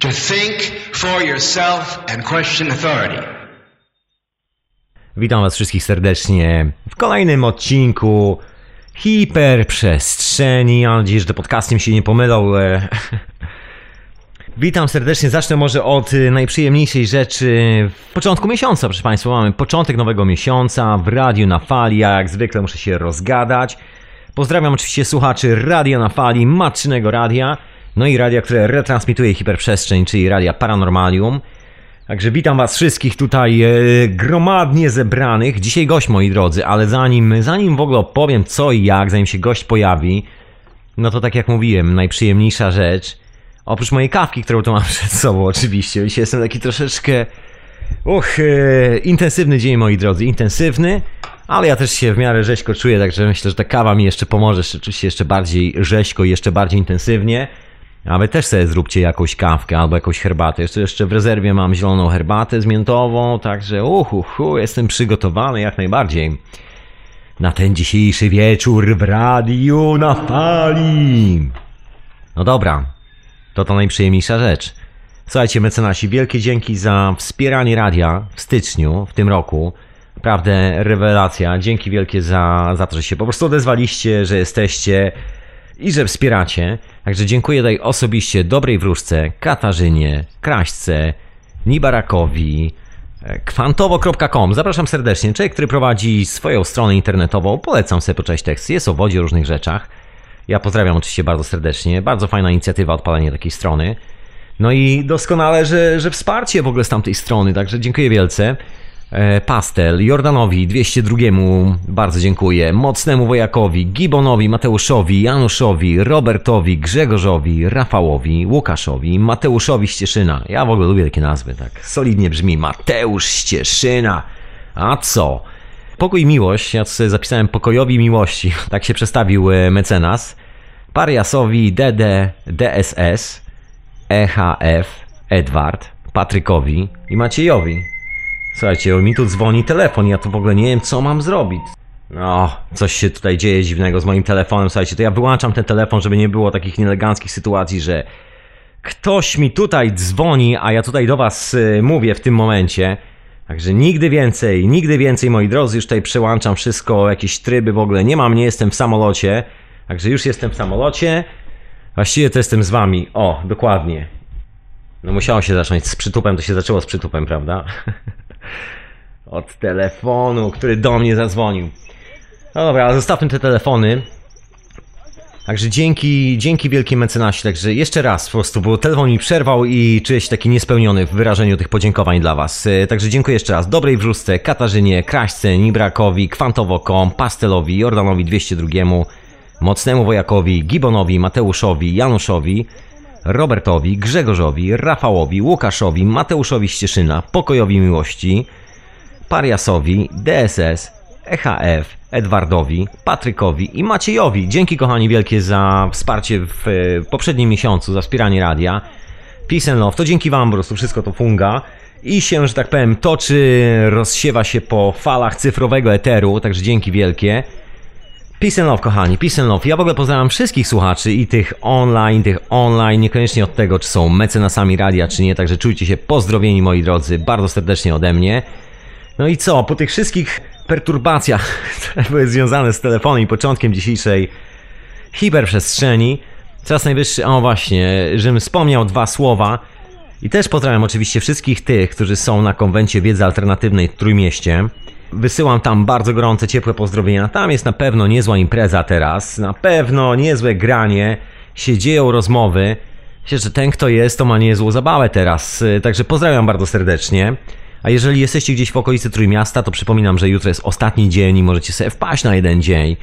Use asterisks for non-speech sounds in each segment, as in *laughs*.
To think for yourself and question authority. Witam Was wszystkich serdecznie w kolejnym odcinku Hiperprzestrzeni. Mam nadzieję, że te podcasty mi się nie pomylą. e. *laughs* Witam serdecznie. Zacznę może od y, najprzyjemniejszej rzeczy. W początku miesiąca, proszę Państwa, mamy początek nowego miesiąca w radiu na fali. Ja jak zwykle muszę się rozgadać. Pozdrawiam oczywiście słuchaczy Radia na Fali, matczynego radia, no i radia, które retransmituje hiperprzestrzeń, czyli Radia Paranormalium. Także witam Was wszystkich tutaj e, gromadnie zebranych. Dzisiaj gość, moi drodzy, ale zanim, zanim w ogóle opowiem co i jak, zanim się gość pojawi, no to tak jak mówiłem, najprzyjemniejsza rzecz, oprócz mojej kawki, którą tu mam *laughs* przed sobą oczywiście, dzisiaj jestem taki troszeczkę, uch, e, intensywny dzień, moi drodzy, intensywny, ale ja też się w miarę rzeźko czuję, także myślę, że ta kawa mi jeszcze pomoże czuć się jeszcze bardziej rzeźko i jeszcze bardziej intensywnie. A wy też sobie zróbcie jakąś kawkę albo jakąś herbatę. Jeszcze, jeszcze w rezerwie mam zieloną herbatę z miętową, także uhu, hu, jestem przygotowany jak najbardziej. Na ten dzisiejszy wieczór w radiu na fali. No dobra, to to najprzyjemniejsza rzecz. Słuchajcie, mecenasi, wielkie dzięki za wspieranie radia w styczniu w tym roku. Naprawdę rewelacja. Dzięki wielkie za, za to, że się po prostu odezwaliście, że jesteście i że wspieracie. Także dziękuję tutaj osobiście Dobrej Wróżce, Katarzynie, Kraśce, Nibarakowi, e, kwantowo.com. Zapraszam serdecznie. Człowiek, który prowadzi swoją stronę internetową, polecam sobie poczytać teksty, jest o wodzie, o różnych rzeczach. Ja pozdrawiam oczywiście bardzo serdecznie. Bardzo fajna inicjatywa odpalenie takiej strony. No i doskonale, że, że wsparcie w ogóle z tamtej strony, także dziękuję wielce. E, Pastel, Jordanowi 202 bardzo dziękuję, Mocnemu Wojakowi, Gibonowi, Mateuszowi, Januszowi, Robertowi, Grzegorzowi, Rafałowi, Łukaszowi, Mateuszowi Ścieszyna. Ja w ogóle lubię takie nazwy, tak solidnie brzmi. Mateusz Ścieszyna. A co? Pokój i miłość, ja sobie zapisałem pokojowi miłości, *laughs* tak się przestawił e, mecenas. Pariasowi, DD, DSS, EHF, Edward, Patrykowi i Maciejowi. Słuchajcie, mi tu dzwoni telefon, ja tu w ogóle nie wiem, co mam zrobić. No, coś się tutaj dzieje dziwnego z moim telefonem. Słuchajcie, to ja wyłączam ten telefon, żeby nie było takich nieeleganckich sytuacji, że ktoś mi tutaj dzwoni, a ja tutaj do was y, mówię w tym momencie. Także nigdy więcej, nigdy więcej, moi drodzy, już tutaj przełączam wszystko, jakieś tryby w ogóle. Nie mam, nie jestem w samolocie. Także już jestem w samolocie. Właściwie to jestem z wami. O, dokładnie. No musiało się zacząć z przytupem, to się zaczęło z przytupem, prawda? *laughs* Od telefonu, który do mnie zadzwonił. No dobra, ale zostawmy te telefony. Także dzięki, dzięki wielkim mecenasie. Także jeszcze raz po prostu, bo telefon mi przerwał i czuję się taki niespełniony w wyrażeniu tych podziękowań dla Was. E, Także dziękuję jeszcze raz Dobrej Wróżce, Katarzynie, Kraśce, Nibrakowi, Kwantowo.com, Pastelowi, Jordanowi 202, Mocnemu Wojakowi, Gibonowi, Mateuszowi, Januszowi, Robertowi, Grzegorzowi, Rafałowi, Łukaszowi, Mateuszowi Ścieszyna, Pokojowi Miłości, Pariasowi, DSS, EHF, Edwardowi, Patrykowi i Maciejowi. Dzięki kochani wielkie za wsparcie w e, poprzednim miesiącu, za wspieranie radia. Peace and love, to dzięki wam po prostu wszystko to funga i się, że tak powiem, toczy, rozsiewa się po falach cyfrowego eteru, także dzięki wielkie. Peace and love, kochani, peace and love. Ja w ogóle pozdrawiam wszystkich słuchaczy i tych online, tych online, niekoniecznie od tego, czy są mecenasami radia, czy nie, także czujcie się pozdrowieni, moi drodzy, bardzo serdecznie ode mnie. No i co, po tych wszystkich perturbacjach, *laughs* które były związane z telefonem i początkiem dzisiejszej hiperprzestrzeni, czas najwyższy, o właśnie, żebym wspomniał dwa słowa i też pozdrawiam oczywiście wszystkich tych, którzy są na konwencie wiedzy alternatywnej w Trójmieście. Wysyłam tam bardzo gorące, ciepłe pozdrowienia. Tam jest na pewno niezła impreza teraz, na pewno niezłe granie, się dzieją rozmowy. Myślę, że ten kto jest, to ma niezłą zabawę teraz, także pozdrawiam bardzo serdecznie. A jeżeli jesteście gdzieś w okolicy Trójmiasta, to przypominam, że jutro jest ostatni dzień i możecie sobie wpaść na jeden dzień,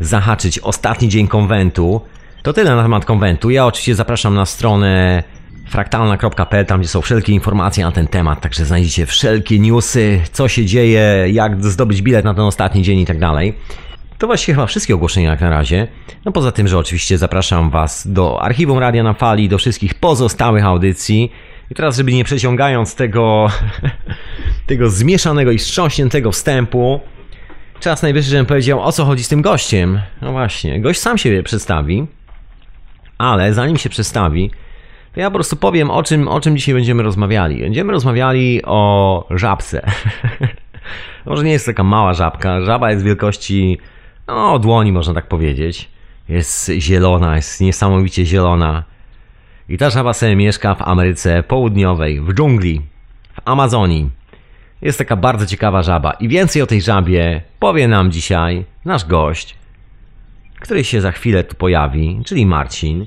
zahaczyć ostatni dzień konwentu. To tyle na temat konwentu. Ja oczywiście zapraszam na stronę fraktalna.pl, tam gdzie są wszelkie informacje na ten temat, także znajdziecie wszelkie newsy, co się dzieje, jak zdobyć bilet na ten ostatni dzień i tak dalej. To właściwie chyba wszystkie ogłoszenia jak na razie. No poza tym, że oczywiście zapraszam Was do archiwum Radia na Fali, do wszystkich pozostałych audycji. I teraz, żeby nie przeciągając tego, *laughs* tego zmieszanego i wstrząśniętego wstępu, czas najwyższy, żebym powiedział, o co chodzi z tym gościem. No właśnie, gość sam siebie przedstawi, ale zanim się przedstawi, to ja po prostu powiem, o czym, o czym dzisiaj będziemy rozmawiali. Będziemy rozmawiali o żabce. *laughs* Może nie jest taka mała żabka. Żaba jest wielkości no, dłoni, można tak powiedzieć. Jest zielona, jest niesamowicie zielona. I ta żaba sobie mieszka w Ameryce Południowej, w dżungli, w Amazonii. Jest taka bardzo ciekawa żaba. I więcej o tej żabie powie nam dzisiaj nasz gość, który się za chwilę tu pojawi, czyli Marcin.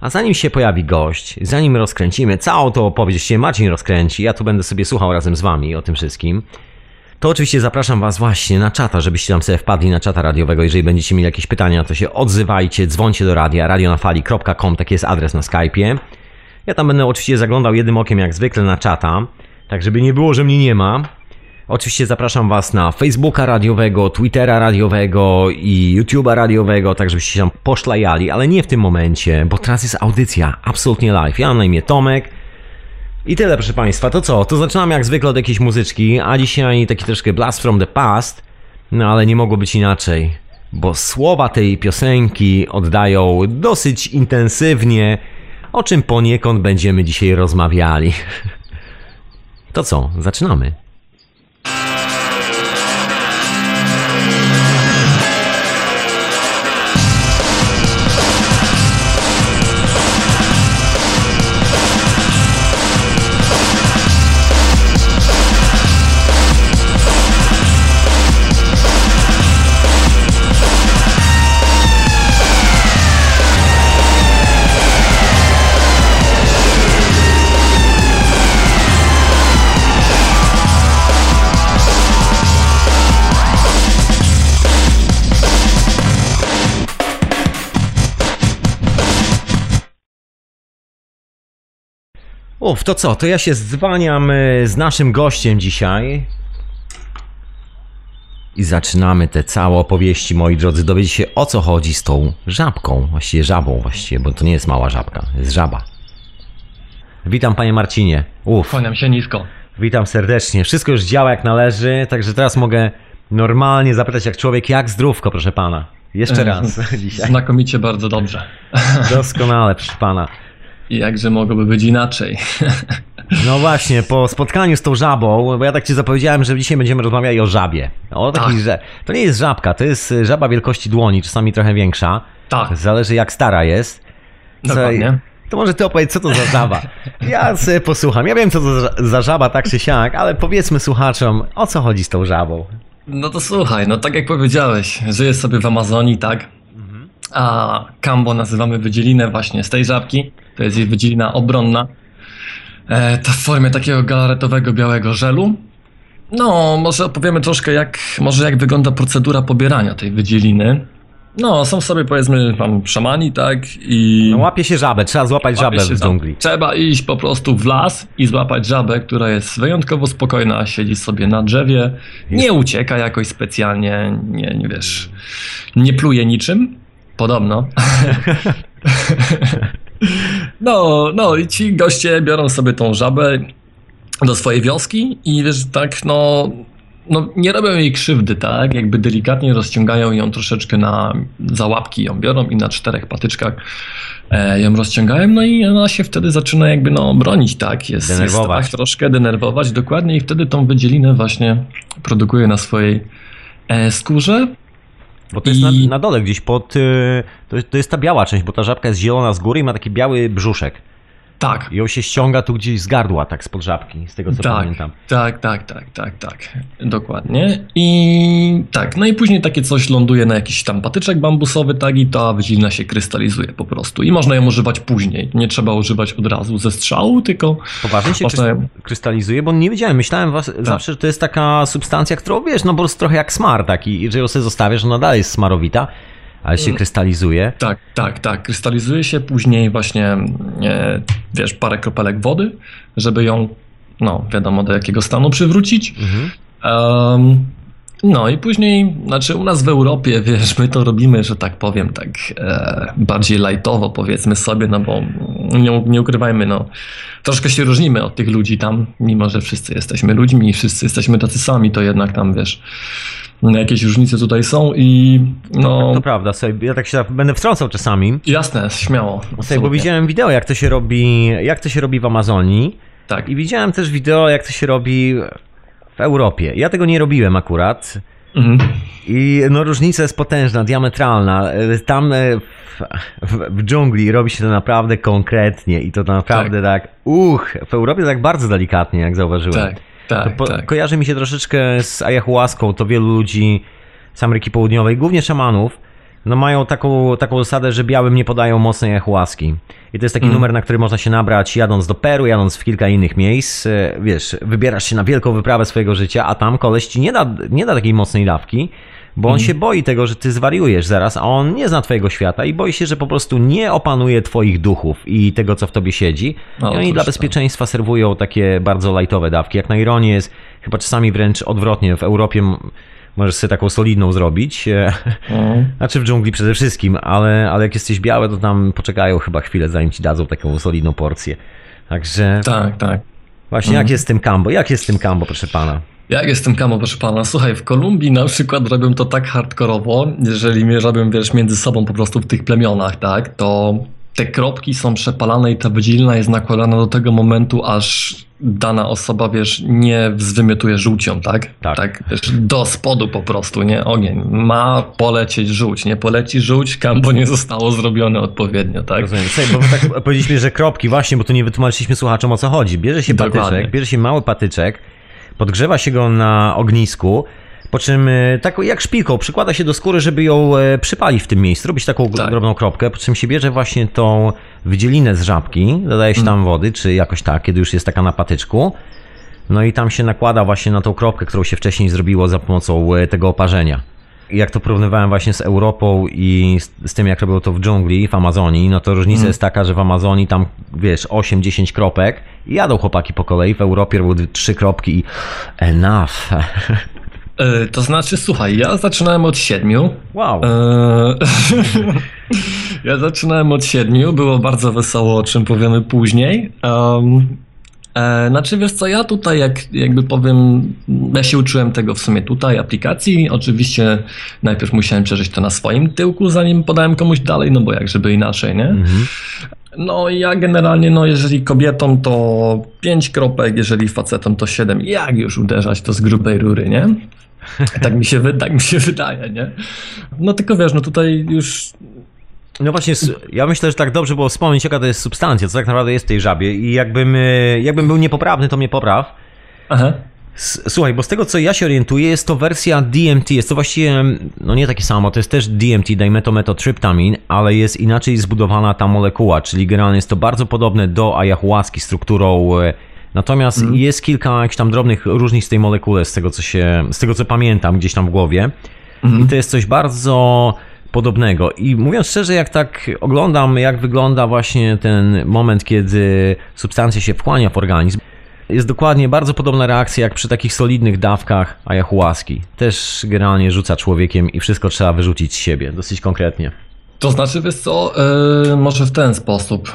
A zanim się pojawi gość, zanim rozkręcimy całą tą opowieść, się Marcin rozkręci, ja tu będę sobie słuchał razem z wami o tym wszystkim, to oczywiście zapraszam was właśnie na czata, żebyście tam sobie wpadli na czata radiowego. Jeżeli będziecie mieli jakieś pytania, to się odzywajcie, dzwońcie do radia, radionafali.com, taki jest adres na Skype'ie. Ja tam będę oczywiście zaglądał jednym okiem jak zwykle na czata, tak żeby nie było, że mnie nie ma. Oczywiście zapraszam Was na Facebooka radiowego, Twittera radiowego i YouTube'a radiowego, tak żebyście się tam poszlajali, ale nie w tym momencie, bo teraz jest audycja absolutnie live. Ja mam na imię Tomek. I tyle, proszę Państwa. To co? To zaczynamy jak zwykle od jakiejś muzyczki, a dzisiaj taki troszkę blast from the past, no ale nie mogło być inaczej, bo słowa tej piosenki oddają dosyć intensywnie, o czym poniekąd będziemy dzisiaj rozmawiali. *laughs* To co? Zaczynamy. Uf, to co? To ja się zwaniam y, z naszym gościem dzisiaj. I zaczynamy te całe opowieści, moi drodzy, dowiedzieć się o co chodzi z tą żabką, właściwie żabą właściwie, bo to nie jest mała żabka, jest żaba. Witam panie Marcinie. Uf, Kłaniam się nisko. witam serdecznie. Wszystko już działa jak należy, także teraz mogę normalnie zapytać jak człowiek, jak zdrówko, proszę pana. Jeszcze raz *laughs* dzisiaj. Znakomicie bardzo dobrze. *laughs* Doskonale, proszę pana. I jakże mogłoby być inaczej? *laughs* No właśnie, po spotkaniu z tą żabą, bo ja tak ci zapowiedziałem, że dzisiaj będziemy rozmawiali o żabie. O takiej, Tak. że to nie jest żabka, to jest y, żaba wielkości dłoni, czasami trochę większa. Tak, Zależy jak stara jest. dokładnie. To może ty opowiedz, co to za żaba. *laughs* Ja sobie posłucham. Ja wiem, co to za- za żaba, tak czy siak, ale powiedzmy słuchaczom, o co chodzi z tą żabą. No to słuchaj, no tak jak powiedziałeś, żyję sobie w Amazonii, tak? A Kambo nazywamy wydzielinę właśnie z tej żabki. To jest jej wydzielina obronna. E, to w formie takiego galaretowego białego żelu. No, może opowiemy troszkę jak, może jak wygląda procedura pobierania tej wydzieliny. No, są sobie powiedzmy tam szamani, tak? I... No, łapie się żabę, trzeba złapać żabę w dżungli. Trzeba iść po prostu w las i złapać żabę, która jest wyjątkowo spokojna, siedzi sobie na drzewie, nie ucieka jakoś specjalnie, nie, nie wiesz, nie pluje niczym, podobno. *laughs* *laughs* No, no i ci goście biorą sobie tą żabę do swojej wioski i wiesz, tak no, no nie robią jej krzywdy, tak? Jakby delikatnie rozciągają ją troszeczkę na za łapki ją biorą i na czterech patyczkach e, ją rozciągają, no i ona się wtedy zaczyna jakby no bronić, tak? Jest, jest Denerwować. tak troszkę denerwować, dokładnie i wtedy tą wydzielinę właśnie produkuje na swojej e, skórze. Bo to jest I- na, na dole gdzieś pod... y, To, to jest ta biała część, bo ta żabka jest zielona z góry i ma taki biały brzuszek. Tak, I ją się ściąga tu gdzieś z gardła, tak spod żabki, z tego co tak, pamiętam. tak, tak, tak, tak, tak, dokładnie. I tak, no i później takie coś ląduje na jakiś tam patyczek bambusowy, tak, i ta wydzielina się krystalizuje po prostu. I można ją używać później. Nie trzeba używać od razu ze strzału, tylko Poważnie się Można- krys- krystalizuje, bo nie wiedziałem, myślałem was, zawsze, że to jest taka substancja, którą wiesz, no po prostu trochę jak smar taki, i że ją sobie zostawiasz, ona dalej jest smarowita, ale się Mm. krystalizuje. tak, tak, tak, krystalizuje się później właśnie, e, wiesz, parę kropelek wody, żeby ją, no wiadomo do jakiego stanu przywrócić. Mhm. No i później, znaczy u nas w Europie, *laughs* wiesz, my to robimy, że tak powiem, tak e, bardziej lightowo powiedzmy sobie, no bo nie, nie ukrywajmy, no troszkę się różnimy od tych ludzi tam, mimo że wszyscy jesteśmy ludźmi i wszyscy jesteśmy tacy sami, to jednak tam, wiesz, jakieś różnice tutaj są i no... To prawda, sobie, ja tak się będę wtrącał czasami. Jasne, śmiało. Sobie, bo widziałem wideo, jak to się robi, jak to się robi w Amazonii. Tak. I widziałem też wideo, jak to się robi w Europie. Ja tego nie robiłem akurat. Mhm. I no różnica jest potężna, diametralna. Tam e, w, w, w dżungli robi się to naprawdę konkretnie i to naprawdę tak, uch, w Europie tak bardzo delikatnie, jak zauważyłem. Tak, tak, po, tak. Kojarzy mi się troszeczkę z ayahuaską, to wielu ludzi z Ameryki Południowej, głównie szamanów, no mają taką, taką zasadę, że białym nie podają mocnej ayahuaski. I to jest taki Mhm. numer, na który można się nabrać jadąc do Peru, jadąc w kilka innych miejsc. E, Wiesz, wybierasz się na wielką wyprawę swojego życia, a tam koleś ci nie da, nie da takiej mocnej dawki, bo Mhm. on się boi tego, że ty zwariujesz zaraz, a on nie zna twojego świata i boi się, że po prostu nie opanuje twoich duchów i tego, co w tobie siedzi. O, I oni dla bezpieczeństwa serwują takie bardzo lightowe dawki. Jak na ironię jest chyba czasami wręcz odwrotnie. W Europie możesz sobie taką solidną zrobić. *laughs* Mhm. Znaczy w dżungli przede wszystkim, ale, ale jak jesteś biały, to tam poczekają chyba chwilę, zanim ci dadzą taką solidną porcję. Także Tak, tak. właśnie jak jest z tym kambo? Jak jest z tym kambo, proszę pana? Jak jestem kamo, proszę pana? Słuchaj, w Kolumbii na przykład robią to tak hardkorowo, jeżeli mnie robią, wiesz, między sobą po prostu w tych plemionach, tak, to te kropki są przepalane i ta wydzielina jest nakładana do tego momentu, aż dana osoba, wiesz, nie zwymiotuje żółcią, tak? Tak. wiesz, do spodu po prostu, nie? Ogień. Ma polecieć żółć, nie poleci żółć, kambo nie zostało zrobione odpowiednio, tak? Rozumiem. Słuchaj, bo tak *laughs* powiedzieliśmy, że kropki, właśnie, bo tu nie wytłumaczyliśmy słuchaczom o co chodzi. Bierze się Dokładnie. patyczek, bierze się mały patyczek, podgrzewa się go na ognisku, po czym e, taką jak szpilką przykłada się do skóry, żeby ją e, przypalić w tym miejscu, robić taką Tak. drobną kropkę, po czym się bierze właśnie tą wydzielinę z żabki, dodaje się tam wody, czy jakoś tak, kiedy już jest taka na patyczku. No i tam się nakłada właśnie na tą kropkę, którą się wcześniej zrobiło za pomocą e, tego oparzenia. Jak to porównywałem właśnie z Europą i z, z tym, jak robią to w dżungli, w Amazonii, no to różnica jest taka, że w Amazonii tam, wiesz, 8-10 kropek i jadą chłopaki po kolei, w Europie robią dwie- trzy kropki i enough. E, to znaczy, słuchaj, ja zaczynałem od siedmiu, Wow. Eee, *laughs* ja zaczynałem od siedmiu, było bardzo wesoło, o czym powiemy później. Um, e, znaczy, wiesz co, ja tutaj, jak, jakby powiem, ja się uczyłem tego w sumie tutaj, aplikacji. Oczywiście najpierw musiałem przeżyć to na swoim tyłku, zanim podałem komuś dalej, no bo jak żeby inaczej, nie? Mhm. No ja generalnie, no jeżeli kobietom to 5 kropek, jeżeli facetom to 7. Jak już uderzać to z grubej rury, nie? *laughs* Tak mi się, tak mi się wydaje, nie? No tylko wiesz, no tutaj już No właśnie, ja myślę, że tak dobrze było wspomnieć, jaka to jest substancja, co tak naprawdę jest w tej żabie i jakbym, e, jakbym był niepoprawny, to mnie popraw. Aha. Słuchaj, bo z tego co ja się orientuję, jest to wersja DMT. Jest to właściwie, no nie takie samo, to jest też DMT, dimethyl-metotryptamin, ale jest inaczej zbudowana ta molekuła, czyli generalnie jest to bardzo podobne do ayahuaski strukturą. e, Natomiast jest kilka jakichś tam drobnych różnic z tej molekule, z tego co się, z tego co pamiętam gdzieś tam w głowie. I to jest coś bardzo podobnego. I mówiąc szczerze, jak tak oglądam, jak wygląda właśnie ten moment, kiedy substancja się wchłania w organizm, jest dokładnie bardzo podobna reakcja jak przy takich solidnych dawkach ayahuaski. Też generalnie rzuca człowiekiem i wszystko trzeba wyrzucić z siebie, dosyć konkretnie. To znaczy, wiesz co, yy, może w ten sposób.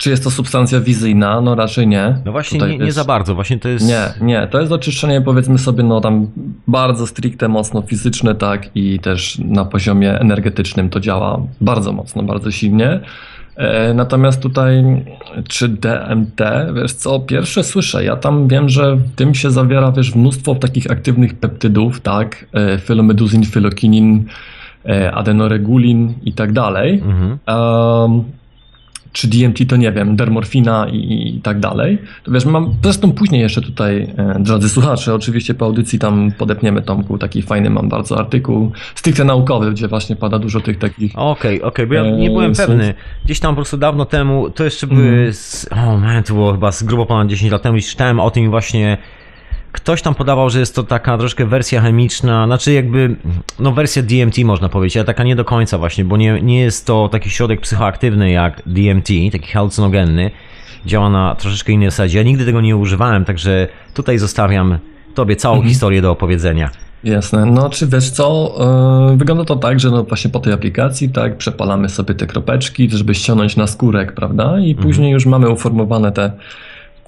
Czy jest to substancja wizyjna? No raczej nie. No właśnie nie, nie za bardzo, właśnie to jest... Nie, nie, to jest oczyszczenie powiedzmy sobie no tam bardzo stricte mocno fizyczne, tak i też na poziomie energetycznym to działa bardzo mocno, bardzo silnie. E, Natomiast tutaj, czy DMT, wiesz co, pierwsze słyszę, ja tam wiem, że w tym się zawiera, wiesz, mnóstwo takich aktywnych peptydów, tak, E, filomeduzin, filokinin, e, adenoregulin i tak dalej. Mhm. Um, czy DMT to nie wiem, dermorfina i, i tak dalej. To wiesz, mam, zresztą później jeszcze tutaj, e, drodzy słuchacze, oczywiście po audycji tam podepniemy Tomku, taki fajny mam bardzo artykuł, stricte naukowy, gdzie właśnie pada dużo tych takich Okej, okej, bo ja nie Eee, byłem są- pewny. Gdzieś tam po prostu dawno temu, to jeszcze były, Mhm. z, o man, to było chyba z grubo ponad 10 lat temu i czytałem o tym właśnie ktoś tam podawał, że jest to taka troszkę wersja chemiczna, znaczy jakby, no wersja DMT można powiedzieć, ale taka nie do końca właśnie, bo nie, nie jest to taki środek psychoaktywny jak DMT, taki halucynogenny, działa na troszeczkę innej zasadzie. Ja nigdy tego nie używałem, także tutaj zostawiam tobie całą Mhm. historię do opowiedzenia. Jasne. No, czy wiesz co, yy, wygląda to tak, że no właśnie po tej aplikacji, tak, przepalamy sobie te kropeczki, żeby ściągnąć na skórek, prawda? I później już mamy uformowane te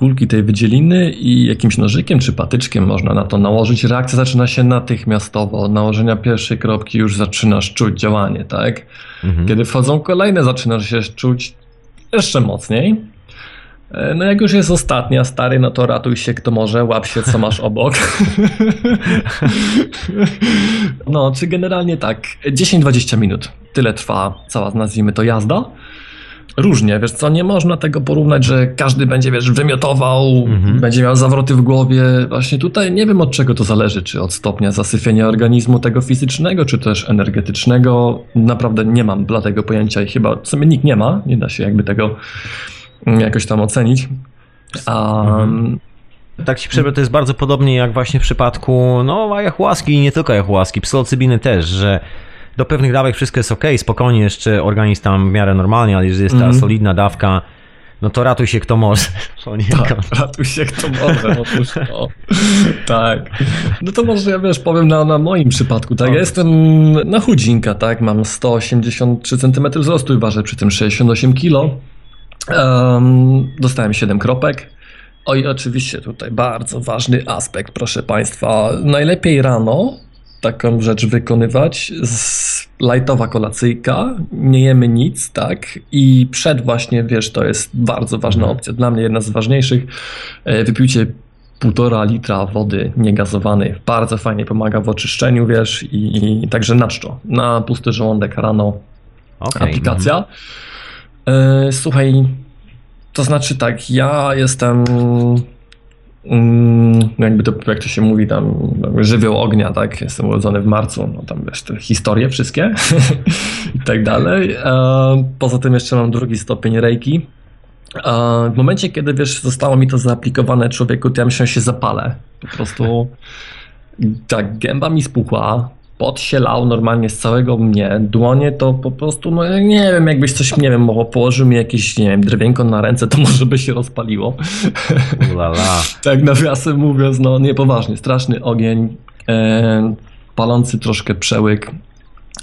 kulki tej wydzieliny i jakimś nożykiem czy patyczkiem można na to nałożyć. Reakcja zaczyna się natychmiastowo. Od nałożenia pierwszej kropki już zaczynasz czuć działanie, tak? Mhm. Kiedy wchodzą kolejne, zaczynasz się czuć jeszcze mocniej. E, no jak już jest ostatnia, stary, no to ratuj się kto może, łap się co masz obok. *laughs* no, czy generalnie tak, 10-20 minut. Tyle trwa cała, nazwijmy to, jazda. Różnie, wiesz co, nie można tego porównać, że każdy będzie, wiesz, wymiotował, mhm. będzie miał zawroty w głowie. Właśnie tutaj nie wiem od czego to zależy, czy od stopnia zasyfienia organizmu tego fizycznego, czy też energetycznego. Naprawdę nie mam dla tego pojęcia i chyba w sumie nikt nie ma, nie da się jakby tego jakoś tam ocenić. Um, tak ci przerwę, to jest bardzo podobnie jak właśnie w przypadku no ayahuaski i nie tylko ayahuaski, psylocybiny też, że do pewnych dawek wszystko jest ok, spokojnie, jeszcze organizm tam w miarę normalnie, ale jeżeli jest ta mm. solidna dawka, no to ratuj się kto może. *laughs* Tak, ratuj się kto może, otóż to. tak. No to może ja wiesz, powiem na, na moim przypadku, tak? Ja jestem na chudzinka, tak? Mam 183 cm wzrostu i ważę przy tym 68 kg. Um, dostałem 7 kropek. Oj, oczywiście tutaj bardzo ważny aspekt, proszę Państwa. Najlepiej rano taką rzecz wykonywać. Lightowa kolacyjka, nie jemy nic, tak? I przed właśnie, wiesz, to jest bardzo ważna mhm. opcja. Dla mnie jedna z ważniejszych. E, wypiłcie półtora litra wody niegazowanej. Bardzo fajnie pomaga w oczyszczeniu, wiesz, i, i także na czczo. Na pusty żołądek rano okay. aplikacja. E, słuchaj, to znaczy tak, ja jestem mm, jakby to, jak to się mówi tam, żywioł ognia, tak, jestem urodzony w marcu, no tam wiesz, te historie wszystkie *laughs* i tak dalej. E, poza tym jeszcze mam drugi stopień rejki. E, w momencie, kiedy wiesz, zostało mi to zaaplikowane człowieku, to ja myślę, że się zapalę. Po prostu tak, gęba mi spuchła, pot się lał normalnie z całego mnie, dłonie to po prostu, no nie wiem, jakbyś coś, nie wiem, położył mi jakieś, nie wiem, drewienko na ręce, to *laughs* może by się rozpaliło. Ulala. *laughs* tak nawiasem mówiąc, no niepoważnie, straszny ogień, e, palący troszkę przełyk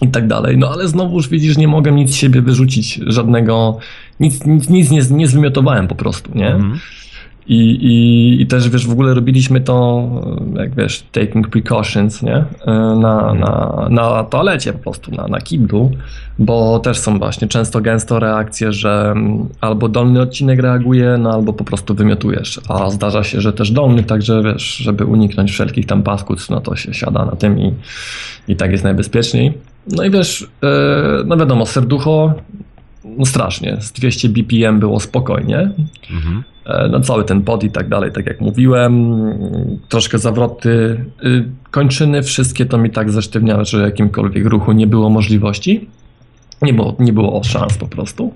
i tak dalej. No ale znowuż widzisz, nie mogę nic z siebie wyrzucić, żadnego, nic, nic, nic nie, nie zwymiotowałem po prostu, nie? Mhm. I, i, I też wiesz, w ogóle robiliśmy to, jak wiesz, taking precautions, nie? Na, na, na toalecie po prostu, na, na kiblu, bo też są właśnie często gęsto reakcje, że albo dolny odcinek reaguje, no albo po prostu wymiotujesz, a zdarza się, że też dolny, także wiesz, żeby uniknąć wszelkich tam paskuc, no to się siada na tym i, i tak jest najbezpieczniej. No i wiesz, e, no wiadomo, serducho no strasznie, z 200 BPM było spokojnie. Mhm. E, no cały ten pod i tak dalej, tak jak mówiłem, troszkę zawroty, y, kończyny, wszystkie to mi tak zesztywniały, że jakimkolwiek ruchu nie było możliwości. Nie było, nie było szans po prostu.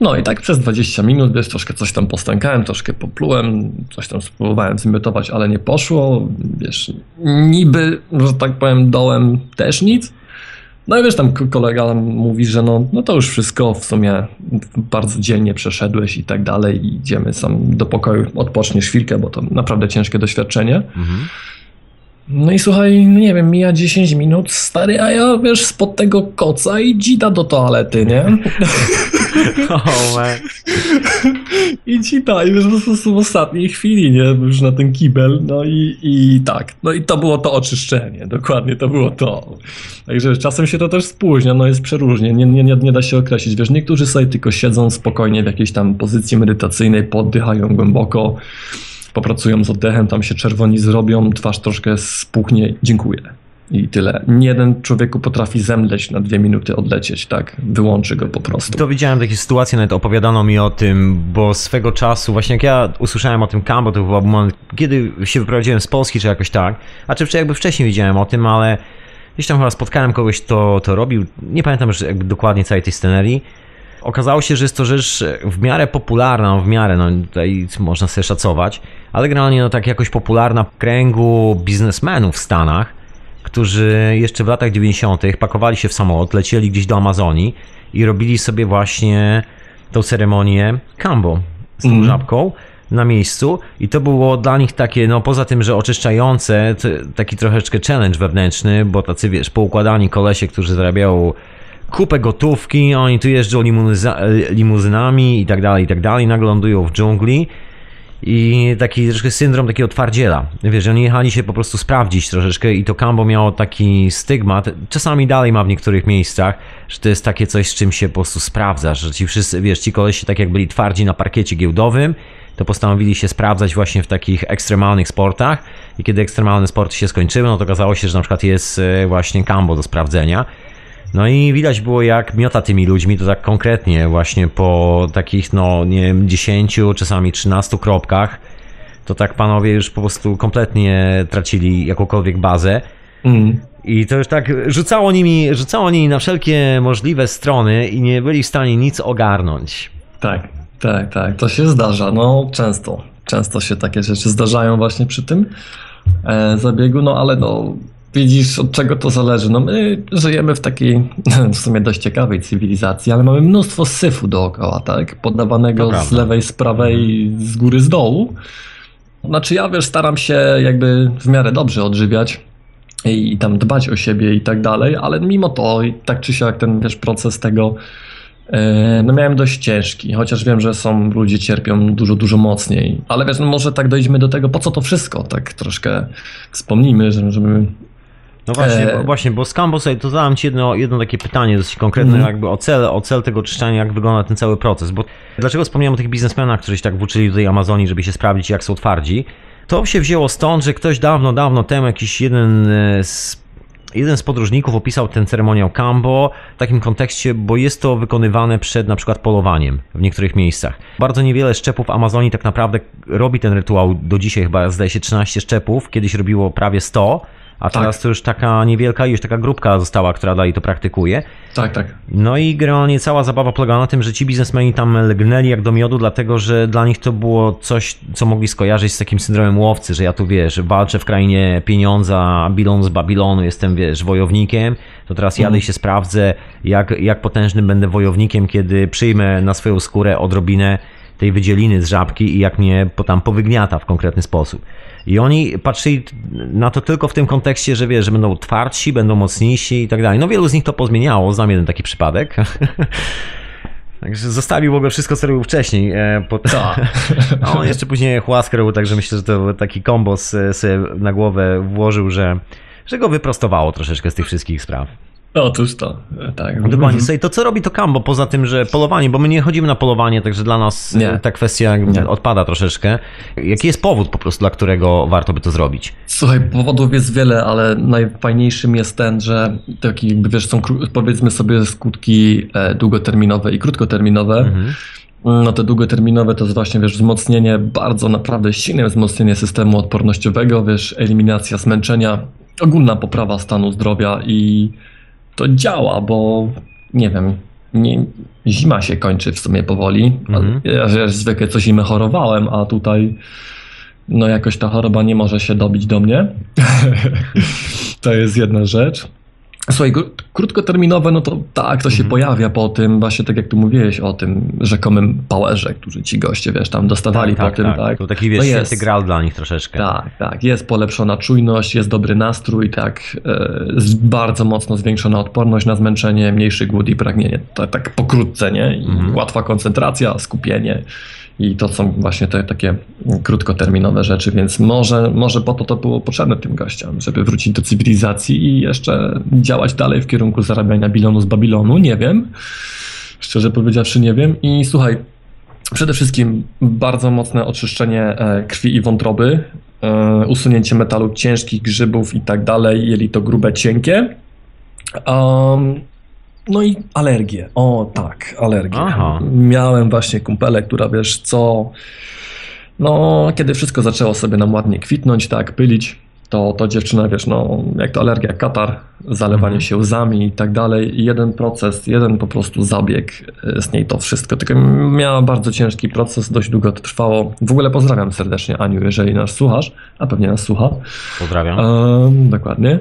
No i tak przez 20 minut, wiesz, troszkę coś tam postękałem, troszkę poplułem, coś tam spróbowałem zmiotować, ale nie poszło, wiesz, niby, że tak powiem, dołem też nic, no i wiesz, tam kolega mówi, że no, no to już wszystko w sumie bardzo dzielnie przeszedłeś i tak dalej idziemy sam do pokoju, odpoczniesz chwilkę, bo to naprawdę ciężkie doświadczenie. Mhm. No i słuchaj, no nie wiem, mija 10 minut, stary, a ja wiesz, spod tego koca i dzida do toalety, nie? *laughs* oh, man. I dzida, i wiesz, po prostu w ostatniej chwili, nie? Już na ten kibel, no i, i tak. No i to było to oczyszczenie, dokładnie to było to. Także czasem się to też spóźnia, no jest przeróżnie, nie, nie, nie da się określić. Wiesz, niektórzy sobie tylko siedzą spokojnie w jakiejś tam pozycji medytacyjnej, poddychają głęboko, popracują z oddechem, tam się czerwoni zrobią, twarz troszkę spuchnie, dziękuję. I tyle. Nie jeden człowieku potrafi zemdleć na dwie minuty, odlecieć, tak? Wyłączy go po prostu. To widziałem takie sytuacje, nawet opowiadano mi o tym, bo swego czasu, właśnie jak ja usłyszałem o tym Cambo, to był moment, kiedy się wyprowadziłem z Polski, czy jakoś tak, a czy jakby wcześniej wiedziałem o tym, ale gdzieś tam chyba spotkałem kogoś, kto to robił, nie pamiętam już jakby dokładnie całej tej scenerii, Okazało się, że jest to rzecz w miarę popularna, w miarę, no tutaj można sobie szacować, ale generalnie no tak jakoś popularna w kręgu biznesmenów w Stanach, którzy jeszcze w latach 90. pakowali się w samolot, lecieli gdzieś do Amazonii i robili sobie właśnie tą ceremonię Cambo z tą mm. żabką na miejscu i to było dla nich takie, no poza tym, że oczyszczające, taki troszeczkę challenge wewnętrzny, bo tacy wiesz, poukładani kolesie, którzy zarabiają kupę gotówki, oni tu jeżdżą limuzynami i tak dalej, i tak dalej, nagle lądują w dżungli i taki troszkę syndrom takiego twardziela. Wiesz, oni jechali się po prostu sprawdzić troszeczkę i to Cambo miało taki stygmat, czasami dalej ma w niektórych miejscach, że to jest takie coś, z czym się po prostu sprawdzasz, że ci wszyscy, wiesz, ci koleś tak jak byli twardzi na parkiecie giełdowym, to postanowili się sprawdzać właśnie w takich ekstremalnych sportach i kiedy ekstremalne sporty się skończyły, no to okazało się, że na przykład jest e, właśnie Cambo do sprawdzenia. No i widać było jak miota tymi ludźmi, to tak konkretnie właśnie po takich no nie wiem 10, czasami 13 kropkach, to tak panowie już po prostu kompletnie tracili jakąkolwiek bazę. Mm. I to już tak rzucało nimi, rzucało nimi na wszelkie możliwe strony i nie byli w stanie nic ogarnąć. Tak, tak, tak. To się zdarza. No często. Często się takie rzeczy zdarzają właśnie przy tym e, zabiegu, no ale no widzisz od czego to zależy. No my żyjemy w takiej *laughs* w sumie dość ciekawej cywilizacji, ale mamy mnóstwo syfu dookoła, tak? Podawanego z lewej, z prawej, z góry, z dołu. Znaczy ja wiesz, staram się jakby w miarę dobrze odżywiać i, i tam dbać o siebie i tak dalej, ale mimo to tak czy siak ten wiesz proces tego e, no miałem dość ciężki, chociaż wiem, że są ludzie cierpią dużo, dużo mocniej, ale wiesz, no może tak dojdźmy do tego, po co to wszystko, tak troszkę wspomnijmy, żeby No właśnie, E, bo, właśnie, bo z Cambo sobie to zadam Ci jedno, jedno takie pytanie dosyć konkretne, Mhm. jakby o cel, o cel tego czyszczenia, jak wygląda ten cały proces. Bo dlaczego wspomniałem o tych biznesmenach, którzy się tak włóczyli do tej Amazonii, żeby się sprawdzić, jak są twardzi? To się wzięło stąd, że ktoś dawno, dawno temu, jakiś jeden e, z Jeden z podróżników opisał ten ceremoniał Cambo w takim kontekście, bo jest to wykonywane przed na przykład polowaniem w niektórych miejscach. Bardzo niewiele szczepów Amazonii tak naprawdę robi ten rytuał do dzisiaj, chyba zdaje się 13 szczepów, kiedyś robiło prawie 100, a Tak. teraz to już taka niewielka ilość, taka grupka została, która dalej to praktykuje. tak, tak. No i generalnie cała zabawa polega na tym, że ci biznesmeni tam lgnęli jak do miodu, dlatego że dla nich to było coś, co mogli skojarzyć z takim syndromem łowcy, że ja tu wiesz, walczę w krainie pieniądza, Babilon z Babilonu, jestem wiesz, wojownikiem, to teraz jadę i się sprawdzę, jak, jak potężnym będę wojownikiem, kiedy przyjmę na swoją skórę odrobinę tej wydzieliny z żabki i jak mnie tam powygniata w konkretny sposób. I oni patrzyli na to tylko w tym kontekście, że wiesz, że będą twardsi, będą mocniejsi i tak dalej. No wielu z nich to pozmieniało, znam jeden taki przypadek. *laughs* Także zostawił w ogóle wszystko, co robił wcześniej. e, Po... *laughs* On jeszcze później chłaskę robił, także myślę, że to taki kombos e, sobie na głowę włożył, że, że go wyprostowało troszeczkę z tych wszystkich spraw. Otóż to, e, tak. Dokładnie. Słuchaj, to co robi to Cambo poza tym, że polowanie, bo my nie chodzimy na polowanie, także dla nas Nie. e, ta kwestia Nie. odpada troszeczkę. Jaki jest powód po prostu, dla którego warto by to zrobić? Słuchaj, powodów jest wiele, ale najfajniejszym jest ten, że taki wiesz, są powiedzmy sobie skutki e, długoterminowe i krótkoterminowe. Mhm. No te długoterminowe to jest właśnie, wiesz, wzmocnienie, bardzo naprawdę silne wzmocnienie systemu odpornościowego, wiesz, eliminacja zmęczenia, ogólna poprawa stanu zdrowia i to działa, bo nie wiem, nie, zima się kończy w sumie powoli. Mhm. Ja, ja zwykle co zimę chorowałem, a tutaj no jakoś ta choroba nie może się dobić do mnie. *laughs* to jest jedna rzecz. Słuchaj, kró- krótkoterminowe, no to tak, to się Mhm. pojawia po tym, właśnie tak jak tu mówiłeś o tym rzekomym powerze, którzy ci goście, wiesz, tam dostawali po tym, tak. To taki wiesz, No jest. gral dla nich troszeczkę. Tak, tak. Jest polepszona czujność, jest dobry nastrój, tak. E, bardzo mocno zwiększona odporność na zmęczenie, mniejszy głód i pragnienie. Tak, tak pokrótce, nie? I Mhm. łatwa koncentracja, skupienie. I to są właśnie te takie krótkoterminowe rzeczy, więc może, może po to to było potrzebne tym gościom, żeby wrócić do cywilizacji i jeszcze działać dalej w kierunku zarabiania bilonu z Babilonu. Nie wiem. Szczerze powiedziawszy, nie wiem. I słuchaj, Przede wszystkim bardzo mocne oczyszczenie e, krwi i wątroby, e, usunięcie metalu ciężkich, grzybów i tak dalej, jelito grube, cienkie. Um, no i alergie. O tak, alergie. Aha. Miałem właśnie kumpelę, która wiesz co, no kiedy wszystko zaczęło sobie nam ładnie kwitnąć, tak, pylić, to, to dziewczyna, wiesz, no jak to alergia, katar, zalewanie Mhm. się łzami i tak dalej. Jeden proces, jeden po prostu zabieg e, z niej to wszystko. Tylko miała bardzo ciężki proces, dość długo to trwało. W ogóle pozdrawiam serdecznie Aniu, jeżeli nas słuchasz, a pewnie nas słucha. Pozdrawiam. Dokładnie.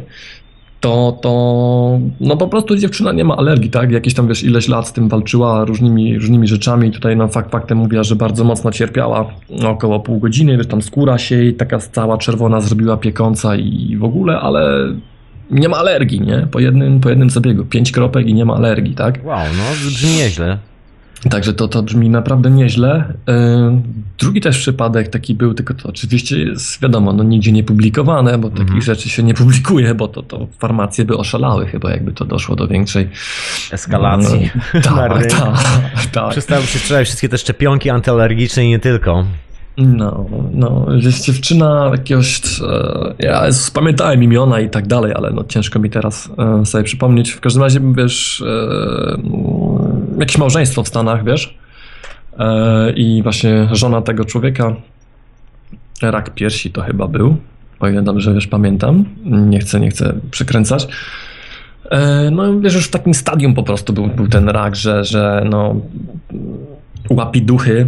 To, to, no po prostu dziewczyna nie ma alergii, tak? Jakieś tam, wiesz, ileś lat z tym walczyła różnymi, różnymi rzeczami. Tutaj no fakt faktem mówiła, że bardzo mocno cierpiała. No, około pół godziny, wiesz, tam skóra się jej taka cała czerwona zrobiła piekąca i w ogóle, ale nie ma alergii, nie? Po jednym, po jednym zabiegu. Pięć kropek i nie ma alergii, tak? Wow, no brzmi nieźle. Także to, to brzmi naprawdę nieźle. E, drugi też przypadek taki był, tylko to oczywiście jest wiadomo, no nigdzie nie publikowane, bo takich Mhm. rzeczy się nie publikuje, bo to, to farmacje by oszalały chyba, jakby to doszło do większej Eskalacji. No, *laughs* tak, tak, tak. Przestały się strzelać wszystkie te szczepionki antyalergiczne i nie tylko. No, no, jest dziewczyna jakiegoś, e, ja pamiętałem imiona i tak dalej, ale no ciężko mi teraz e, sobie przypomnieć. W każdym razie, wiesz, jakieś małżeństwo w Stanach, wiesz, e, i właśnie żona tego człowieka, rak piersi to chyba był, o ile dobrze, wiesz, pamiętam, nie chcę, nie chcę przekręcać. E, No, wiesz, już w takim stadium po prostu był, był ten rak, że, że no, łapiduchy,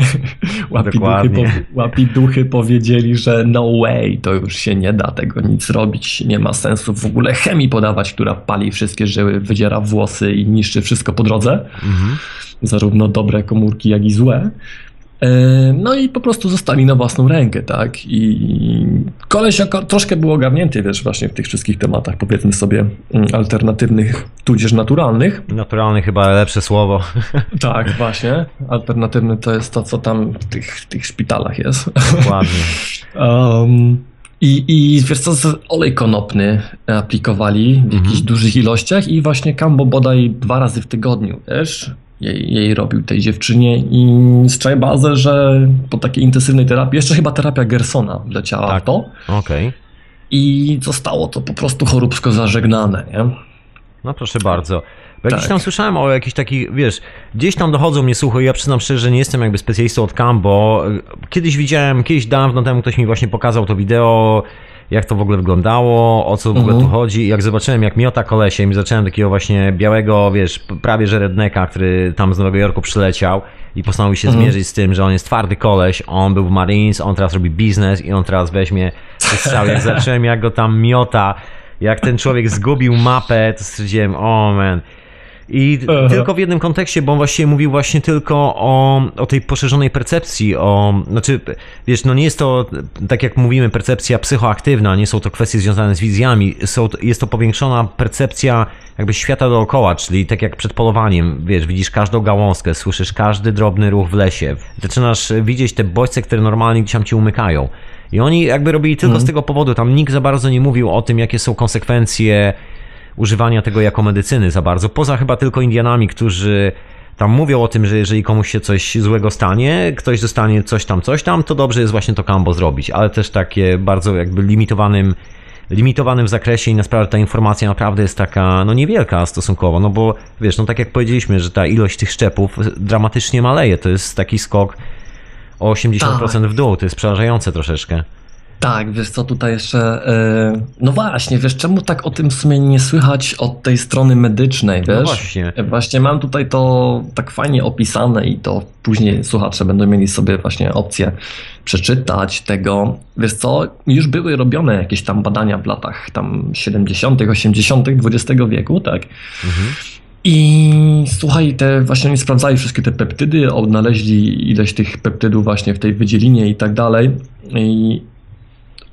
*laughs* łapiduchy, po, łapiduchy powiedzieli, że no way, to już się nie da tego nic robić, nie ma sensu w ogóle chemii podawać, która pali wszystkie żyły, wydziera włosy i niszczy wszystko po drodze, Mhm. zarówno dobre komórki, jak i złe. E, No i po prostu zostali na własną rękę, tak? I koleś troszkę był ogarnięty, wiesz, właśnie w tych wszystkich tematach, powiedzmy sobie, mm, alternatywnych, tudzież naturalnych. Naturalny chyba lepsze słowo. *laughs* Tak, właśnie. Alternatywny to jest to, co tam w tych, w tych szpitalach jest. Dokładnie. *laughs* Um, i, I wiesz co, olej konopny aplikowali w Mhm. jakichś dużych ilościach i właśnie Kambo bodaj dwa razy w tygodniu, wiesz, jej, jej robił tej dziewczynie i strzaj bazę, że po takiej intensywnej terapii, jeszcze chyba terapia Gersona wleciała Tak. w to Okej. i zostało to po prostu choróbsko zażegnane, nie? No proszę bardzo. Bo Tak. tam słyszałem o jakichś takich, wiesz, gdzieś tam dochodzą mnie słuchy, ja przyznam szczerze, że nie jestem jakby specjalistą od CAM, bo y, kiedyś widziałem, kiedyś dawno temu ktoś mi właśnie pokazał to wideo, jak to w ogóle wyglądało, o co w ogóle Mhm. tu chodzi. Jak zobaczyłem, jak miota kolesiem i zacząłem takiego właśnie białego, wiesz, prawie że redneka, który tam z Nowego Jorku przyleciał i postanowił się Mhm. zmierzyć z tym, że on jest twardy koleś, on był w Marines, on teraz robi biznes i on teraz weźmie te strzały. Jak *laughs* zacząłem, jak go tam miota, jak ten człowiek zgubił mapę, to stwierdziłem, o man. I Aha. tylko w jednym kontekście, bo on właściwie mówił właśnie tylko o, o tej poszerzonej percepcji, o, znaczy, wiesz, no nie jest to, tak jak mówimy, percepcja psychoaktywna, nie są to kwestie związane z wizjami, są, jest to powiększona percepcja jakby świata dookoła, czyli tak jak przed polowaniem, wiesz, widzisz każdą gałązkę, słyszysz każdy drobny ruch w lesie, zaczynasz widzieć te bodźce, które normalnie gdzieś tam ci umykają. I oni jakby robili tylko Mhm. z tego powodu, tam nikt za bardzo nie mówił o tym, jakie są konsekwencje używania tego jako medycyny za bardzo. Poza chyba tylko Indianami, którzy tam mówią o tym, że jeżeli komuś się coś złego stanie, ktoś dostanie coś tam, coś tam, to dobrze jest właśnie to kambo zrobić, ale też takie bardzo jakby limitowanym limitowanym zakresie i na sprawę ta informacja naprawdę jest taka, no niewielka stosunkowo, no bo wiesz, no tak jak powiedzieliśmy, że ta ilość tych szczepów dramatycznie maleje, to jest taki skok o 80% w dół, to jest przerażające troszeczkę. Tak, wiesz co, tutaj jeszcze, e, no właśnie, wiesz, czemu tak o tym w sumie nie słychać od tej strony medycznej, No wiesz? właśnie. E, Właśnie mam tutaj to tak fajnie opisane i to później słuchacze będą mieli sobie właśnie opcję przeczytać tego. Wiesz co, już były robione jakieś tam badania w latach tam 70., 80. XX wieku, tak? Mhm. I słuchaj, te właśnie oni sprawdzali wszystkie te peptydy, odnaleźli ileś tych peptydów właśnie w tej wydzielinie i tak dalej. I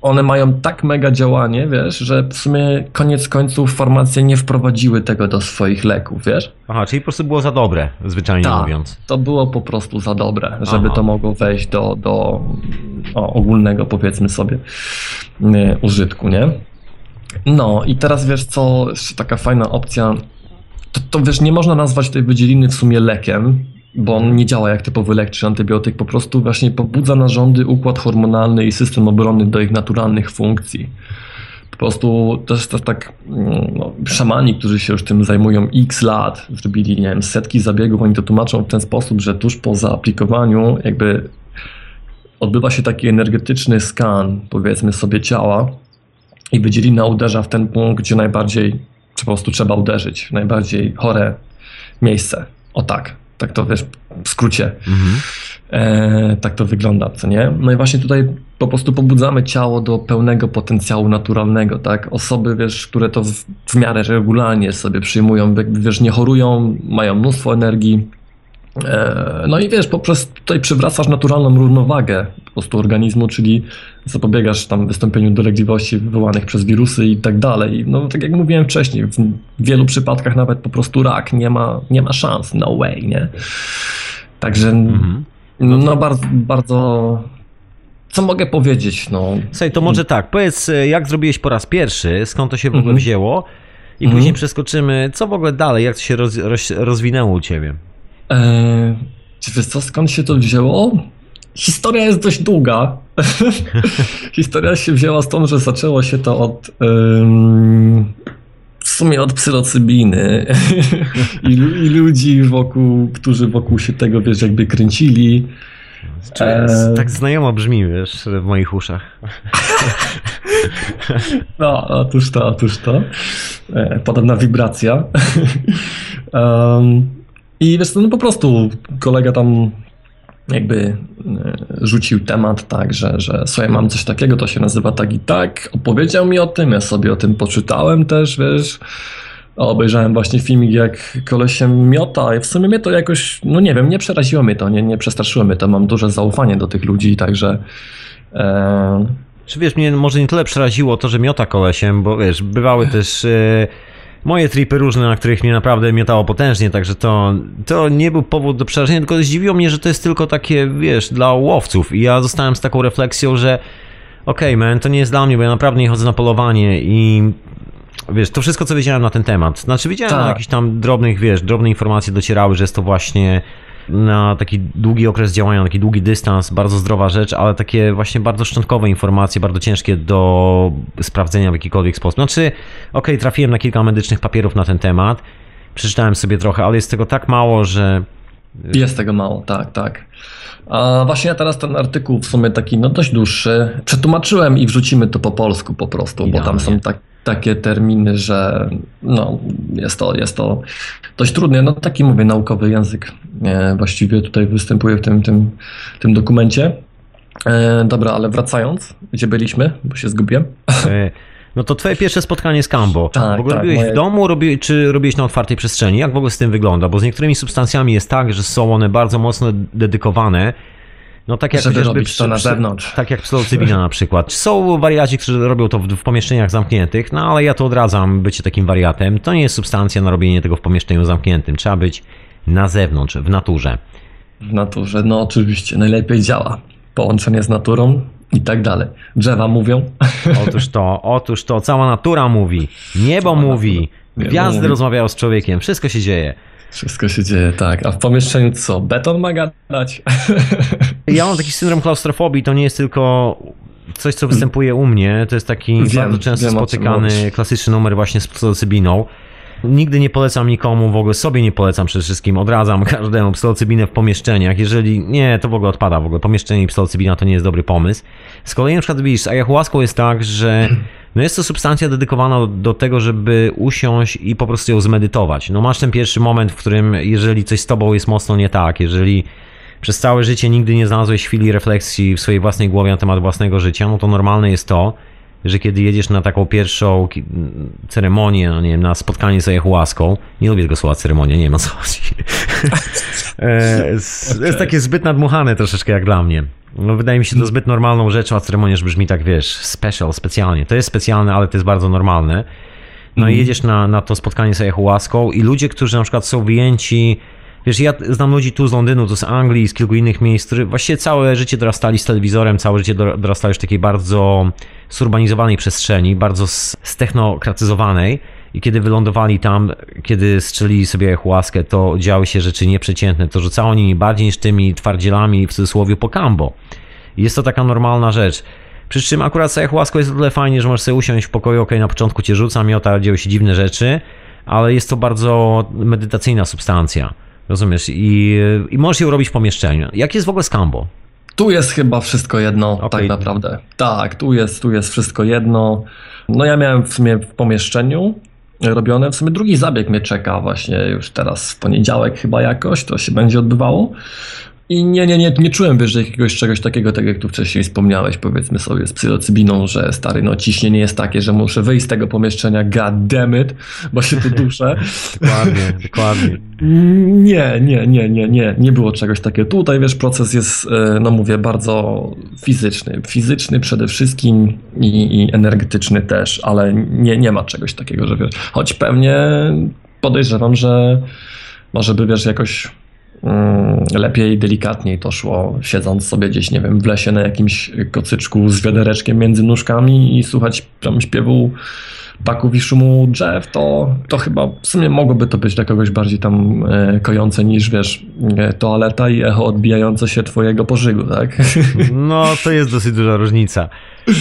one mają tak mega działanie, wiesz, że w sumie koniec końców farmacje nie wprowadziły tego do swoich leków, wiesz? Aha, czyli po prostu było za dobre, zwyczajnie Tak. mówiąc. To było po prostu za dobre, żeby Aha. to mogło wejść do, do o, ogólnego, powiedzmy sobie, y, użytku, nie? No i teraz wiesz co, jeszcze taka fajna opcja, to, to wiesz, nie można nazwać tej wydzieliny w sumie lekiem, bo on nie działa jak typowy lek czy antybiotyk, po prostu właśnie pobudza narządy, układ hormonalny i system obronny do ich naturalnych funkcji. Po prostu też, też tak mm, no, szamani, którzy się już tym zajmują x lat, zrobili nie wiem, setki zabiegów, oni to tłumaczą w ten sposób, że tuż po zaaplikowaniu jakby odbywa się taki energetyczny skan, powiedzmy sobie, ciała i wydzielina uderza w ten punkt, gdzie najbardziej po prostu trzeba uderzyć, najbardziej chore miejsce. O tak, tak to wiesz, w skrócie. Mhm. E, tak to wygląda, co nie? No i właśnie tutaj po prostu pobudzamy ciało do pełnego potencjału naturalnego, tak? Osoby, wiesz, które to w, w miarę regularnie sobie przyjmują, wiesz, nie chorują, mają mnóstwo energii, no i wiesz, poprzez tutaj przywracasz naturalną równowagę po prostu organizmu, czyli zapobiegasz tam wystąpieniu dolegliwości wywołanych przez wirusy i tak dalej. No tak jak mówiłem wcześniej, w wielu przypadkach nawet po prostu rak nie ma, nie ma szans, no way, nie? Także mhm. no bardzo, bardzo co mogę powiedzieć? No. Słuchaj, to może tak, powiedz, jak zrobiłeś po raz pierwszy, skąd to się w ogóle -hmm. wzięło i -hmm. później przeskoczymy, co w ogóle dalej, jak to się roz, roz, rozwinęło u ciebie? Eee, czy wiesz co, skąd się to wzięło? Historia jest dość długa. *laughs* Historia się wzięła stąd, że zaczęło się to od um, w sumie od psylocybiny *laughs* I, i, ludzi wokół, którzy wokół się tego, wiesz, jakby kręcili. E... Tak znajomo brzmi, wiesz, w moich uszach. *laughs* No, otóż to, otóż to. E, podobna wibracja. um, I wiesz, no po prostu kolega tam jakby e, rzucił temat tak, że, że słuchaj, mam coś takiego, to się nazywa tak i tak, opowiedział mi o tym, ja sobie o tym poczytałem też, wiesz, obejrzałem właśnie filmik, jak kolesiem miota. I w sumie mnie to jakoś, no nie wiem, nie przeraziło mnie to, nie, nie przestraszyło mnie to, mam duże zaufanie do tych ludzi, także... E... Czy wiesz, mnie może nie tyle przeraziło to, że miota kolesiem, bo wiesz, bywały też... E moje tripy różne, na których mnie naprawdę miotało potężnie, także to, to nie był powód do przerażenia, tylko zdziwiło mnie, że to jest tylko takie, wiesz, dla łowców i ja zostałem z taką refleksją, że okej, okay, man, to nie jest dla mnie, bo ja naprawdę nie chodzę na polowanie i wiesz, to wszystko, co wiedziałem na ten temat. Znaczy, wiedziałem tak. jakichś tam drobnych, wiesz, drobne informacje docierały, że jest to właśnie na taki długi okres działania, na taki długi dystans, bardzo zdrowa rzecz, ale takie właśnie bardzo szczątkowe informacje, bardzo ciężkie do sprawdzenia w jakikolwiek sposób. Znaczy, okej, okay, trafiłem na kilka medycznych papierów na ten temat, przeczytałem sobie trochę, ale jest tego tak mało, że... Jest tego mało, tak, tak. A właśnie ja teraz ten artykuł w sumie taki no dość dłuższy przetłumaczyłem i wrzucimy to po polsku po prostu, Idealnie. bo tam są tak, takie terminy, że no, jest, to, jest to dość trudne. No taki mówię, naukowy język e, właściwie tutaj występuje w tym, tym, tym dokumencie. E, dobra, ale wracając, gdzie byliśmy, bo się zgubiłem. E, no to twoje pierwsze spotkanie z Cambo. Tak, w ogóle tak, robiłeś moje... w domu, robi, czy robiłeś na otwartej przestrzeni? Jak w ogóle z tym wygląda? Bo z niektórymi substancjami jest tak, że są one bardzo mocno dedykowane no tak jak Żeby robić przy, to na zewnątrz. Tak jak psylocybina na przykład. Są wariaci, którzy robią to w, w, pomieszczeniach zamkniętych, no ale ja to odradzam bycie takim wariatem. To nie jest substancja na robienie tego w pomieszczeniu zamkniętym. Trzeba być na zewnątrz, w naturze. W naturze, no oczywiście, najlepiej działa. Połączenie z naturą i tak dalej. Drzewa mówią. *laughs* Otóż to, otóż to, cała natura mówi, niebo cała mówi, natura. gwiazdy mówi. rozmawiają z człowiekiem, wszystko się dzieje. Wszystko się dzieje, tak. A w pomieszczeniu co? Beton ma gadać? *laughs* Ja mam taki syndrom klaustrofobii, to nie jest tylko coś, co występuje u mnie. To jest taki wiem, bardzo często wiem, spotykany klasyczny numer właśnie z psylocybiną. Nigdy nie polecam nikomu, w ogóle sobie nie polecam przede wszystkim, odradzam *laughs* każdemu psylocybinę w pomieszczeniach. Jeżeli nie, to w ogóle odpada w ogóle. Pomieszczenie i psylocybina to nie jest dobry pomysł. Z kolei na przykład widzisz, z ayahuaską jest tak, że no jest to substancja dedykowana do tego, żeby usiąść i po prostu ją zmedytować. No masz ten pierwszy moment, w którym jeżeli coś z tobą jest mocno nie tak, jeżeli przez całe życie nigdy nie znalazłeś chwili refleksji w swojej własnej głowie na temat własnego życia, no to normalne jest to, że kiedy jedziesz na taką pierwszą ceremonię, no nie wiem, na spotkanie z ayahuaską, nie lubię tego słowa ceremonia, nie wiem o co chodzi. *laughs* E, jest, takie zbyt nadmuchane troszeczkę jak dla mnie. No, wydaje mi się to zbyt normalną rzeczą, a ceremonia już brzmi tak, wiesz, special, specjalnie. To jest specjalne, ale to jest bardzo normalne. No mm. i mhm. jedziesz na, na to spotkanie z ayahuaską i ludzie, którzy na przykład są wyjęci Wiesz, ja znam ludzi tu z Londynu, tu z Anglii, z kilku innych miejsc, którzy właściwie całe życie dorastali z telewizorem, całe życie dorastali w takiej bardzo zurbanizowanej przestrzeni, bardzo stechnokratyzowanej i kiedy wylądowali tam, kiedy strzelili sobie chłaskę, to działy się rzeczy nieprzeciętne, to rzucało nimi bardziej niż tymi twardzielami w cudzysłowie po kambo. Jest to taka normalna rzecz. Przy czym akurat z ayahuaską jest o tyle fajnie, że możesz sobie usiąść w pokoju, ok, na początku cię rzuca miota, dzieją się dziwne rzeczy, ale jest to bardzo medytacyjna substancja. Rozumiesz? I, i możesz ją robić w pomieszczeniu. Jak jest w ogóle z Cambo? Tu jest chyba wszystko jedno, okay. tak naprawdę. Tak, tu jest, tu jest wszystko jedno. No ja miałem w sumie w pomieszczeniu robione. W sumie drugi zabieg mnie czeka właśnie już teraz w poniedziałek chyba jakoś, to się będzie odbywało. I nie, nie, nie, nie czułem, wiesz, jakiegoś czegoś takiego, tak jak tu wcześniej wspomniałeś, powiedzmy sobie, z psylocybiną, że stary, no ciśnienie jest takie, że muszę wyjść z tego pomieszczenia, god damn it, bo się tu duszę. *laughs* *laughs* Dokładnie, dokładnie. Nie, nie, nie, nie, nie, nie było czegoś takiego. Tutaj, wiesz, proces jest, e, no mówię, bardzo fizyczny. Fizyczny przede wszystkim i, i energetyczny też, ale nie, nie ma czegoś takiego, że wiesz, choć pewnie podejrzewam, że może by, wiesz, jakoś lepiej, delikatniej to szło, siedząc sobie gdzieś, nie wiem, w lesie na jakimś kocyczku z wiadereczkiem między nóżkami i słuchać tam śpiewu paków i szumu drzew, to, to chyba w sumie mogłoby to być dla kogoś bardziej tam e, kojące niż, wiesz, e, toaleta i echo odbijające się twojego pożygu, tak? *laughs* No, to jest dosyć duża różnica. *laughs*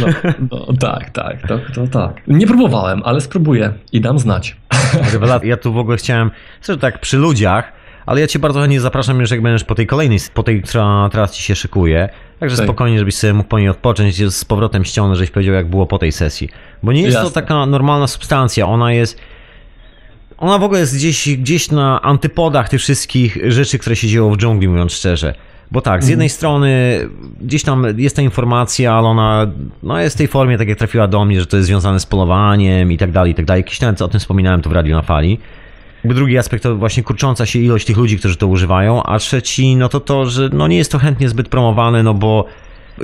No, no tak, tak, to, to tak. Nie próbowałem, ale spróbuję i dam znać. Ja tu w ogóle chciałem, że tak przy ludziach, ale ja cię bardzo chętnie zapraszam już jak będziesz po tej kolejnej, po tej, która teraz ci się szykuje. Także tak. spokojnie, żebyś sobie mógł po niej odpocząć, z powrotem ściągnąć, żebyś powiedział jak było po tej sesji. Bo nie jest Jasne. to taka normalna substancja, ona jest... Ona w ogóle jest gdzieś, gdzieś na antypodach tych wszystkich rzeczy, które się dzieją w dżungli, mówiąc szczerze. Bo tak, z jednej mhm. strony gdzieś tam jest ta informacja, ale ona no jest w tej formie, tak jak trafiła do mnie, że to jest związane z polowaniem i tak dalej, i tak dalej. Jakiś nawet o tym wspominałem tu w Radiu na Fali. Drugi aspekt to właśnie kurcząca się ilość tych ludzi, którzy to używają, a trzeci no to to, że no nie jest to chętnie zbyt promowane, no bo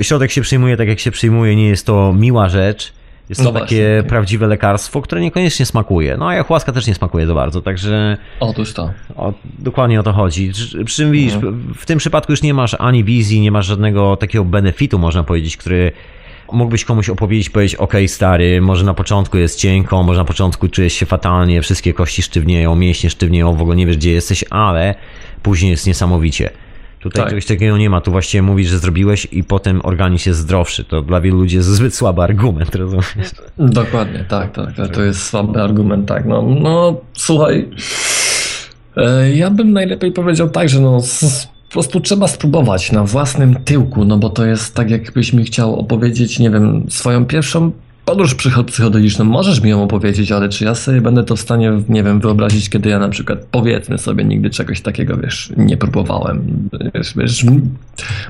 środek się przyjmuje tak jak się przyjmuje, nie jest to miła rzecz. Jest to no takie właśnie. prawdziwe lekarstwo, które niekoniecznie smakuje. No a jachułaska też nie smakuje za bardzo, także... Otóż to. O, dokładnie o to chodzi. Przy czym widzisz, mhm. w tym przypadku już nie masz ani wizji, nie masz żadnego takiego benefitu, można powiedzieć, który mógłbyś komuś opowiedzieć, powiedzieć, ok, stary, może na początku jest cienko, może na początku czujesz się fatalnie, wszystkie kości sztywnieją, mięśnie sztywnieją, w ogóle nie wiesz, gdzie jesteś, ale później jest niesamowicie. Tutaj tak. czegoś takiego nie ma. Tu właściwie mówisz, że zrobiłeś i potem organizm jest zdrowszy. To dla wielu ludzi jest zbyt słaby argument, rozumiesz? Dokładnie, tak, tak. tak. To jest słaby argument, tak. No, no słuchaj, e, ja bym najlepiej powiedział tak, że no po prostu trzeba spróbować na własnym tyłku, no bo to jest tak, jakbyś mi chciał opowiedzieć, nie wiem, swoją pierwszą podróż psychodeliczną. Możesz mi ją opowiedzieć, ale czy ja sobie będę to w stanie, nie wiem, wyobrazić, kiedy ja na przykład, powiedzmy sobie, nigdy czegoś takiego, wiesz, nie próbowałem. Wiesz, wiesz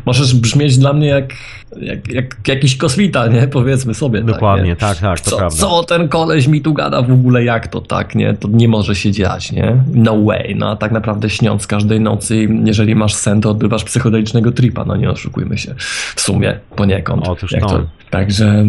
możesz brzmieć dla mnie jak, jak, jak jakiś kosmita, nie? Powiedzmy sobie. Tak, Dokładnie, tak, tak, tak, to co, prawda. Co ten koleś mi tu gada w ogóle, jak to tak, nie? To nie może się dziać, nie? No way, no a tak naprawdę śniąc każdej nocy, jeżeli masz sen, to odbywasz psychodelicznego tripa, no nie oszukujmy się. W sumie, poniekąd. Otóż to. to. Także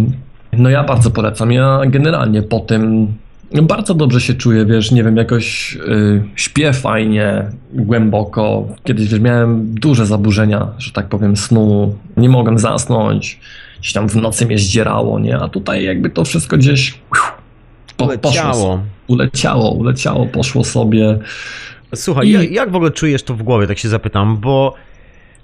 no ja bardzo polecam. Ja generalnie po tym bardzo dobrze się czuję, wiesz, nie wiem, jakoś y, śpię fajnie, głęboko. Kiedyś wiesz, miałem duże zaburzenia, że tak powiem, snu. Nie mogłem zasnąć. Gdzieś tam w nocy mnie zdzierało, nie? A tutaj jakby to wszystko gdzieś po, uleciało. Poszło, uleciało, uleciało, poszło sobie. Słuchaj, I... jak w ogóle czujesz to w głowie, tak się zapytam, bo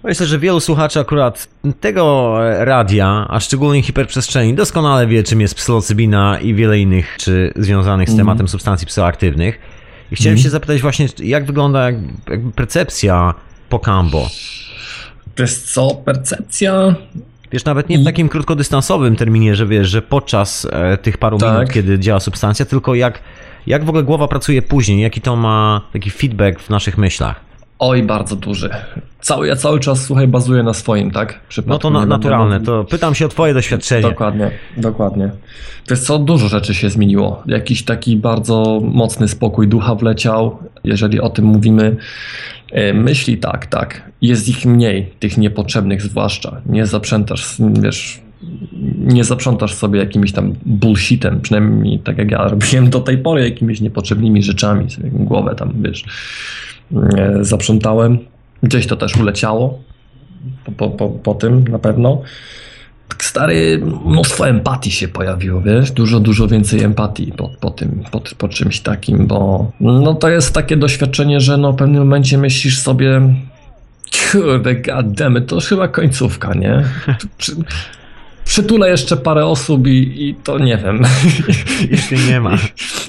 Myślę, że wielu słuchaczy akurat tego radia, a szczególnie hiperprzestrzeni, doskonale wie, czym jest psylocybina i wiele innych czy związanych z mhm. tematem mm. substancji psychoaktywnych. I chciałem mm. się zapytać właśnie, jak wygląda jakby percepcja po Cambo? Wiesz co, percepcja... Wiesz, nawet nie w takim krótkodystansowym terminie, że wiesz, że podczas e, tych paru tak. minut, kiedy działa substancja, tylko jak, jak w ogóle głowa pracuje później, jaki to ma taki feedback w naszych myślach. Oj, bardzo duży. Cały, ja cały czas, słuchaj, bazuję na swoim, tak? no to na, naturalne, to pytam się o twoje doświadczenie. Dokładnie, dokładnie. Wiesz co, dużo rzeczy się zmieniło. Jakiś taki bardzo mocny spokój ducha wleciał, jeżeli o tym mówimy. E, myśli tak, tak. Jest ich mniej, tych niepotrzebnych zwłaszcza. Nie zaprzętasz, wiesz, nie zaprzątasz sobie jakimś tam bullshitem, przynajmniej tak jak ja *laughs* robiłem do tej pory, jakimiś niepotrzebnymi rzeczami, sobie głowę tam, wiesz, zaprzątałem. Gdzieś to też uleciało po, po, po tym na pewno. Tak stary, mnóstwo empatii się pojawiło, wiesz, dużo, dużo więcej empatii po, po tym, po, po czymś takim, bo no to jest takie doświadczenie, że no w pewnym momencie myślisz sobie, kurde, goddammit, to chyba końcówka, nie? przytulę jeszcze parę osób i, i to nie wiem. Już mnie nie ma.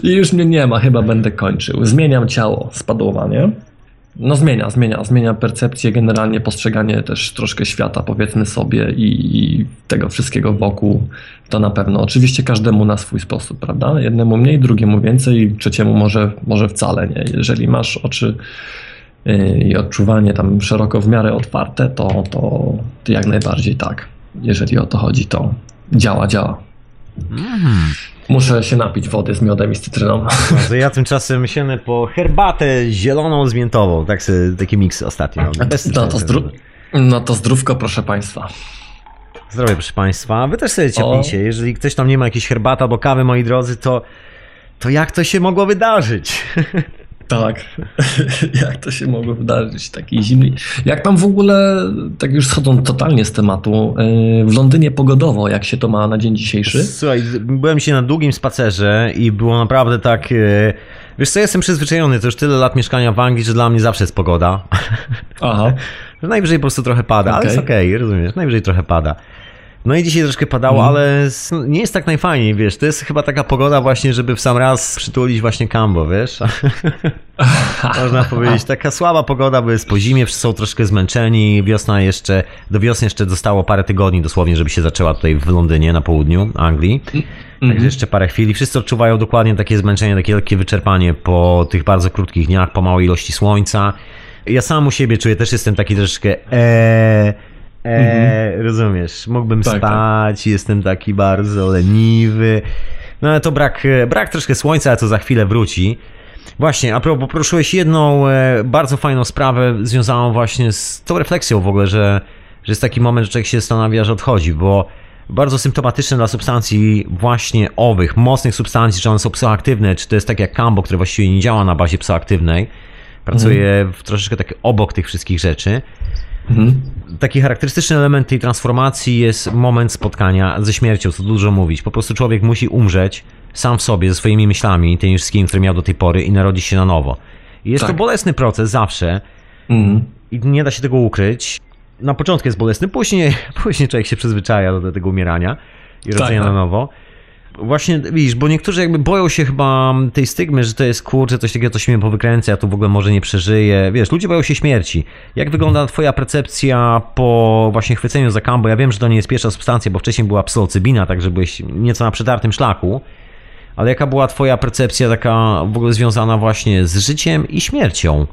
I, I już mnie nie ma, chyba będę kończył. Zmieniam ciało, spadłowanie. No zmienia, zmienia, zmienia percepcję, generalnie postrzeganie też troszkę świata, powiedzmy sobie, i, i, tego wszystkiego wokół. To na pewno. Oczywiście każdemu na swój sposób, prawda? Jednemu mniej, drugiemu więcej, trzeciemu może, może wcale nie. Jeżeli masz oczy yy, i odczuwanie tam szeroko w miarę otwarte, to, to jak najbardziej tak. Jeżeli o to chodzi, to działa, działa. Mm. Muszę się napić wody z miodem i z cytryną. Ja tymczasem sięgnę po herbatę zieloną z miętową. Tak sobie, taki miks ostatnio. No, to, zdró- no to zdrówko, proszę Państwa. Zdrowie, proszę Państwa. Wy też sobie ciepnijcie. Jeżeli ktoś tam nie ma jakiejś herbaty albo kawy, moi drodzy, to, to jak to się mogło wydarzyć? *laughs* Tak. *laughs* Jak to się mogło wydarzyć? Taki zimny. Jak tam w ogóle, tak już schodząc totalnie z tematu, yy, w Londynie pogodowo, jak się to ma na dzień dzisiejszy? Słuchaj, byłem dzisiaj na długim spacerze i było naprawdę tak... e, Wiesz co, jestem przyzwyczajony, to już tyle lat mieszkania w Anglii, że dla mnie zawsze jest pogoda. *laughs* Aha. Że najwyżej po prostu trochę pada, ale Okej. jest okej, rozumiesz, najwyżej trochę pada. No i dzisiaj troszkę padało, Mhm. ale nie jest tak najfajniej, wiesz, to jest chyba taka pogoda właśnie, żeby w sam raz przytulić właśnie kambo, wiesz? *laughs* Można powiedzieć, taka słaba pogoda, bo jest po zimie, wszyscy są troszkę zmęczeni, wiosna jeszcze, do wiosny jeszcze zostało parę tygodni dosłownie, żeby się zaczęła tutaj w Londynie, na południu Anglii. Także jeszcze parę chwili. Wszyscy odczuwają dokładnie takie zmęczenie, takie lekkie wyczerpanie po tych bardzo krótkich dniach, po małej ilości słońca. Ja sam u siebie czuję, też jestem taki troszeczkę eee, eee, rozumiesz, mógłbym Tak, spać, jestem taki bardzo leniwy. No ale to brak, brak troszkę słońca, ale to za chwilę wróci. Właśnie, a propos, poruszyłeś jedną e, bardzo fajną sprawę związaną właśnie z tą refleksją w ogóle, że, że jest taki moment, że człowiek się zastanawia, że odchodzi, bo bardzo symptomatyczne dla substancji właśnie owych, mocnych substancji, czy one są psychoaktywne, czy to jest tak jak Cambo, które właściwie nie działa na bazie psychoaktywnej, pracuje w troszeczkę tak obok tych wszystkich rzeczy. Mhm. Taki charakterystyczny element tej transformacji jest moment spotkania ze śmiercią, co dużo mówić. Po prostu człowiek musi umrzeć sam w sobie, ze swoimi myślami, tymi wszystkimi, które miał do tej pory i narodzić się na nowo. I jest Tak. to bolesny proces zawsze Mhm. i nie da się tego ukryć. Na początku jest bolesny, później, *laughs* później człowiek się przyzwyczaja do tego umierania i Tak, rodzenia tak. na nowo. Właśnie, widzisz, bo niektórzy jakby boją się chyba tej stygmy, że to jest kurczę, coś takiego, coś mnie powykręca, ja tu w ogóle może nie przeżyję. Wiesz, ludzie boją się śmierci. Jak wygląda twoja percepcja po właśnie chwyceniu za kambo? Ja wiem, że to nie jest pierwsza substancja, bo wcześniej była psylocybina, także byłeś nieco na przetartym szlaku. Ale jaka była twoja percepcja taka w ogóle związana właśnie z życiem i śmiercią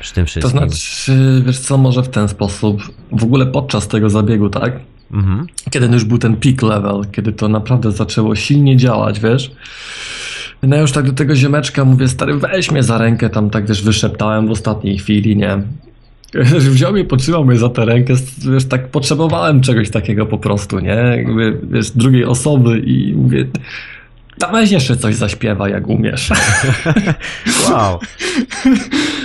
przy tym To wszystkim? znaczy, wiesz co, może w ten sposób, w ogóle podczas tego zabiegu, tak? Mhm. Kiedy już był ten peak level, kiedy to naprawdę zaczęło silnie działać, wiesz? No ja już tak do tego ziomeczka mówię, stary, weź mnie za rękę, tam tak wiesz, wyszeptałem w ostatniej chwili, nie? Wziął mnie, potrzymał mnie za tę rękę, wiesz, tak potrzebowałem czegoś takiego po prostu, nie? Jakby, wiesz, drugiej osoby i mówię, da weź jeszcze coś zaśpiewa, jak umiesz. *laughs* Wow.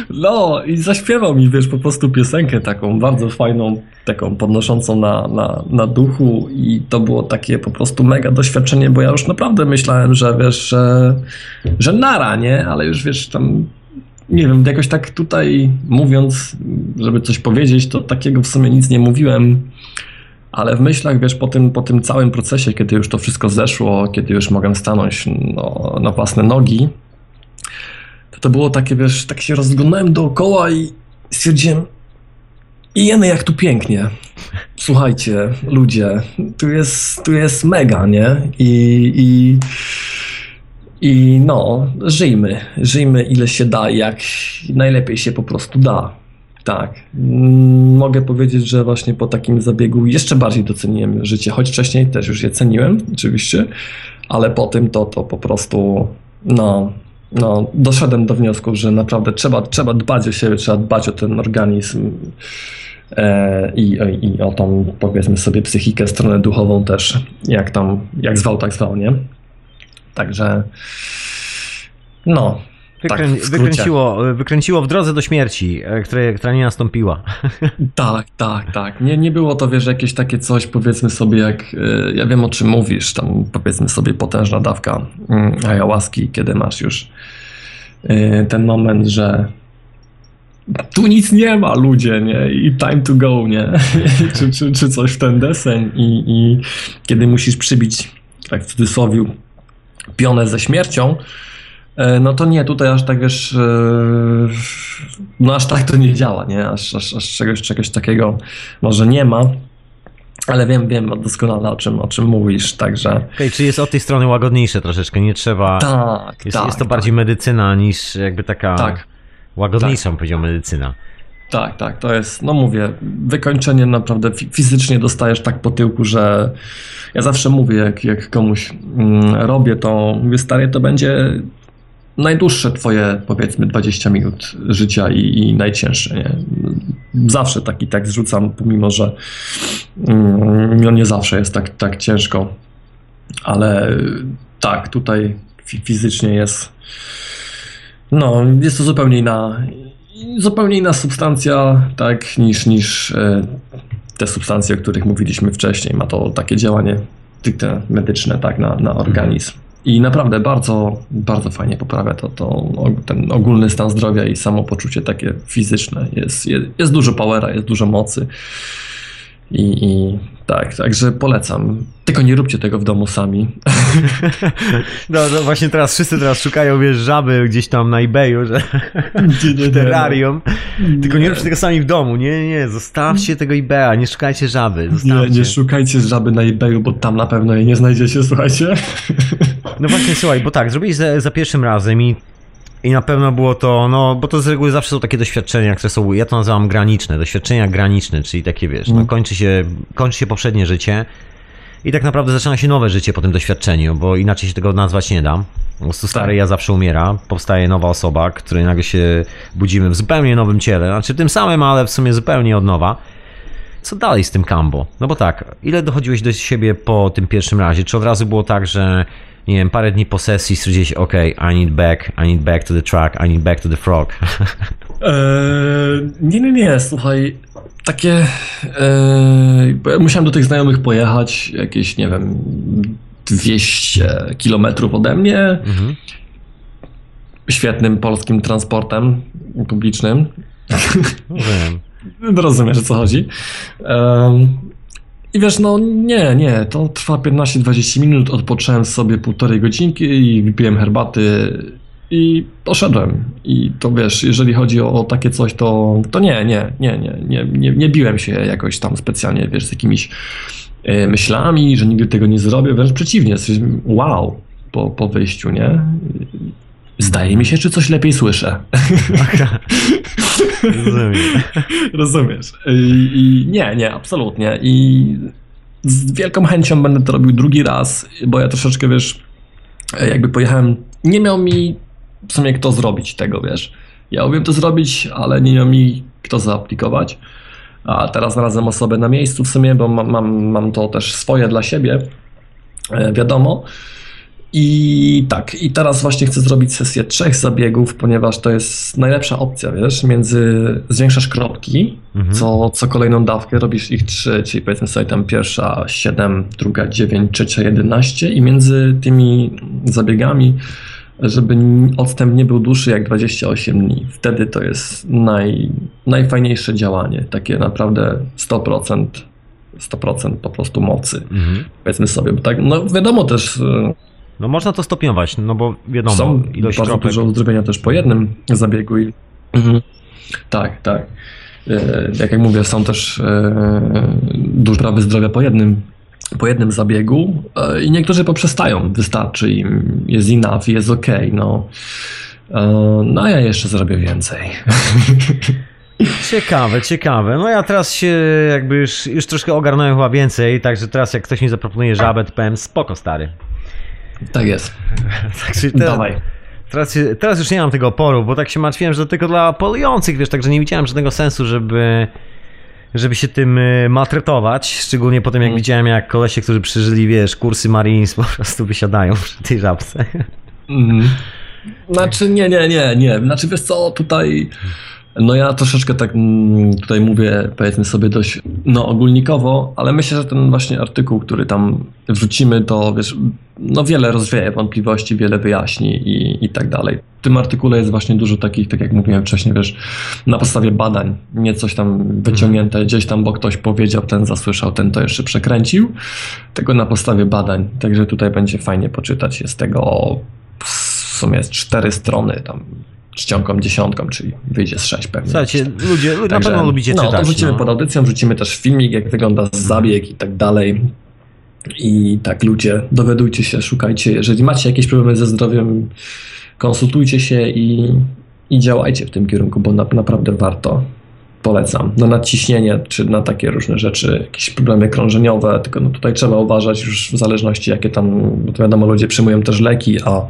No i zaśpiewał mi, wiesz, po prostu piosenkę taką bardzo fajną, taką podnoszącą na, na, na duchu i to było takie po prostu mega doświadczenie, bo ja już naprawdę myślałem, że wiesz, że, że nara, nie? Ale już wiesz, tam nie wiem, jakoś tak tutaj mówiąc, żeby coś powiedzieć, to takiego w sumie nic nie mówiłem. Ale w myślach, wiesz, po tym, po tym całym procesie, kiedy już to wszystko zeszło, kiedy już mogłem stanąć no, na własne nogi, to to było takie, wiesz, tak się rozglądałem dookoła i stwierdziłem, jeny jak tu pięknie. Słuchajcie, ludzie, tu jest, tu jest mega, nie? I, i, i no, żyjmy. Żyjmy ile się da, jak najlepiej się po prostu da. Tak. Mm, Mogę powiedzieć, że właśnie po takim zabiegu jeszcze bardziej doceniłem życie, choć wcześniej też już je ceniłem, oczywiście, ale po tym to, to po prostu, no, no, doszedłem do wniosku, że naprawdę trzeba, trzeba dbać o siebie, trzeba dbać o ten organizm e, i, i o tą, powiedzmy sobie, psychikę, stronę duchową też, jak tam, jak zwał, tak zwał, nie? Także, no, Wykrę... Tak, w skrócie. wykręciło, wykręciło w drodze do śmierci, e, która nie nastąpiła. *laughs* Tak, tak, tak. Nie, nie było to, wiesz, jakieś takie coś, powiedzmy sobie, jak e, ja wiem o czym mówisz, tam powiedzmy sobie potężna dawka mm, ayahuaski, kiedy masz już e, ten moment, że tu nic nie ma, ludzie, nie? I time to go, nie? *laughs* czy, czy, czy coś w ten deseń i, i kiedy musisz przybić, tak w cudzysłowie, pionę ze śmiercią, No to nie, tutaj aż tak wiesz, e, no aż tak to nie działa, nie? Aż, aż, aż czegoś, czegoś takiego może nie ma, ale wiem, wiem doskonale o czym, o czym mówisz, także Okej, czy jest od tej strony łagodniejsze troszeczkę, nie trzeba... tak, Jest, tak. jest to tak. bardziej medycyna niż jakby taka... Tak. łagodniejsza, tak. powiedział, medycyna. Tak, tak, to jest, no mówię, wykończenie naprawdę fizycznie dostajesz tak po tyłku, że ja zawsze mówię, jak, jak komuś mm, robię to, mówię, stary, to będzie najdłuższe twoje, powiedzmy, 20 minut życia i, i najcięższe, nie? Zawsze taki tekst rzucam, pomimo, że mm, no nie zawsze jest tak, tak ciężko, ale tak, tutaj fizycznie jest no, jest to zupełnie inna, zupełnie inna substancja, tak, niż, niż e, te substancje, o których mówiliśmy wcześniej. Ma to takie działanie stricte medyczne, tak, na, na organizm. I naprawdę bardzo, bardzo fajnie poprawia to, to ten ogólny stan zdrowia i samopoczucie takie fizyczne. Jest, jest, jest dużo powera, jest dużo mocy. I, I, tak, także polecam. Tylko nie róbcie tego w domu sami. *laughs* No, no właśnie teraz wszyscy teraz szukają, wiesz, żaby gdzieś tam na eBayu, że *laughs* nie, terrarium. Tylko nie róbcie tego sami w domu. Nie, nie, zostawcie tego eBaya, nie szukajcie żaby. Zostawcie. Nie, nie szukajcie żaby na eBayu, bo tam na pewno jej nie znajdziecie, słuchajcie. No właśnie, słuchaj, bo tak, zrobiłeś za, za pierwszym razem i i na pewno było to, no, bo to z reguły zawsze są takie doświadczenia, które są, ja to nazywam graniczne, doświadczenia graniczne, czyli takie, wiesz, no, mm. kończy, się, kończy się poprzednie życie i tak naprawdę zaczyna się nowe życie po tym doświadczeniu, bo inaczej się tego nazwać nie da. Po prostu stary tak. ja zawsze umiera, powstaje nowa osoba, której nagle się budzimy w zupełnie nowym ciele, znaczy tym samym, ale w sumie zupełnie od nowa. Co dalej z tym kambo? No bo tak, ile dochodziłeś do siebie po tym pierwszym razie? Czy od razu było tak, że nie wiem, parę dni po sesji stwierdziłeś, ok, I need back, I need back to the track, I need back to the frog. Eee, *laughs* nie, nie, nie, słuchaj, takie, eee, musiałem do tych znajomych pojechać, jakieś, nie wiem, 200 kilometrów ode mnie, mhm. świetnym polskim transportem publicznym. Wiem. *laughs* Rozumiesz, o co chodzi. I wiesz, no nie, nie, to trwa 15-20 minut, odpocząłem sobie półtorej godzinki i wypiłem herbaty i poszedłem. I to wiesz, jeżeli chodzi o, o, takie coś, to, to nie, nie, nie, nie, nie, nie, nie biłem się jakoś tam specjalnie, wiesz, z jakimiś y, myślami, że nigdy tego nie zrobię, wręcz przeciwnie, wow po, po wyjściu, nie? Zdaje mi się, czy coś lepiej słyszę. Rozumiem. *laughs* Rozumiesz. I, I, nie, nie, absolutnie. I z wielką chęcią będę to robił drugi raz, bo ja troszeczkę, wiesz, jakby pojechałem, nie miał mi w sumie kto zrobić tego, wiesz. Ja umiem to zrobić, ale nie miał mi kto zaaplikować. A teraz znalazłem osobę na miejscu w sumie, bo mam, mam, mam to też swoje dla siebie, e, wiadomo. I tak, i teraz właśnie chcę zrobić sesję trzech zabiegów, ponieważ to jest najlepsza opcja, wiesz, między zwiększasz kropki, mhm. co, co kolejną dawkę, robisz ich trzy, czyli powiedzmy sobie tam pierwsza 7, druga 9, trzecia 11 i między tymi zabiegami, żeby odstęp nie był dłuższy jak 28 dni. Wtedy to jest naj, najfajniejsze działanie, takie naprawdę 100%. 100% po prostu mocy. Mhm. Powiedzmy sobie, bo tak, no wiadomo też, no można to stopniować, no bo wiadomo, Są ilość bardzo kropek. dużo uzdrowienia też po jednym zabiegu. I... Mhm. Tak, tak. E, jak jak mówię, są też e, duże prawy zdrowia po jednym, po jednym zabiegu e, i niektórzy poprzestają. Wystarczy im, jest enough, jest ok. No, no a ja jeszcze zrobię więcej. *laughs* Ciekawe, ciekawe. No ja teraz się jakby już, już troszkę ogarnąłem chyba więcej, także teraz jak ktoś mi zaproponuje żabę, to powiem spoko stary. Tak jest. *laughs* tak, teraz, Dawaj. Teraz, teraz, już nie mam tego oporu, bo tak się martwiłem, że to tylko dla polujących, wiesz, także nie widziałem żadnego sensu, żeby żeby się tym y, maltretować, szczególnie po tym jak mm. widziałem jak kolesie, którzy przeżyli, wiesz, kursy Marines po prostu wysiadają przy tej żabce. Mm. Znaczy nie, nie, nie, nie, znaczy wiesz co, tutaj no ja troszeczkę tak mm, tutaj mówię, powiedzmy sobie dość no, ogólnikowo, ale myślę, że ten właśnie artykuł, który tam wrzucimy, to wiesz, no wiele rozwieje wątpliwości, wiele wyjaśni i, i tak dalej. W tym artykule jest właśnie dużo takich, tak jak mówiłem wcześniej, wiesz, na podstawie badań, nie coś tam wyciągnięte mhm. gdzieś tam, bo ktoś powiedział, ten zasłyszał, ten to jeszcze przekręcił, tego na podstawie badań, także tutaj będzie fajnie poczytać, jest tego w sumie jest cztery strony, tam czcionką, dziesiątką, czyli wyjdzie z sześć pewnie. Słuchajcie, ludzie, Także, na pewno lubicie no, czytać. To wrzucimy no. pod audycją, wrzucimy też filmik, jak wygląda zabieg i tak dalej. I tak ludzie, dowiadujcie się, szukajcie. Jeżeli macie jakieś problemy ze zdrowiem, konsultujcie się i i działajcie w tym kierunku, bo na, naprawdę warto. Polecam. Na nadciśnienie, czy na takie różne rzeczy, jakieś problemy krążeniowe, tylko no tutaj trzeba uważać już w zależności jakie tam, bo to wiadomo, ludzie przyjmują też leki, a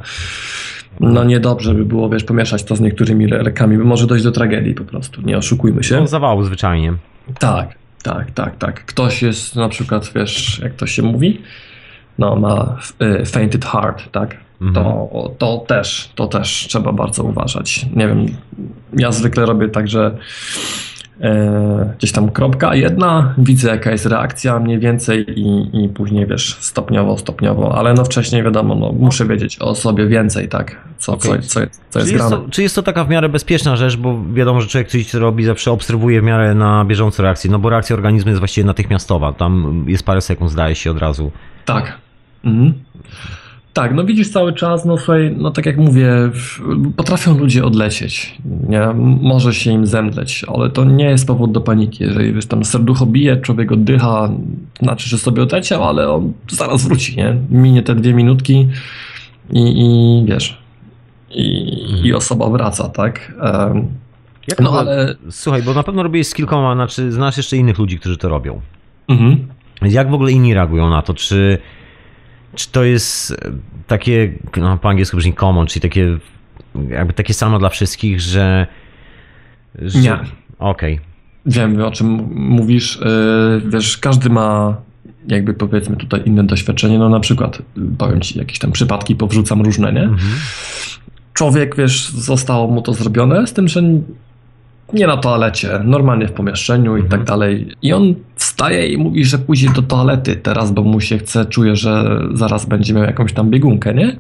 no niedobrze by było, wiesz, pomieszać to z niektórymi lekami, bo może dojść do tragedii po prostu, nie oszukujmy się. No, zawału zwyczajnie. Tak, tak, tak, tak. Ktoś jest na przykład, wiesz, jak to się mówi, no ma y, fainted heart, tak? Mhm. To, to też, to też trzeba bardzo uważać. Nie wiem, ja zwykle robię tak, że gdzieś tam kropka jedna, widzę jaka jest reakcja mniej więcej i, i później wiesz, stopniowo, stopniowo, ale no wcześniej wiadomo, no, muszę wiedzieć o sobie więcej, tak, co, Okej. co, co, jest- co jest Czy jest, to, czy jest to taka w miarę bezpieczna rzecz, bo wiadomo, że człowiek coś robi, zawsze obserwuje w miarę na bieżąco reakcję, no bo reakcja organizmu jest właściwie natychmiastowa, tam jest parę sekund, zdaje się od razu. Tak. Mhm. Tak, no widzisz cały czas, no słuchaj, no tak jak mówię, potrafią ludzie odlecieć, nie? Może się im zemdleć, ale to nie jest powód do paniki. Jeżeli wiesz, tam serducho bije, człowiek oddycha, znaczy, że sobie odleciał, ale on zaraz wróci, nie? Minie te dwie minutki i, i wiesz, i, i osoba wraca, tak? No ale... Słuchaj, bo na pewno robisz z kilkoma, znaczy znasz jeszcze innych ludzi, którzy to robią. Mhm. Jak w ogóle inni reagują na to? Czy, czy to jest e, takie, no, po angielsku brzmi common, czyli takie jakby takie samo dla wszystkich, że... że... Nie. Okej. Wiem, o czym mówisz. Yy, Wiesz, każdy ma jakby powiedzmy tutaj inne doświadczenie. No na przykład, powiem ci, jakieś tam przypadki powrzucam różne, nie? Mhm. Człowiek, wiesz, zostało mu to zrobione, z tym, że nie na toalecie, normalnie w pomieszczeniu i Mhm. tak dalej. I on wstaje i mówi, że pójdzie do toalety teraz, bo mu się chce, czuje, że zaraz będzie miał jakąś tam biegunkę, nie?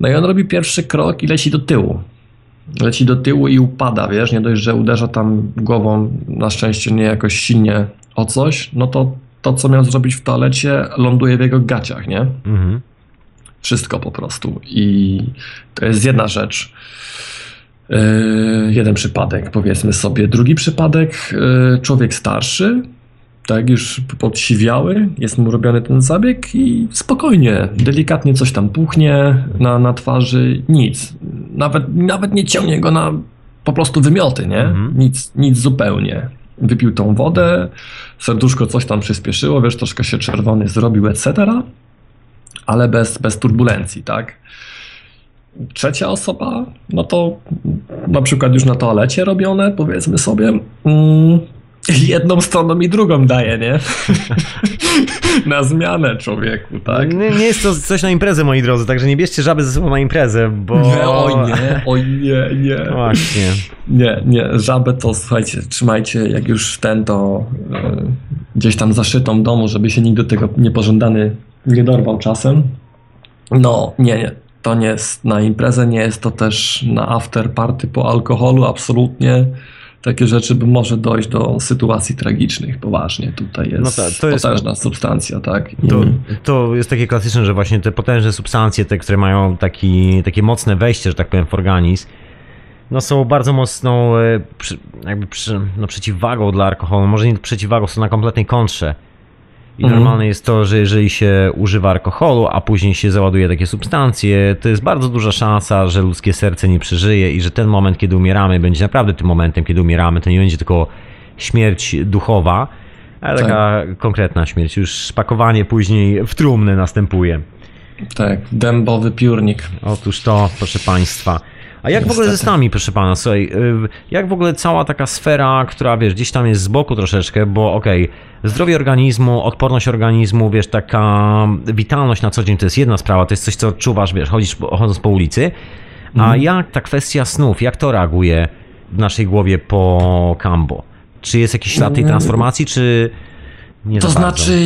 No i on robi pierwszy krok i leci do tyłu. Leci do tyłu i upada, wiesz, nie dość, że uderza tam głową, na szczęście nie jakoś silnie o coś, no to to, co miał zrobić w toalecie, ląduje w jego gaciach, nie? Mhm. Wszystko po prostu. I to jest jedna rzecz. Yy, jeden przypadek, powiedzmy sobie. Drugi przypadek, yy, człowiek starszy, tak, już podsiwiały, jest mu robiony ten zabieg i spokojnie, delikatnie coś tam puchnie na, na twarzy, nic. Nawet, nawet nie ciągnie go na po prostu wymioty, nie? Mhm. Nic, nic zupełnie. Wypił tą wodę, serduszko coś tam przyspieszyło, wiesz, troszkę się czerwony zrobił, etc ale bez, bez turbulencji, tak? Trzecia osoba, no to na przykład już na toalecie robione, powiedzmy sobie, mm, *laughs* jedną stroną i drugą daje, nie? *laughs* na zmianę człowieku, tak? Nie, nie jest to coś na imprezę, moi drodzy, także nie bierzcie żaby ze sobą na imprezę, bo... Nie, oj nie, oj nie, nie. Właśnie. Nie, nie, żabę to słuchajcie, trzymajcie jak już ten to e, gdzieś tam zaszytą domu, żeby się nikt do tego niepożądany nie dorwał czasem. No, nie, nie. To nie jest na imprezę, nie jest to też na after party po alkoholu, absolutnie. Takie rzeczy by może dojść do sytuacji tragicznych, poważnie. Tutaj jest, No tak, to jest- potężna substancja, tak? I- To, to jest takie klasyczne, że właśnie te potężne substancje, te, które mają taki, takie mocne wejście, że tak powiem, w organizm, no są bardzo mocną e, jakby przy, no, przeciwwagą dla alkoholu. Może nie przeciwwagą, są na kompletnej kontrze. I Mhm. normalne jest to, że jeżeli się używa alkoholu, a później się załaduje takie substancje, to jest bardzo duża szansa, że ludzkie serce nie przeżyje i że ten moment, kiedy umieramy, będzie naprawdę tym momentem, kiedy umieramy. To nie będzie tylko śmierć duchowa, ale Tak. taka konkretna śmierć. Już szpakowanie później w trumnę następuje. Tak, dębowy piórnik. Otóż to, proszę Państwa. A jak w ogóle ze Niestety. snami, proszę Pana, słuchaj, y, jak w ogóle cała taka sfera, która, wiesz, gdzieś tam jest z boku troszeczkę, bo okej, zdrowie organizmu, odporność organizmu, wiesz, taka witalność na co dzień to jest jedna sprawa, to jest coś, co odczuwasz, wiesz, chodzisz, chodząc po ulicy, a Mhm. jak ta kwestia snów, jak to reaguje w naszej głowie po Cambo? Czy jest jakiś ślad tej Mm. transformacji, czy nie To znaczy,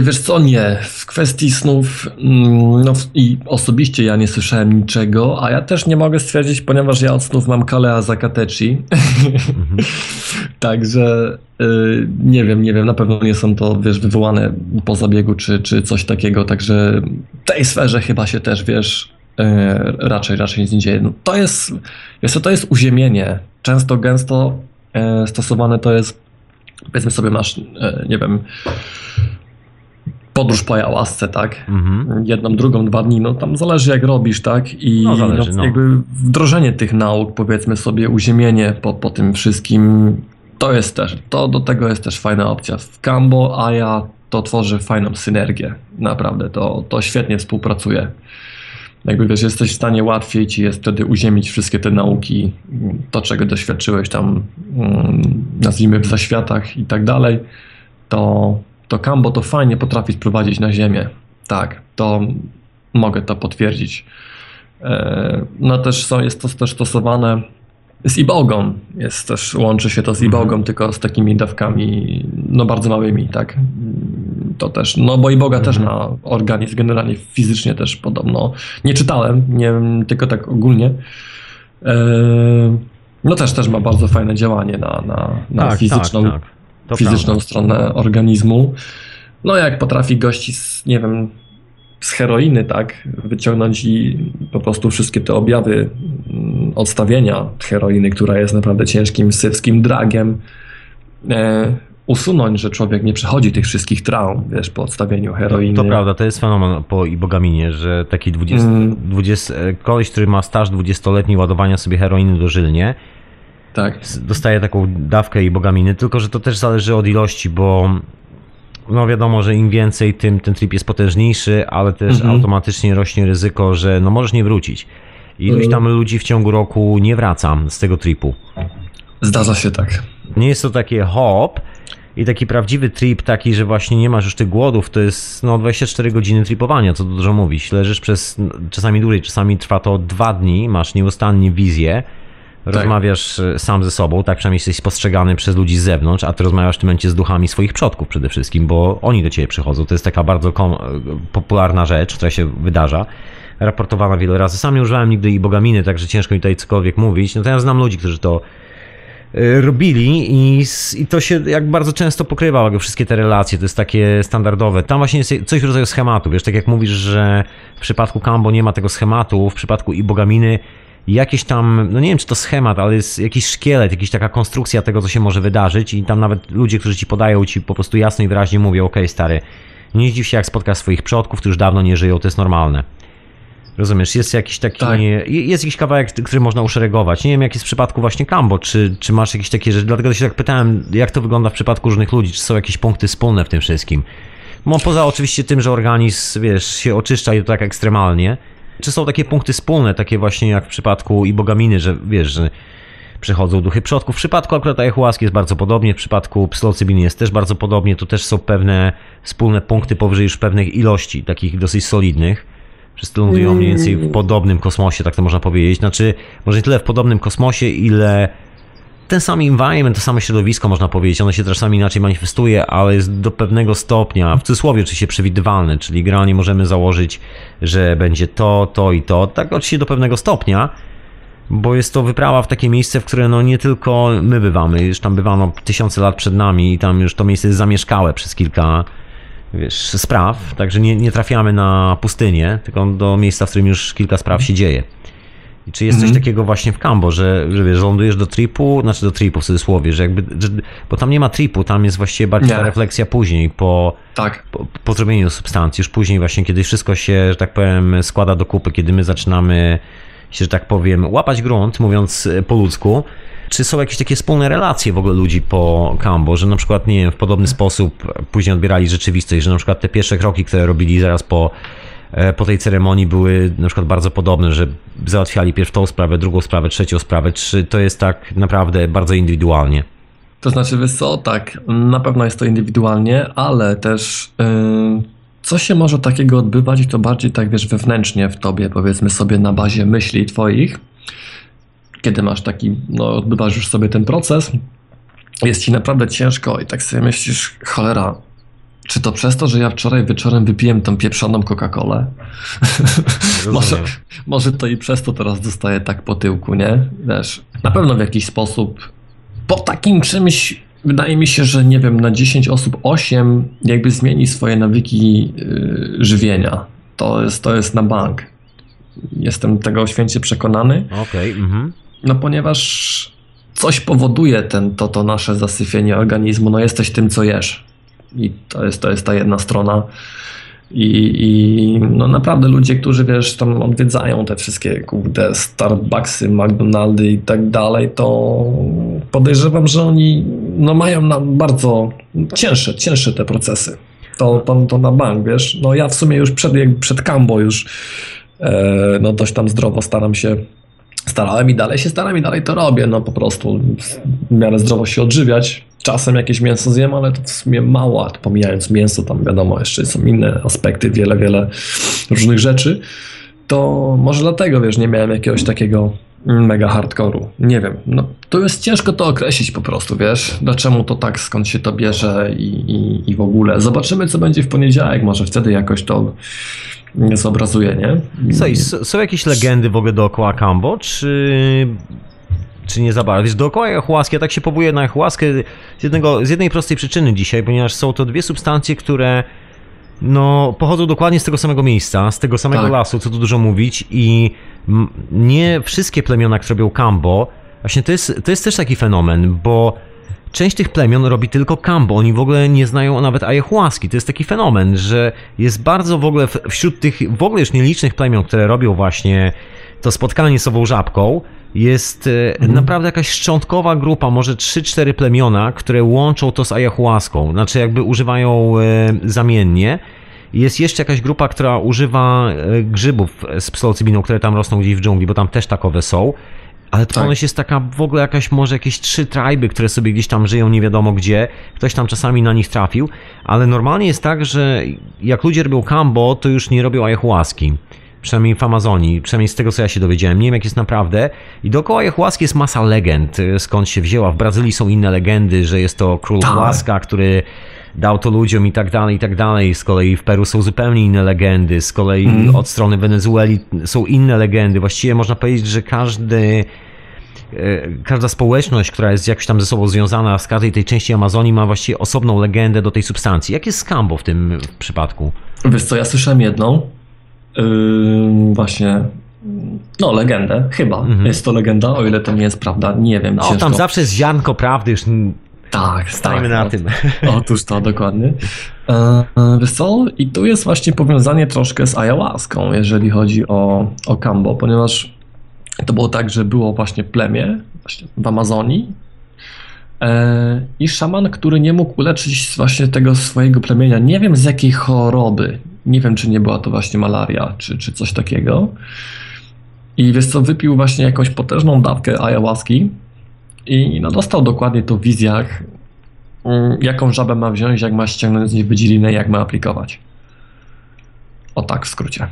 wiesz co, nie. W kwestii snów, mm, no i osobiście ja nie słyszałem niczego, a ja też nie mogę stwierdzić, ponieważ ja od snów mam kalea zakatechi. *laughs* Także y, nie wiem, nie wiem, na pewno nie są to, wiesz, wywołane po zabiegu czy, czy coś takiego, także w tej sferze chyba się też, wiesz, y, raczej, raczej nic nie dzieje. No, to jest, wiesz co, to jest uziemienie. Często, gęsto y, stosowane to jest powiedzmy sobie masz, e, nie wiem, podróż po ayahuasce, tak? Mhm. Jedną, drugą, dwa dni, no tam zależy jak robisz, tak? I no, zależy, no, jakby wdrożenie tych nauk, powiedzmy sobie, uziemienie po, po tym wszystkim, to jest też, to do tego jest też fajna opcja. W Cambo, Aya to tworzy fajną synergię, naprawdę, to, to świetnie współpracuje. Jakby wiesz, jesteś w stanie łatwiej ci jest wtedy uziemić wszystkie te nauki, to czego doświadczyłeś tam, mm, nazwijmy w zaświatach i tak dalej, to to Cambo to fajnie potrafi sprowadzić na ziemię. Tak, to mogę to potwierdzić. E, no też są, jest to też stosowane z ibogą. Jest też, łączy się to z ibogą, mhm. tylko z takimi dawkami no bardzo małymi, tak. To też, no bo iboga mhm. też ma organizm generalnie fizycznie też podobno. Nie czytałem, nie tylko tak ogólnie. E, no też też ma bardzo fajne działanie na, na, na tak, fizyczną tak, tak fizyczną prawda. stronę organizmu. No jak potrafi gości z, nie wiem, z heroiny, tak, wyciągnąć i po prostu wszystkie te objawy mm, odstawienia heroiny, która jest naprawdę ciężkim sywskim dragiem, e, usunąć, że człowiek nie przechodzi tych wszystkich traum, wiesz, po odstawieniu heroiny. To, to prawda, to jest fenomen po ibogaminie, że taki 20, mm. 20, koleś, który ma staż 20-letni ładowania sobie heroiny dożylnie, tak. Dostaje taką dawkę i bogaminy, tylko że to też zależy od ilości, bo no wiadomo, że im więcej, tym ten trip jest potężniejszy, ale też mhm. automatycznie rośnie ryzyko, że no możesz nie wrócić. Iluś mhm. tam ludzi w ciągu roku nie wraca z tego tripu. Zdarza się tak. Nie jest to takie hop i taki prawdziwy trip, taki, że właśnie nie masz już tych głodów, to jest no 24 godziny tripowania, co dużo mówić. Leżysz przez czasami dłużej, czasami trwa to dwa dni, masz nieustannie wizję tak. rozmawiasz e, sam ze sobą, tak przynajmniej jesteś spostrzegany przez ludzi z zewnątrz, a ty rozmawiasz w tym momencie z duchami swoich przodków przede wszystkim, bo oni do ciebie przychodzą. To jest taka bardzo e, popularna rzecz, która się wydarza raportowana wiele razy. Sam nie używałem nigdy i bogaminy, także ciężko mi tutaj cokolwiek mówić. To ja znam ludzi, którzy to robili i, i to się jak bardzo często pokrywa wszystkie te relacje, to jest takie standardowe. Tam właśnie jest coś w rodzaju schematu, wiesz, tak jak mówisz, że w przypadku Kambo nie ma tego schematu, w przypadku i bogaminy jakiś tam, no nie wiem czy to schemat, ale jest jakiś szkielet, jakaś taka konstrukcja tego, co się może wydarzyć i tam nawet ludzie, którzy ci podają, ci po prostu jasno i wyraźnie mówią, okej okay, stary, nie zdziw się jak spotkasz swoich przodków, którzy dawno nie żyją, to jest normalne. Rozumiesz, jest jakiś taki, tak. jest jakiś kawałek, który można uszeregować. Nie wiem, jak jest w przypadku właśnie Kambo, czy, czy masz jakieś takie rzeczy, dlatego się tak pytałem, jak to wygląda w przypadku różnych ludzi, czy są jakieś punkty wspólne w tym wszystkim. No poza oczywiście tym, że organizm, wiesz, się oczyszcza i to tak ekstremalnie, czy są takie punkty wspólne, takie właśnie jak w przypadku i bogaminy, że wiesz, że przychodzą duchy przodków. W przypadku akurat ayahuaski jest bardzo podobnie, w przypadku psylocybiny jest też bardzo podobnie. Tu też są pewne wspólne punkty powyżej już pewnych ilości, takich dosyć solidnych. Wszyscy lądują mniej więcej w podobnym kosmosie, tak to można powiedzieć. Znaczy, może nie tyle w podobnym kosmosie, ile ten sam environment, to samo środowisko można powiedzieć, ono się czasami inaczej manifestuje, ale jest do pewnego stopnia, w cudzysłowie oczywiście przewidywalne, czyli generalnie możemy założyć, że będzie to, to i to, tak oczywiście do pewnego stopnia, bo jest to wyprawa w takie miejsce, w które no nie tylko my bywamy, już tam bywano tysiące lat przed nami i tam już to miejsce jest zamieszkałe przez kilka wiesz, spraw, także nie, nie trafiamy na pustynię, tylko do miejsca, w którym już kilka spraw się dzieje. I czy jest coś mhm. takiego właśnie w Cambo, że, że wiesz, lądujesz do tripu, znaczy do tripu w cudzysłowie, że jakby, że, bo tam nie ma tripu, tam jest właściwie bardziej ta refleksja później, po, tak. po, po zrobieniu substancji, już później właśnie, kiedy wszystko się, że tak powiem, składa do kupy, kiedy my zaczynamy się, że tak powiem, łapać grunt, mówiąc e, po ludzku, czy są jakieś takie wspólne relacje w ogóle ludzi po Cambo, że na przykład, nie wiem, w podobny sposób później odbierali rzeczywistość, że na przykład te pierwsze kroki, które robili zaraz po E, po tej ceremonii były na przykład bardzo podobne, że załatwiali pierw tą sprawę, drugą sprawę, trzecią sprawę. Czy to jest tak naprawdę bardzo indywidualnie? To znaczy, co, tak, na pewno jest to indywidualnie, ale też yy, co się może takiego odbywać, to bardziej tak, wiesz, wewnętrznie w tobie, powiedzmy sobie na bazie myśli twoich, kiedy masz taki, no odbywasz już sobie ten proces, jest ci naprawdę ciężko i tak sobie myślisz, cholera, czy to przez to, że ja wczoraj wieczorem wypiłem tą pieprzoną Coca-Colę? *laughs* może, może to i przez to teraz dostaję tak po tyłku, nie? Wiesz, na pewno w jakiś sposób po takim czymś wydaje mi się, że nie wiem, na 10 osób 8 jakby zmieni swoje nawyki yy, żywienia. To jest, to jest na bank. Jestem tego święcie przekonany. Okej. Okay, mhm. No ponieważ coś powoduje ten, to, to nasze zasyfienie organizmu. No jesteś tym, co jesz I to jest, to jest ta jedna strona. I, I no naprawdę ludzie, którzy wiesz, tam odwiedzają te wszystkie kurde Starbucksy, McDonaldy i tak dalej, to podejrzewam, że oni no mają na bardzo cięższe, cięższe te procesy. To, to, to na bank, wiesz. No ja w sumie już przed, przed Cambo już e, no dość tam zdrowo staram się starałem i dalej się staram i dalej to robię, no po prostu w miarę zdrowo się odżywiać. Czasem jakieś mięso zjem, ale to w sumie mało, pomijając mięso, tam wiadomo, jeszcze są inne aspekty, wiele, wiele różnych rzeczy. To może dlatego, wiesz, nie miałem jakiegoś takiego mega hardcore'u. Nie wiem, no to jest ciężko to określić po prostu, wiesz, dlaczego to tak, skąd się to bierze i, i, i w ogóle. Zobaczymy, co będzie w poniedziałek, może wtedy jakoś to zobrazuje, nie? Słuchaj, są jakieś legendy w ogóle dookoła Kambo, czy, czy nie za bardzo? Wiesz, dookoła ayahuaski, ja tak się powołuję na ayahuaskę z, jednego, z jednej prostej przyczyny dzisiaj, ponieważ są to dwie substancje, które no, pochodzą dokładnie z tego samego miejsca, z tego samego tak. lasu, co tu dużo mówić i nie wszystkie plemiona, które robią Kambo, właśnie to jest, to jest też taki fenomen, bo część tych plemion robi tylko kambo, oni w ogóle nie znają nawet ayahuaski. To jest taki fenomen, że jest bardzo w ogóle wśród tych w ogóle już nielicznych plemion, które robią właśnie to spotkanie z ową żabką, jest e, mhm. naprawdę jakaś szczątkowa grupa, może 3-4 plemiona, które łączą to z ayahuaską, znaczy jakby używają e, zamiennie. Jest jeszcze jakaś grupa, która używa e, grzybów z psylocybiną, które tam rosną gdzieś w dżungli, bo tam też takowe są. Ale to tak. jest taka w ogóle jakaś, może jakieś trzy trajby, które sobie gdzieś tam żyją nie wiadomo gdzie. Ktoś tam czasami na nich trafił, ale normalnie jest tak, że jak ludzie robią kambo, to już nie robią ayahuaski. Przynajmniej w Amazonii, przynajmniej z tego co ja się dowiedziałem. Nie wiem jak jest naprawdę. I dookoła ayahuaski jest masa legend, skąd się wzięła. W Brazylii są inne legendy, że jest to król tak. łaska, który dał to ludziom i tak dalej, i tak dalej. Z kolei w Peru są zupełnie inne legendy, z kolei mm. od strony Wenezueli są inne legendy. Właściwie można powiedzieć, że każdy e, każda społeczność, która jest jakoś tam ze sobą związana z każdej tej części Amazonii ma właściwie osobną legendę do tej substancji. Jak jest Scambo w tym przypadku? Wiesz co, ja słyszałem jedną, właśnie no, legendę, chyba. Mhm. Jest to legenda, o ile to nie jest prawda, nie wiem. No, tam zawsze jest ziarnko prawdy, już tak, stajmy tak, na tym. *laughs* Otóż to, dokładnie. E, e, wiesz co? I tu jest właśnie powiązanie troszkę z ayahuaską, jeżeli chodzi o, o Kambo, ponieważ to było tak, że było właśnie plemię właśnie w Amazonii e, i szaman, który nie mógł uleczyć właśnie tego swojego plemienia, nie wiem z jakiej choroby, nie wiem czy nie była to właśnie malaria, czy, czy coś takiego. I wiesz co, wypił właśnie jakąś potężną dawkę ayahuaski, i no, dostał dokładnie to w wizjach, mm, jaką żabę ma wziąć, jak ma ściągnąć z niej wydzielinę, jak ma aplikować. O tak w skrócie.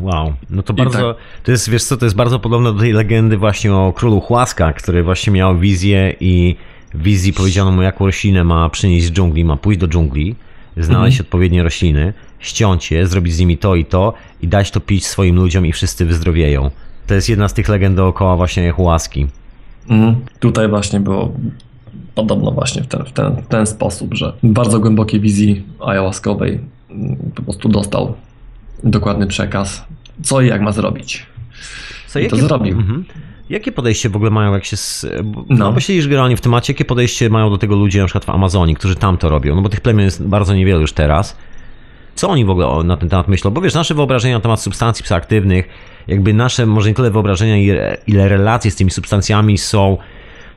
Wow, no to bardzo, tak. to jest, wiesz co, to jest bardzo podobne do tej legendy właśnie o królu Chłaska, który właśnie miał wizję i w wizji powiedziano mu, jaką roślinę ma przynieść z dżungli, ma pójść do dżungli, znaleźć mhm. odpowiednie rośliny, ściąć je, zrobić z nimi to i to i dać to pić swoim ludziom i wszyscy wyzdrowieją. To jest jedna z tych legend dookoła właśnie Chłaski. Mhm. Tutaj właśnie było podobno właśnie w ten, w, ten, w ten sposób, że bardzo głębokiej wizji ayahuaskowej mm, po prostu dostał dokładny przekaz, co i jak ma zrobić. Co, I jakie, to zrobił. Mhm. Jakie podejście w ogóle mają, jak się. No, no bo siedzisz generalnie w temacie, jakie podejście mają do tego ludzie na przykład w Amazonii, którzy tam to robią? No bo tych plemion jest bardzo niewiele już teraz. Co oni w ogóle na ten temat myślą? Bo wiesz, nasze wyobrażenia na temat substancji psychoaktywnych, jakby nasze, może nie tyle wyobrażenia, ile relacje z tymi substancjami są,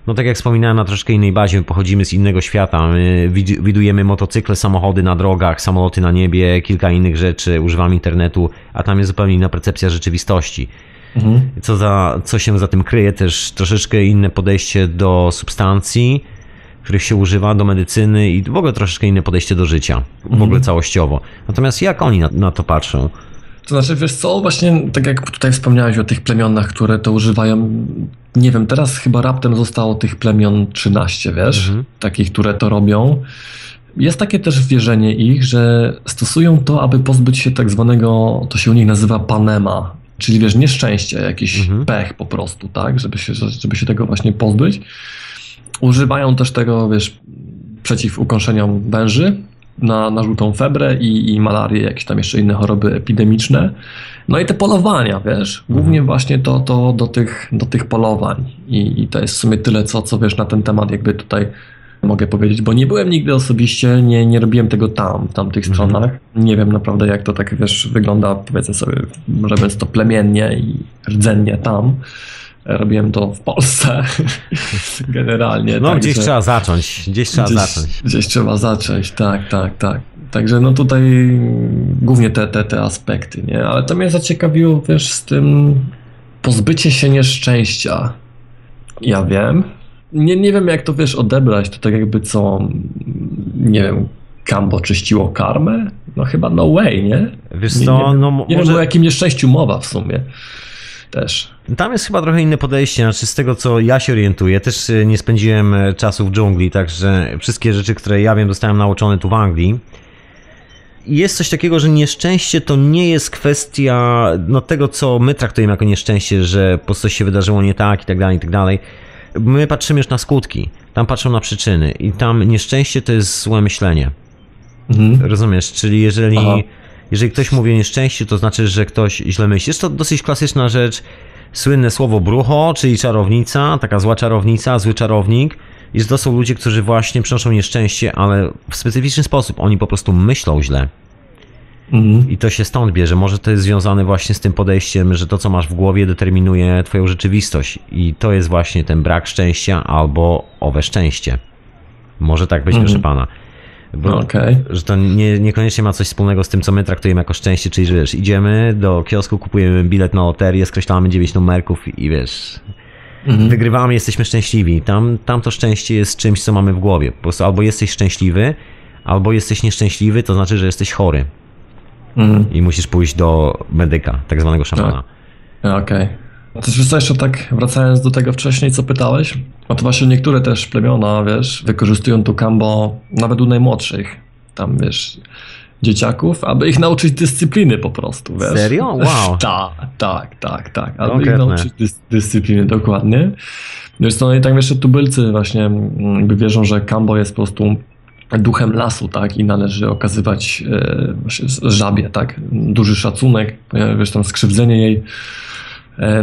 no tak jak wspominałem, na troszkę innej bazie, my pochodzimy z innego świata, my widujemy motocykle, samochody na drogach, samoloty na niebie, kilka innych rzeczy, używamy internetu, a tam jest zupełnie inna percepcja rzeczywistości. Mhm. Co, za, co się za tym kryje, też troszeczkę inne podejście do substancji, których się używa do medycyny i w ogóle troszeczkę inne podejście do życia, w ogóle mhm. całościowo. Natomiast jak oni na, na, to patrzą? To znaczy, wiesz co, właśnie tak jak tutaj wspomniałeś o tych plemionach, które to używają, nie wiem, teraz chyba raptem zostało tych plemion 13, wiesz, mhm. takich, które to robią. Jest takie też wierzenie ich, że stosują to, aby pozbyć się tak zwanego, to się u nich nazywa panema, czyli wiesz, nieszczęście, jakiś mhm. pech po prostu, tak, żeby się, żeby się tego właśnie pozbyć. Używają też tego, wiesz, przeciw ukąszeniom węży na, na żółtą febrę i, i malarię, jakieś tam jeszcze inne choroby epidemiczne. No i te polowania, wiesz, głównie mhm. właśnie to, to do, tych, do tych polowań. I, I to jest w sumie tyle, co, co wiesz na ten temat, jakby tutaj mogę powiedzieć, bo nie byłem nigdy osobiście, nie, nie robiłem tego tam, w tamtych Mhm. stronach. Nie wiem naprawdę jak to tak, wiesz, wygląda, powiedzmy sobie, mówiąc to plemiennie i rdzennie tam. Robiłem to w Polsce *laughs* generalnie. No, gdzieś trzeba zacząć, gdzieś trzeba gdzieś, zacząć. Gdzieś trzeba zacząć, tak, tak, tak. Także no tutaj głównie te, te, te aspekty, nie? Ale to mnie zaciekawiło, wiesz, z tym pozbycie się nieszczęścia. Ja wiem. Nie, nie wiem, jak to, wiesz, odebrać. To tak jakby co, nie wiem, Kambo czyściło karmę? No chyba no way, nie? Wiesz Nie, co, nie, wiem. no nie wiem, może... o jakim nieszczęściu mowa w sumie. Też. Tam jest chyba trochę inne podejście, znaczy z tego co ja się orientuję, też y, nie spędziłem e, czasu w dżungli, także wszystkie rzeczy, które ja wiem, dostałem nauczone tu w Anglii. I Jest coś takiego, że nieszczęście to nie jest kwestia no, tego, co my traktujemy jako nieszczęście, że po prostu coś się wydarzyło nie tak i tak dalej, i tak dalej. My patrzymy już na skutki, tam patrzą na przyczyny i tam nieszczęście to jest złe myślenie. Mhm. Rozumiesz? Czyli jeżeli, Aha. Jeżeli ktoś mówi o nieszczęściu, to znaczy, że ktoś źle myśli. Jest to dosyć klasyczna rzecz. Słynne słowo brucho, czyli czarownica, taka zła czarownica, zły czarownik. I to są ludzie, którzy właśnie przynoszą nieszczęście, ale w specyficzny sposób. Oni po prostu myślą źle. Mhm. I to się stąd bierze. Może to jest związane właśnie z tym podejściem, że to, co masz w głowie, determinuje Twoją rzeczywistość. I to jest właśnie ten brak szczęścia albo owe szczęście. Może tak być, Mhm. proszę pana. Bo, No, Okej. że to nie, niekoniecznie ma coś wspólnego z tym, co my traktujemy jako szczęście, czyli że wiesz, idziemy do kiosku, kupujemy bilet na loterię, skreślamy 9 numerków i wiesz, Mhm. wygrywamy, jesteśmy szczęśliwi. Tam, tam to szczęście jest czymś, co mamy w głowie. Po prostu albo jesteś szczęśliwy, albo jesteś nieszczęśliwy, to znaczy, że jesteś chory Mhm. i musisz pójść do medyka, tak zwanego szamana. Okej. Też wiesz co, jeszcze tak wracając do tego wcześniej, co pytałeś, no to właśnie niektóre też plemiona, wiesz, wykorzystują to kambo nawet u najmłodszych, tam wiesz, dzieciaków, aby ich nauczyć dyscypliny po prostu, wiesz. Serio? Wow. *laughs* tak, tak, tak, tak, aby Konkretne. ich nauczyć dys dyscypliny, dokładnie. Wiesz co, no i tak wiesz, tubylcy właśnie mm, jakby wierzą, że kambo jest po prostu duchem lasu, tak, i należy okazywać e, żabie, tak, duży szacunek, e, wiesz, tam skrzywdzenie jej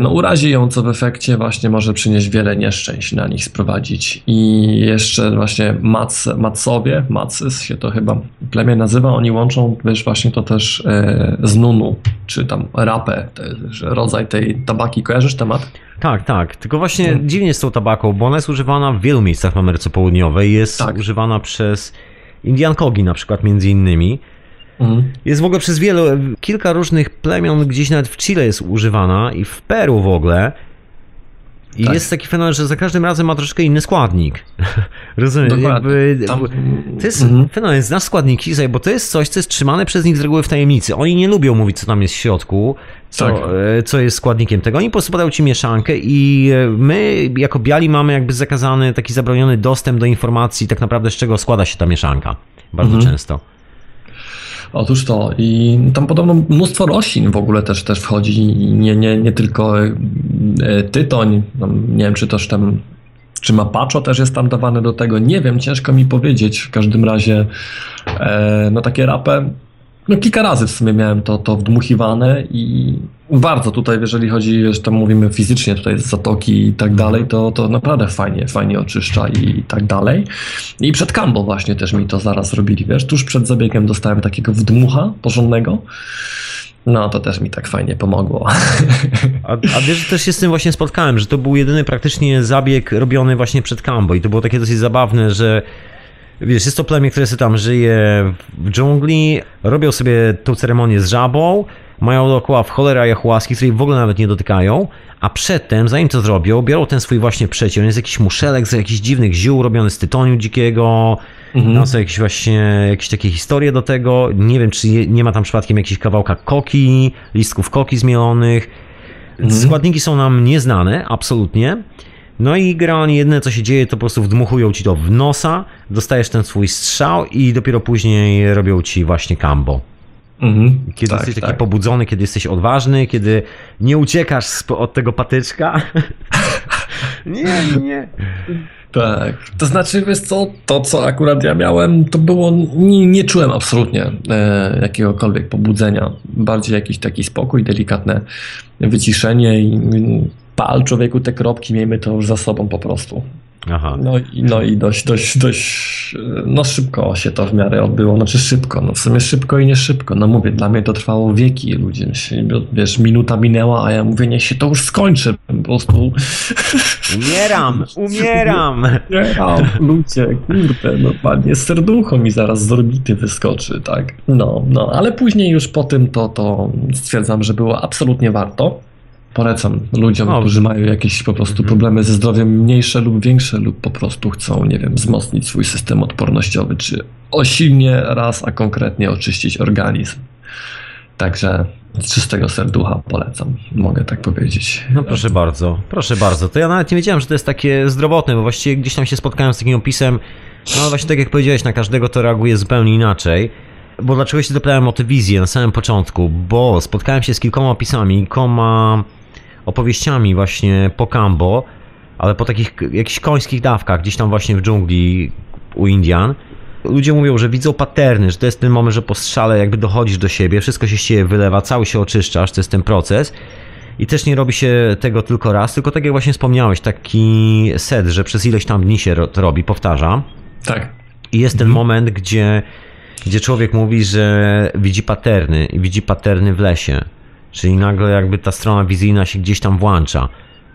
no urazi ją, co w efekcie właśnie może przynieść wiele nieszczęść na nich sprowadzić. I jeszcze właśnie mac, macowie, macys się to chyba plemię nazywa, oni łączą, wiesz, właśnie to też e, z nunu, czy tam rapę, rodzaj tej tabaki, kojarzysz temat? Tak, tak. Tylko właśnie Hmm. dziwnie z tą tabaką, bo ona jest używana w wielu miejscach w Ameryce Południowej. Jest Tak. używana przez Indiankogi na przykład między innymi. Mhm. Jest w ogóle przez wielu, kilka różnych plemion, gdzieś nawet w Chile jest używana i w Peru w ogóle. I Tak. jest taki fenomen, że za każdym razem ma troszkę inny składnik. *laughs* Rozumiem, jakby, Tam- to jest Mhm. fenomen, znasz składniki, bo to jest coś, co jest trzymane przez nich z reguły w tajemnicy. Oni nie lubią mówić, co tam jest w środku, co, Tak. e, co jest składnikiem tego. Oni po prostu podają ci mieszankę i e, my, jako biali, mamy jakby zakazany, taki zabroniony dostęp do informacji, tak naprawdę z czego składa się ta mieszanka. Bardzo Mhm. często. Otóż to. I tam podobno mnóstwo roślin w ogóle też, też wchodzi nie, nie, nie tylko e, tytoń, nie wiem czy też tam, czy mapaczo też jest tam dawane do tego, nie wiem, ciężko mi powiedzieć, w każdym razie e, no takie rapę, no kilka razy w sumie miałem to, to wdmuchiwane i bardzo tutaj, jeżeli chodzi, że tam mówimy fizycznie tutaj z zatoki i tak dalej, to, to naprawdę fajnie, fajnie oczyszcza i tak dalej. I przed Kambo właśnie też mi to zaraz robili, wiesz, tuż przed zabiegiem dostałem takiego wdmucha porządnego. No, to też mi tak fajnie pomogło. *laughs* A, a wiesz, że też się z tym właśnie spotkałem, że to był jedyny praktycznie zabieg robiony właśnie przed Kambo i to było takie dosyć zabawne, że wiesz, jest to plemię, które sobie tam żyje w dżungli, robią sobie tą ceremonię z żabą, mają dookoła w cholera jachułaski, której w ogóle nawet nie dotykają, a przedtem, zanim to zrobią, biorą ten swój właśnie przeciąg, jest jakiś muszelek z jakichś dziwnych ziół robiony z tytoniu dzikiego, Mhm. tam są jakieś właśnie jakieś takie historie do tego, nie wiem, czy nie ma tam przypadkiem jakichś kawałka koki, listków koki zmielonych, Mhm. Składniki są nam nieznane, absolutnie. No i generalnie jedyne co się dzieje, to po prostu wdmuchują ci to w nosa, dostajesz ten swój strzał i dopiero później robią ci właśnie kambo. Mhm. Kiedy Tak, jesteś taki tak. pobudzony, kiedy jesteś odważny, kiedy nie uciekasz od tego patyczka. *laughs* nie, nie. Tak, to znaczy, wiesz co, to co akurat ja miałem, to było, nie, nie czułem absolutnie e, jakiegokolwiek pobudzenia, bardziej jakiś taki spokój, delikatne wyciszenie i pal człowieku te kropki, miejmy to już za sobą po prostu. Aha. No i, no i dość, dość, dość, no szybko się to w miarę odbyło, znaczy szybko, no w sumie szybko i nie szybko, no mówię, dla mnie to trwało wieki, ludzie, się, wiesz, minuta minęła, a ja mówię, niech się to już skończy, po prostu... Umieram, *laughs* umieram! Umieram, ludzie, kurde, normalnie serducho mi zaraz z orbity wyskoczy, tak, no, no, ale później już po tym to, to stwierdzam, że było absolutnie warto, Polecam ludziom, No. którzy mają jakieś po prostu problemy ze zdrowiem mniejsze lub większe lub po prostu chcą, nie wiem, wzmocnić swój system odpornościowy, czy osilnie raz, a konkretnie oczyścić organizm. Także z czystego serducha polecam, mogę tak powiedzieć. No proszę bardzo, proszę bardzo. To ja nawet nie wiedziałem, że to jest takie zdrowotne, bo właściwie gdzieś tam się spotkałem z takim opisem, no właśnie tak jak powiedziałeś, na każdego to reaguje zupełnie inaczej. Bo dlaczego się dopytałem o tę wizję na samym początku? Bo spotkałem się z kilkoma opisami, kilkoma opowieściami właśnie po Kambo, ale po takich jakichś końskich dawkach, gdzieś tam właśnie w dżungli u Indian. Ludzie mówią, że widzą paterny, że to jest ten moment, że po strzale jakby dochodzisz do siebie, wszystko się z ciebie wylewa, cały się oczyszczasz, to jest ten proces. I też nie robi się tego tylko raz, tylko tak jak właśnie wspomniałeś, taki set, że przez ileś tam dni się to robi, powtarza. Tak, I jest ten moment, gdzie, gdzie człowiek mówi, że widzi paterny i widzi paterny w lesie. Czyli nagle jakby ta strona wizyjna się gdzieś tam włącza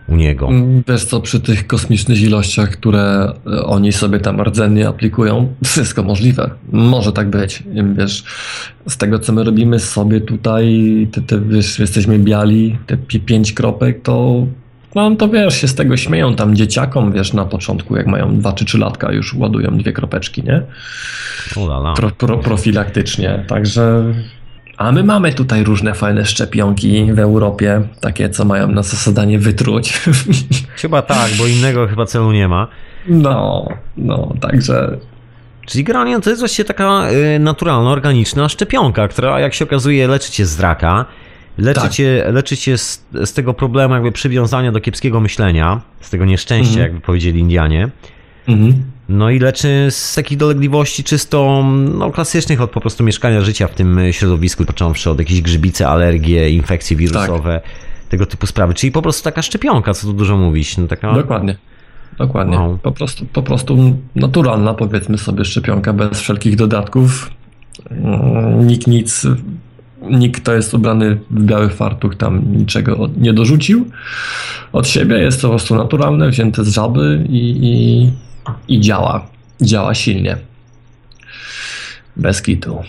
u niego. Wiesz co, przy tych kosmicznych ilościach, które e, oni sobie tam rdzennie aplikują, *laughs* wszystko możliwe. Może tak być. Wiesz, z tego co my robimy sobie tutaj, te, te, wiesz, jesteśmy biali, te pi- pięć kropek, to no to wiesz, się z tego śmieją tam dzieciakom, wiesz, na początku, jak mają dwa czy trzy latka, już ładują dwie kropeczki, nie? Pro, pro, profilaktycznie, także... A my mamy tutaj różne fajne szczepionki w Europie, takie co mają nas za zadanie wytruć. *laughs* Chyba tak, bo innego chyba celu nie ma. No, no, także Czyli granion to jest właściwie taka y, naturalna, organiczna szczepionka, która jak się okazuje leczy cię z raka, leczy Tak. cię, leczy cię z, z tego problemu jakby przywiązania do kiepskiego myślenia, z tego nieszczęścia, Mhm. jakby powiedzieli Indianie. mhm. No i leczy z takich dolegliwości czysto no, klasycznych od po prostu mieszkania życia w tym środowisku, począwszy od jakichś grzybicy, alergie, infekcje wirusowe, tego typu sprawy. Czyli po prostu taka szczepionka, co tu dużo mówić. No, taka... dokładnie. Dokładnie. Wow. Po, prostu, po prostu naturalna, powiedzmy sobie, szczepionka bez wszelkich dodatków. Mm, Nikt nic, nikt, kto jest ubrany w biały fartuch, tam niczego nie dorzucił od siebie. Jest to po prostu naturalne, wzięte z żaby i, i, i działa. Działa silnie. Bez kitu. *laughs*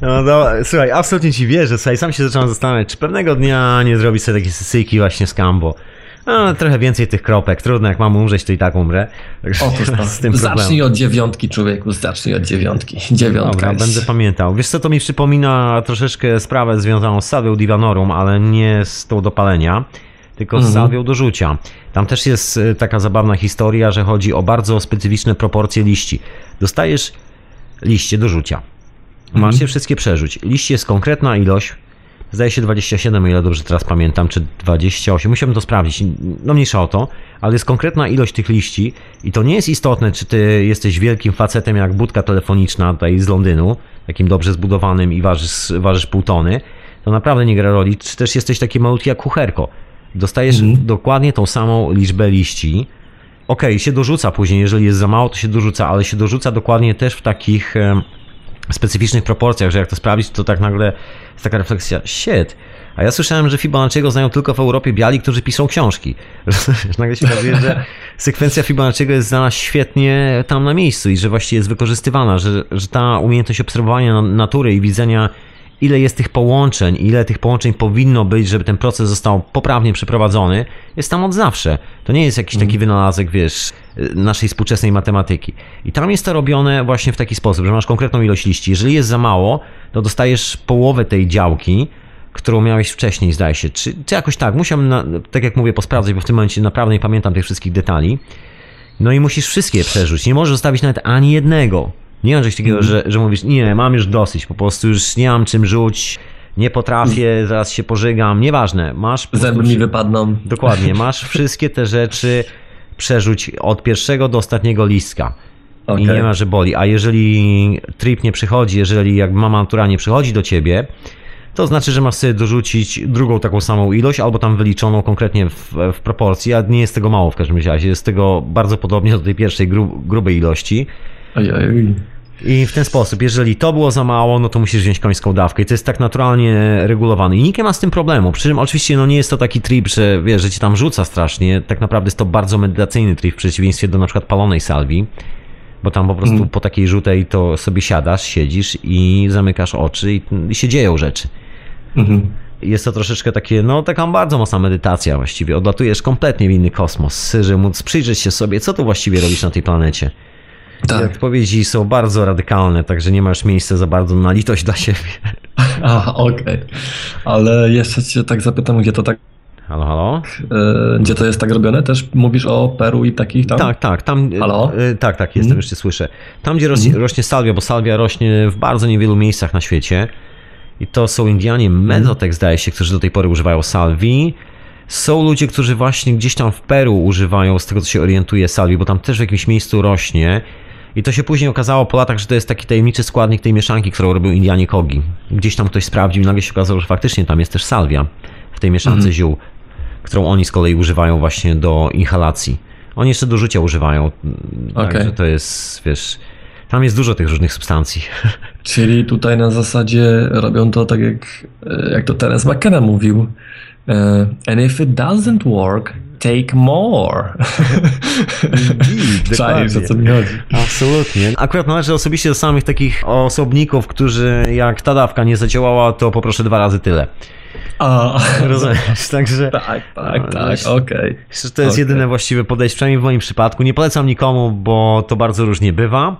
No, no, słuchaj, absolutnie ci wierzę. Słuchaj, sam się zacząłem zastanawiać, czy pewnego dnia nie zrobić sobie takiej sesyjki właśnie z Cambo. No, trochę więcej tych kropek. Trudno, jak mam umrzeć, to i tak umrę. Otóż to. *laughs* z tym problemem. Zacznij od dziewiątki, człowieku, zacznij od dziewiątki. Dziewiątka Dobra, jest... będę pamiętał. Wiesz co, to mi przypomina troszeczkę sprawę związaną z salwią divanorum, ale nie z tą do palenia, tylko z Mhm. salwią do rzucia. Tam też jest y, taka zabawna historia, że chodzi o bardzo specyficzne proporcje liści. Dostajesz liście do rzucia. Masz Mhm. je wszystkie przerzuć. Liści jest konkretna ilość, zdaje się 27, o ile dobrze teraz pamiętam, czy 28, musiałbym to sprawdzić, no mniejsza o to, ale jest konkretna ilość tych liści i to nie jest istotne, czy ty jesteś wielkim facetem jak budka telefoniczna tutaj z Londynu, takim dobrze zbudowanym i ważysz, ważysz pół tony, to naprawdę nie gra roli, czy też jesteś taki malutki jak kucherko. Dostajesz Mhm. dokładnie tą samą liczbę liści, Okej, się dorzuca później, jeżeli jest za mało, to się dorzuca, ale się dorzuca dokładnie też w takich specyficznych proporcjach, że jak to sprawdzić, to tak nagle jest taka refleksja, shit, a ja słyszałem, że Fibonacciego znają tylko w Europie biali, którzy piszą książki. *laughs* Nagle się okazuje, że sekwencja Fibonacciego jest znana świetnie tam na miejscu i że właściwie jest wykorzystywana, że, że ta umiejętność obserwowania na- natury i widzenia ile jest tych połączeń, ile tych połączeń powinno być, żeby ten proces został poprawnie przeprowadzony, jest tam od zawsze. To nie jest jakiś taki wynalazek, wiesz, naszej współczesnej matematyki. I tam jest to robione właśnie w taki sposób, że masz konkretną ilość liści. Jeżeli jest za mało, to dostajesz połowę tej działki, którą miałeś wcześniej, zdaje się. Czy, czy jakoś tak? Musiałem, na, tak jak mówię, posprawdzać, bo w tym momencie naprawdę nie pamiętam tych wszystkich detali. No i musisz wszystkie przerzucić. Nie możesz zostawić nawet ani jednego. Nie ma czegoś takiego, że, że mówisz, nie, mam już dosyć, po prostu już nie mam czym rzuć, nie potrafię, zaraz się pożygam, nieważne. Masz Zęby mi wypadną. Dokładnie, masz wszystkie te rzeczy *laughs* przerzuć od pierwszego do ostatniego listka. Okej. I nie ma, że boli. A jeżeli trip nie przychodzi, jeżeli jak mama natura nie przychodzi do ciebie, to znaczy, że masz sobie dorzucić drugą taką samą ilość, albo tam wyliczoną konkretnie w, w proporcji, a nie jest tego mało w każdym razie. Jest tego bardzo podobnie do tej pierwszej gru, grubej ilości. Ojej. I w ten sposób, jeżeli to było za mało, no to musisz wziąć końską dawkę. I to jest tak naturalnie regulowane. I nikt nie ma z tym problemu. Przy czym oczywiście no nie jest to taki trip, że wiesz, że cię tam rzuca strasznie. Tak naprawdę jest to bardzo medytacyjny trip w przeciwieństwie do na przykład palonej salwi. Bo tam po prostu Mm. po takiej żółtej to sobie siadasz, siedzisz i zamykasz oczy i, i się dzieją rzeczy. Mhm. Jest to troszeczkę takie, no taka bardzo mocna medytacja właściwie. Odlatujesz kompletnie w inny kosmos, żeby móc przyjrzeć się sobie, co tu właściwie robisz na tej planecie. I Tak. odpowiedzi są bardzo radykalne, także nie masz miejsca za bardzo na litość dla siebie. *laughs* A, okej. Ale jeszcze cię tak zapytam, gdzie to tak, Halo, halo? e, gdzie to jest tak robione? Też mówisz o Peru i takich tam? Tak, tak, tam. Halo? y, tak, tak, jestem, Mhm. już cię słyszę. Tam, gdzie rośnie, rośnie salwia, bo salwia rośnie w bardzo niewielu miejscach na świecie. I to są Indianie Mezotek, zdaje się, którzy do tej pory używają salwii. Są ludzie, którzy właśnie gdzieś tam w Peru używają, z tego co się orientuje, salwii, bo tam też w jakimś miejscu rośnie. I to się później okazało po latach, że to jest taki tajemniczy składnik tej mieszanki, którą robią Indianie Kogi. Gdzieś tam ktoś sprawdził i nagle się okazało, że faktycznie tam jest też salwia w tej mieszance Mhm. ziół, którą oni z kolei używają właśnie do inhalacji. Oni jeszcze do rzucia używają. Także Okej. to jest, wiesz, tam jest dużo tych różnych substancji. *laughs* Czyli tutaj na zasadzie robią to tak jak, e, jak to Terence McKenna mówił. e, And if it doesn't work, take more. *laughs* Czaisz, o co mi chodzi. Absolutnie. Akurat należy osobiście do samych takich osobników, którzy jak ta dawka nie zadziałała, to poproszę dwa razy tyle. A, Rozumiesz? *laughs* Także tak, tak, No, tak, okej. Że to jest Okej. jedyne właściwe podejście, przynajmniej w moim przypadku. Nie polecam nikomu, bo to bardzo różnie bywa.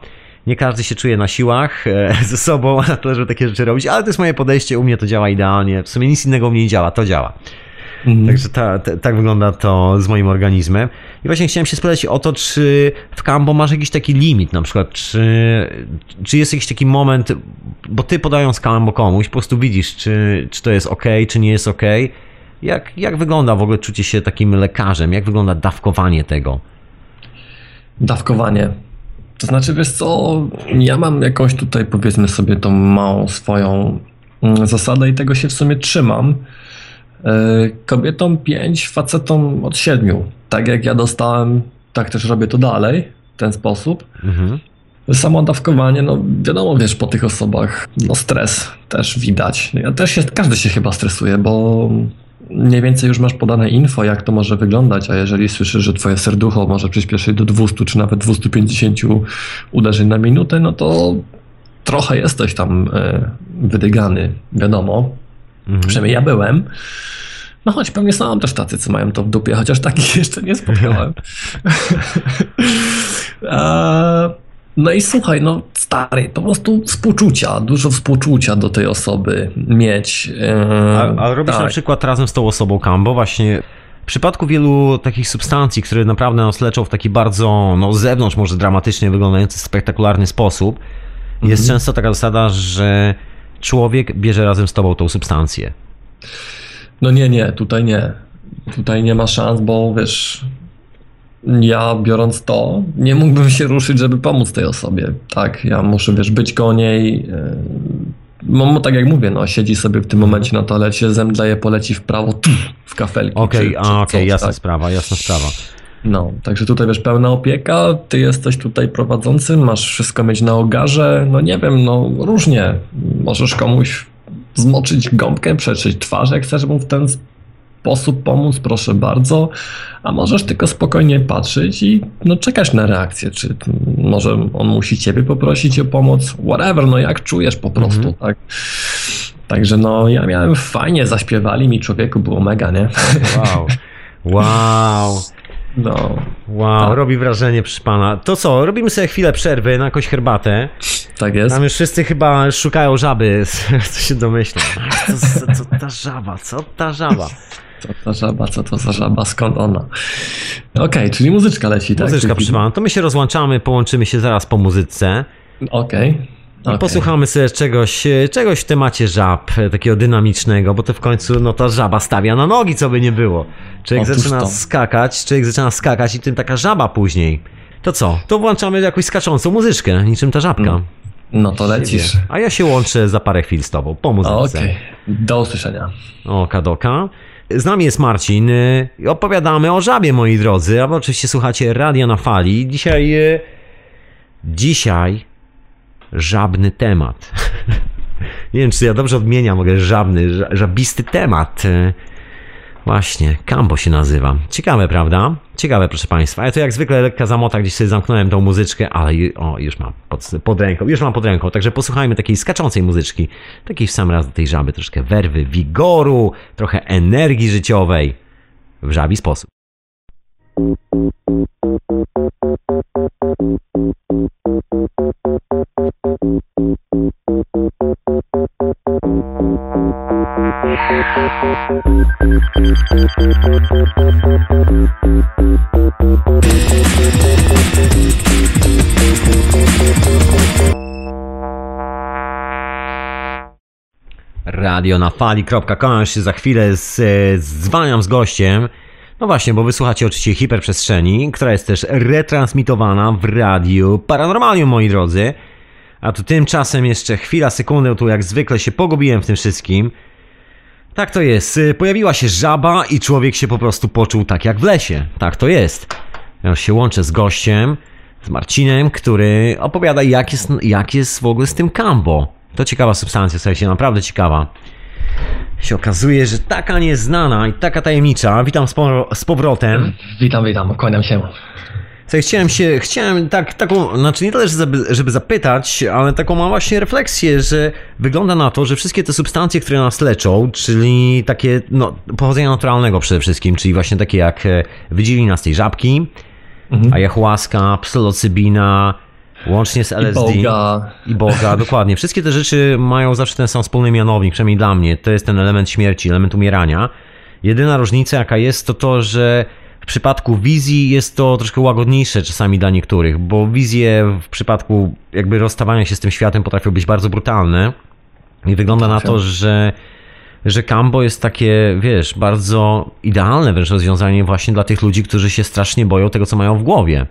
Nie każdy się czuje na siłach e, *laughs* ze sobą na tyle, żeby takie rzeczy robić, ale to jest moje podejście, u mnie to działa idealnie. W sumie nic innego u mnie nie działa, to działa. Mhm. Także ta, ta, tak wygląda to z moim organizmem. I właśnie chciałem się spytać o to, czy w Kambo masz jakiś taki limit, na przykład, czy, czy jest jakiś taki moment, bo ty podając Kambo komuś, po prostu widzisz, czy, czy to jest ok, czy nie jest ok. Jak, jak wygląda w ogóle czucie się takim lekarzem? Jak wygląda dawkowanie tego? Dawkowanie. To znaczy, wiesz co, ja mam jakąś tutaj, powiedzmy sobie, tą małą swoją mm, zasadę i tego się w sumie trzymam. E, Kobietom 5, facetom od 7. Tak jak ja dostałem, tak też robię to dalej, w ten sposób. Mhm. Samo dawkowanie, no wiadomo, wiesz, po tych osobach, no stres też widać. Ja też się, każdy się chyba stresuje, bo mniej więcej już masz podane info, jak to może wyglądać, a jeżeli słyszysz, że twoje serducho może przyspieszyć do 200 czy nawet 250 uderzeń na minutę, no to trochę jesteś tam e, wydygany, wiadomo. Mhm. Przynajmniej ja byłem. No choć pewnie są też tacy, co mają to w dupie, chociaż takich *laughs* jeszcze nie spotkałem. *laughs* No i słuchaj, no stary, po prostu współczucia, dużo współczucia do tej osoby mieć. A, a robisz tak. na przykład razem z tą osobą Kambo właśnie w przypadku wielu takich substancji, które naprawdę nas leczą w taki bardzo, no z zewnątrz może dramatycznie wyglądający, spektakularny sposób, jest Mhm. często taka zasada, że człowiek bierze razem z tobą tą substancję. No nie, nie, tutaj nie. Tutaj nie ma szans, bo wiesz, ja biorąc to, nie mógłbym się ruszyć, żeby pomóc tej osobie. Tak, ja muszę, wiesz, być koło niej. No, tak jak mówię, no, siedzi sobie w tym momencie na toalecie, zemdleje, poleci w prawo, tu, w kafelki. Okej, a okej, coś, jasna tak. sprawa, jasna sprawa. No, także tutaj wiesz, pełna opieka, ty jesteś tutaj prowadzącym, masz wszystko mieć na ogarze, no nie wiem, no różnie. Możesz komuś zmoczyć gąbkę, przeczyć twarz, jak chcesz mu w ten sposób pomóc, proszę bardzo, a możesz tylko spokojnie patrzeć i no czekać na reakcję, czy może on musi ciebie poprosić o pomoc, whatever, no jak czujesz po prostu, Mhm. tak. Także no, ja miałem fajnie, zaśpiewali mi, człowieku, było mega, nie? Wow. Wow. No, Wow, Tak. robi wrażenie, proszę pana. To co, robimy sobie chwilę przerwy na jakąś herbatę. tak jest. Tam już wszyscy chyba szukają żaby, *laughs* co się domyślą. Co, co, ta żaba, co ta żaba? Co to żaba, co to za żaba, skąd ona? Okej, czyli muzyczka leci, tak? Muzyczka, proszę pana. To my się rozłączamy, połączymy się zaraz po muzyce. Okej. I okej. posłuchamy sobie czegoś, e, czegoś w temacie żab, e, takiego dynamicznego, bo to w końcu no ta żaba stawia na nogi, co by nie było. Człowiek Otóż zaczyna to. skakać, człowiek zaczyna skakać i tym taka żaba później. To co? To włączamy jakąś skaczącą muzyczkę, niczym ta żabka. Mm. No to lecisz. A ja się łączę za parę chwil z tobą, po muzyce. Okej, do usłyszenia. Oka doka. Z nami jest Marcin. i Opowiadamy o żabie, moi drodzy. A oczywiście słuchacie Radio na Fali. Dzisiaj... y, Dzisiaj... Żabny temat. *laughs* Nie wiem, czy ja dobrze odmieniam, mogę żabny, ża- żabisty temat. Właśnie, Kambo się nazywa. Ciekawe, prawda? Ciekawe, proszę Państwa. Ja to jak zwykle lekka zamota, gdzieś sobie zamknąłem tą muzyczkę, ale o, już mam pod, pod ręką, już mam pod ręką. Także posłuchajmy takiej skaczącej muzyczki. Takiej w sam raz do tej żaby. Troszkę werwy, wigoru, trochę energii życiowej. W żabi sposób. Radio na fali.com się za chwilę z, dzwaniam z gościem. No właśnie, bo wysłuchacie oczywiście hiperprzestrzeni, która jest też retransmitowana w radiu Paranormalium, moi drodzy. A tu tymczasem jeszcze chwila, sekundę, tu jak zwykle się pogubiłem w tym wszystkim. Tak to jest. y, Pojawiła się żaba i człowiek się po prostu poczuł tak jak w lesie. Tak to jest. Ja się łączę z gościem, z Marcinem, który opowiada jak jest, jak jest w ogóle z tym kambo. To ciekawa substancja, słuchajcie, naprawdę ciekawa. Się okazuje, że taka nieznana i taka tajemnicza. Witam z, po, z powrotem. Witam, witam, kłaniam się. Słuchaj, chciałem się, chciałem tak, taką, znaczy nie tyle, żeby, zapytać, ale taką mam właśnie refleksję, że wygląda na to, że wszystkie te substancje, które nas leczą, czyli takie, no, pochodzenia naturalnego przede wszystkim, czyli właśnie takie jak e, wydzielina z tej żabki, Mhm. ayahuasca, psylocybina, łącznie z I LSD. Boga. I Boga, *laughs* dokładnie. Wszystkie te rzeczy mają zawsze ten sam wspólny mianownik, przynajmniej dla mnie. To jest ten element śmierci, element umierania. Jedyna różnica, jaka jest, to to, że w przypadku wizji jest to troszkę łagodniejsze czasami dla niektórych, bo wizje w przypadku jakby rozstawania się z tym światem potrafią być bardzo brutalne. I wygląda na to, że, że Kambo jest takie, wiesz, bardzo idealne wręcz rozwiązanie właśnie dla tych ludzi, którzy się strasznie boją tego, co mają w głowie.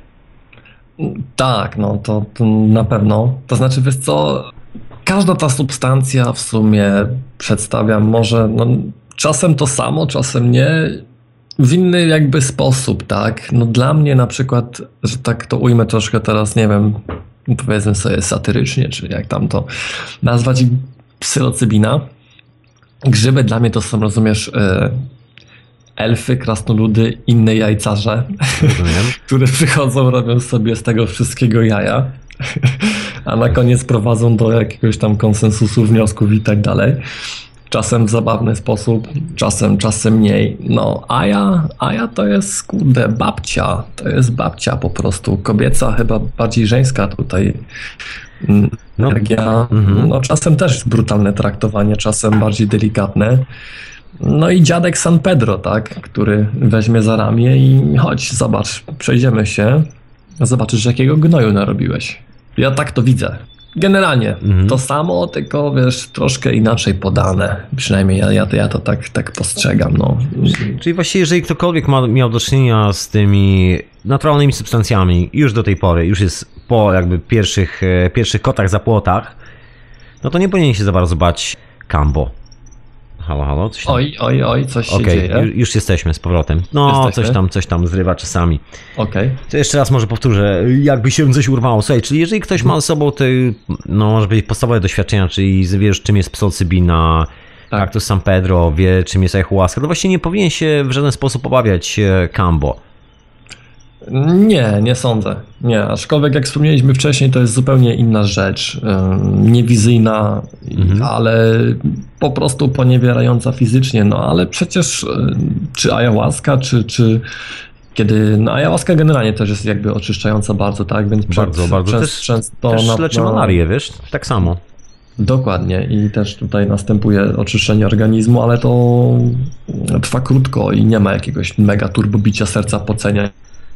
Tak, no to, to na pewno. To znaczy, wiesz co, każda ta substancja w sumie przedstawia może, no, czasem to samo, czasem nie, w inny jakby sposób, tak? No dla mnie na przykład, że tak to ujmę troszkę teraz, nie wiem, powiedzmy sobie satyrycznie, czy jak tam to nazwać, psylocybina. Grzyby dla mnie to są, rozumiesz, e, elfy, krasnoludy, inne jajcarze *laughs* które przychodzą, robią sobie z tego wszystkiego jaja, *laughs* a na koniec prowadzą do jakiegoś tam konsensusu, wniosków i tak dalej. Czasem w zabawny sposób, czasem, czasem mniej. No, a ja, a ja to jest, kurde, babcia. To jest babcia po prostu. Kobieca, chyba bardziej żeńska tutaj. mm, No, Energia. mhm. No, czasem też brutalne traktowanie, czasem bardziej delikatne. No i dziadek San Pedro, tak, który weźmie za ramię i chodź, zobacz, przejdziemy się, zobaczysz, jakiego gnoju narobiłeś. Ja tak to widzę. Generalnie Mhm. to samo, tylko wiesz, troszkę inaczej podane. Przynajmniej ja, ja, to, ja to tak, tak postrzegam. No. Czyli właściwie, jeżeli ktokolwiek ma, miał do czynienia z tymi naturalnymi substancjami już do tej pory, już jest po jakby pierwszych, e, pierwszych kotach za płotach, no to nie powinien się za bardzo bać Kambo. Halo, halo, coś tam. Oj, oj, oj, coś się Okej, dzieje. ju- już jesteśmy z powrotem. No, Jesteśmy. coś tam, coś tam zrywa czasami. Okej. To jeszcze raz może powtórzę, jakby się coś urwało. Słuchaj, czyli jeżeli ktoś ma ze sobą te, no może być podstawowe doświadczenia, czyli wiesz czym jest psylocybina, Tak. jak to San Pedro, wie czym jest ayahuasca, to właśnie nie powinien się w żaden sposób obawiać e, Kambo. Nie, nie sądzę. Nie, aczkolwiek jak wspomnieliśmy wcześniej, to jest zupełnie inna rzecz. Niewizyjna, Mhm. ale po prostu poniewierająca fizycznie. No ale przecież czy ayahuasca, czy, czy kiedy. No ayahuasca generalnie też jest jakby oczyszczająca bardzo, tak? Więc przed- Bardzo, bardzo. Często, Też- często Też na- leczy malarię, wiesz? Tak samo. Dokładnie i też tutaj następuje oczyszczenie organizmu, ale to trwa krótko i nie ma jakiegoś mega turbobicia serca, pocenia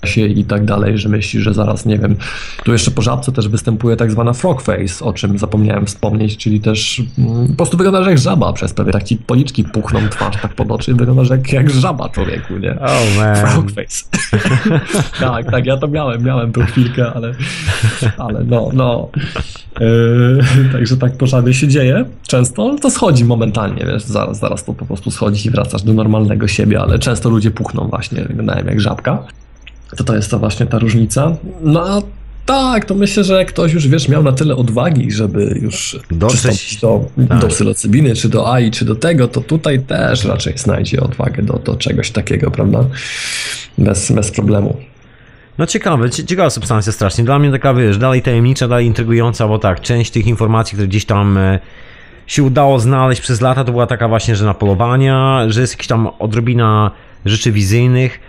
się i tak dalej, że myśli, że zaraz, nie wiem, tu jeszcze po żabce też występuje tak zwana frog face, o czym zapomniałem wspomnieć, czyli też mm, po prostu wyglądasz jak żaba przez pewnie, tak ci policzki puchną twarz tak pod oczy, wyglądasz jak, jak żaba człowieku, nie? Oh man. Frog face. *laughs* tak, tak, ja to miałem, miałem tą chwilkę, ale, ale no, no. Yy, także tak pożarnie się dzieje często, to schodzi momentalnie, wiesz, zaraz, zaraz to po prostu schodzi i wracasz do normalnego siebie, ale często ludzie puchną właśnie, wyglądają jak żabka. To to jest to właśnie ta różnica. No a tak, to myślę, że ktoś już, wiesz, miał na tyle odwagi, żeby już przystąpić do, tak. do psylocybiny, czy do AI, czy do tego, to tutaj też raczej znajdzie odwagę do, do czegoś takiego, prawda? Bez, bez problemu. No ciekawe, cie- ciekawa substancja strasznie. Dla mnie taka, wiesz, dalej tajemnicza, dalej intrygująca, bo tak, część tych informacji, które gdzieś tam e, się udało znaleźć przez lata, to była taka właśnie, że na polowania, że jest jakaś tam odrobina rzeczy wizyjnych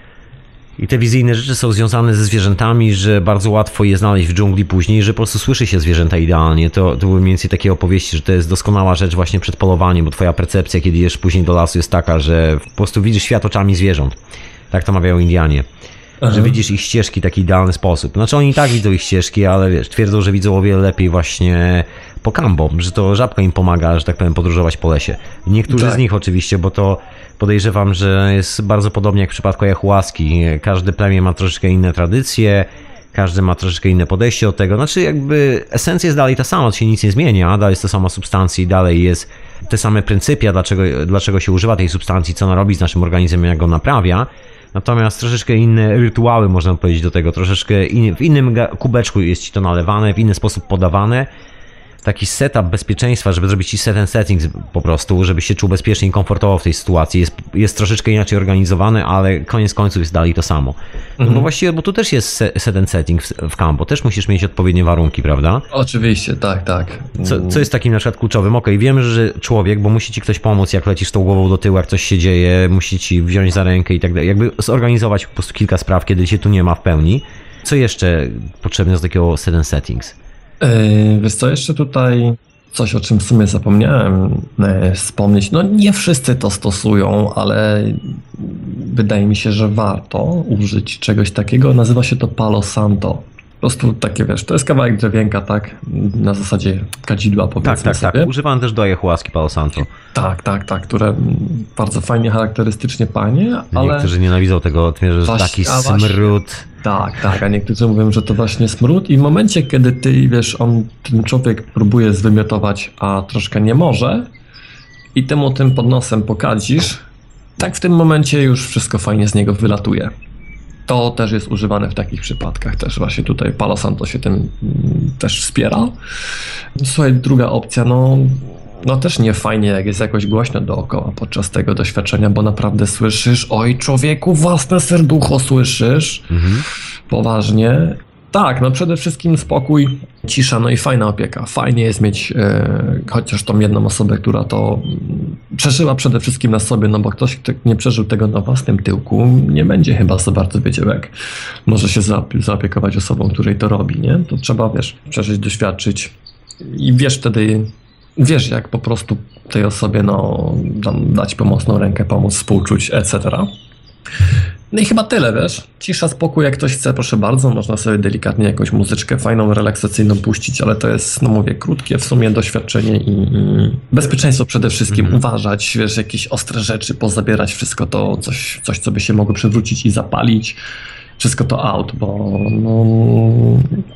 i te wizyjne rzeczy są związane ze zwierzętami, że bardzo łatwo je znaleźć w dżungli później, że po prostu słyszy się zwierzęta idealnie. To, to były mniej więcej takie opowieści, że to jest doskonała rzecz właśnie przed polowaniem, bo twoja percepcja, kiedy jesz później do lasu jest taka, że po prostu widzisz świat oczami zwierząt. Tak to mawiają Indianie że widzisz ich ścieżki w taki idealny sposób. Znaczy oni i tak widzą ich ścieżki, ale wiesz, twierdzą, że widzą o wiele lepiej właśnie po kambo, że to żabka im pomaga, że tak powiem, podróżować po lesie. Niektórzy Tak. z nich oczywiście, bo to podejrzewam, że jest bardzo podobnie jak w przypadku ayahuaski. Każde plemię ma troszeczkę inne tradycje, każdy ma troszeczkę inne podejście do tego. Znaczy jakby esencja jest dalej ta sama, to się nic nie zmienia, dalej jest ta sama substancja i dalej jest te same pryncypia, dlaczego, dlaczego się używa tej substancji, co ona robi z naszym organizmem, jak go naprawia. Natomiast troszeczkę inne rytuały, można powiedzieć, do tego. Troszeczkę in, w innym kubeczku jest ci to nalewane, w inny sposób podawane. Taki setup bezpieczeństwa, żeby zrobić ci set and settings po prostu, żebyś się czuł bezpiecznie i komfortowo w tej sytuacji. Jest, jest troszeczkę inaczej organizowany, ale koniec końców jest dalej to samo. No bo właściwie, bo tu też jest se- set and setting w, w campo. Też musisz mieć odpowiednie warunki, prawda? Oczywiście, tak, tak. Co, co jest takim na przykład kluczowym? Okej, wiemy, że człowiek, bo musi ci ktoś pomóc, jak lecisz tą głową do tyłu, jak coś się dzieje, musi ci wziąć za rękę i tak dalej. Jakby zorganizować po prostu kilka spraw, kiedy cię tu nie ma w pełni. Co jeszcze potrzebne jest do takiego set and settings? Yy, Wiesz co, jeszcze tutaj coś, o czym w sumie zapomniałem e, wspomnieć. No nie wszyscy to stosują, ale wydaje mi się, że warto użyć czegoś takiego. Nazywa się to Palo Santo. Po prostu takie, wiesz, to jest kawałek drewienka, tak? Na zasadzie kadzidła, powiedzmy Tak, tak, sobie. tak. Używałem też do ayahuaski Palo Santo. Tak, tak, tak, które bardzo fajnie, charakterystycznie pachnie, ale... Niektórzy nienawidzą tego, że taki smród. Tak, tak, a niektórzy mówią, że to właśnie smród i w momencie, kiedy ty, wiesz, on, ten człowiek próbuje zwymiotować, a troszkę nie może i temu tym pod nosem pokadzisz, tak w tym momencie już wszystko fajnie z niego wylatuje. To też jest używane w takich przypadkach, też właśnie tutaj Palo Santo się tym mm, też wspiera. Słuchaj, druga opcja, no, no też nie fajnie, jak jest jakoś głośno dookoła podczas tego doświadczenia, bo naprawdę słyszysz, oj człowieku, własne serducho słyszysz, Mhm. poważnie. Tak, no przede wszystkim spokój, cisza, no i fajna opieka. Fajnie jest mieć e, chociaż tą jedną osobę, która to mm, przeżyła przede wszystkim na sobie, no bo ktoś, kto nie przeżył tego na własnym tyłku, nie będzie chyba za bardzo wiedział, jak może się zaop- zaopiekować osobą, której to robi, nie? To trzeba, wiesz, przeżyć, doświadczyć i wiesz wtedy, wiesz jak po prostu tej osobie, no, dać pomocną rękę, pomóc, współczuć, etc. No i chyba tyle, wiesz. Cisza, spokój, jak ktoś chce, proszę bardzo, można sobie delikatnie jakąś muzyczkę fajną, relaksacyjną puścić, ale to jest, no mówię, krótkie w sumie doświadczenie i, i bezpieczeństwo przede wszystkim, uważać, wiesz, jakieś ostre rzeczy, pozabierać wszystko to, coś, coś, co by się mogło przewrócić i zapalić. Wszystko to out, bo no,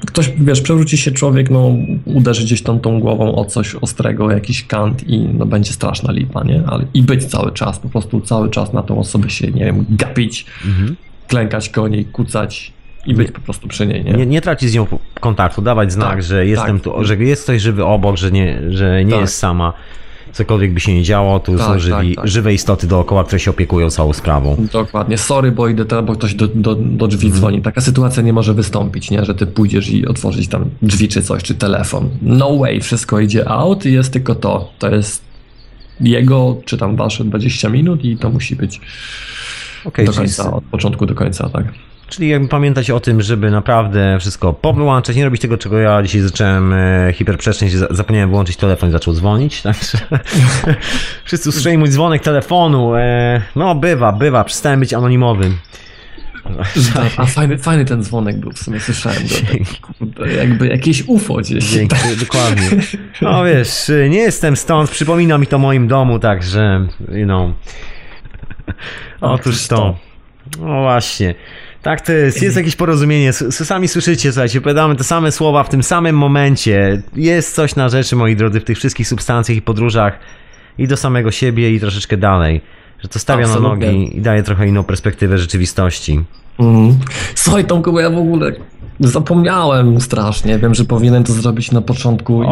ktoś, wiesz, przewróci się człowiek, no, uderzy gdzieś tam tą głową o coś ostrego, jakiś kant i no, będzie straszna lipa, nie? Ale i być cały czas, po prostu cały czas na tą osobę się, nie wiem, gapić, Mhm. klękać koło niej, kucać i być po prostu przy niej, nie? Nie, nie tracić z nią kontaktu, dawać znak, Tak, że jestem tak. tu, że jest ktoś żywy obok, że nie, że nie Tak. jest sama. Cokolwiek by się nie działo, tu Tak, są tak, żywi, tak. żywe istoty dookoła, które się opiekują całą sprawą. Dokładnie. Sorry, bo idę teraz, bo ktoś do, do, do drzwi Mhm. dzwoni. Taka sytuacja nie może wystąpić, nie? Że ty pójdziesz i otworzyć tam drzwi czy coś, czy telefon. No way, wszystko idzie out i jest tylko to. To jest jego, czy tam wasze 20 minut i to musi być Okej, do końca, od początku do końca, tak. Czyli jakby pamiętać o tym, żeby naprawdę wszystko powyłączać, nie robić tego, czego ja dzisiaj zacząłem e, hiperprzestrzeń, za- zapomniałem wyłączyć telefon i zaczął dzwonić, *laughs* także *laughs* wszyscy usłyszeli mój dzwonek telefonu, e, no bywa, bywa, przestałem być anonimowym. A fajny, fajny ten dzwonek był, w sumie słyszałem go. Tak, jakby jakieś UFO gdzieś. Dzięki, dokładnie. *laughs* No wiesz, nie jestem stąd, przypomina mi to moim domu, także, you know. Otóż to. No właśnie. Tak to jest, jest jakieś porozumienie. Sami słyszycie, słuchajcie, opowiadamy te same słowa w tym samym momencie. Jest coś na rzeczy, moi drodzy, w tych wszystkich substancjach i podróżach i do samego siebie i troszeczkę dalej. Że to stawia Absolutnie. na nogi i daje trochę inną perspektywę rzeczywistości. Mhm. Słuchaj Tomku, bo ja w ogóle zapomniałem strasznie. Wiem, że powinienem to zrobić na początku i,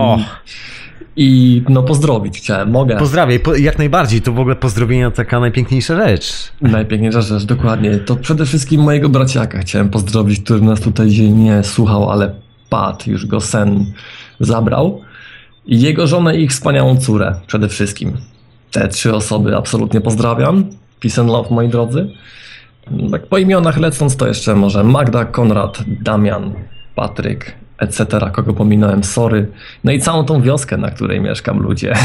i no pozdrowić chciałem. Mogę. Pozdrawiaj, po, jak najbardziej, to w ogóle pozdrowienia taka najpiękniejsza rzecz. Najpiękniejsza rzecz, dokładnie. To przede wszystkim mojego braciaka chciałem pozdrowić, który nas tutaj dzisiaj nie słuchał, ale padł, już go sen zabrał. I jego żonę i ich wspaniałą córę przede wszystkim. Te trzy osoby absolutnie pozdrawiam. Peace and love, moi drodzy. Tak po imionach lecąc, to jeszcze może Magda, Konrad, Damian, Patryk, etc., kogo pominąłem, sorry. No i całą tą wioskę, na której mieszkam, ludzie. *laughs*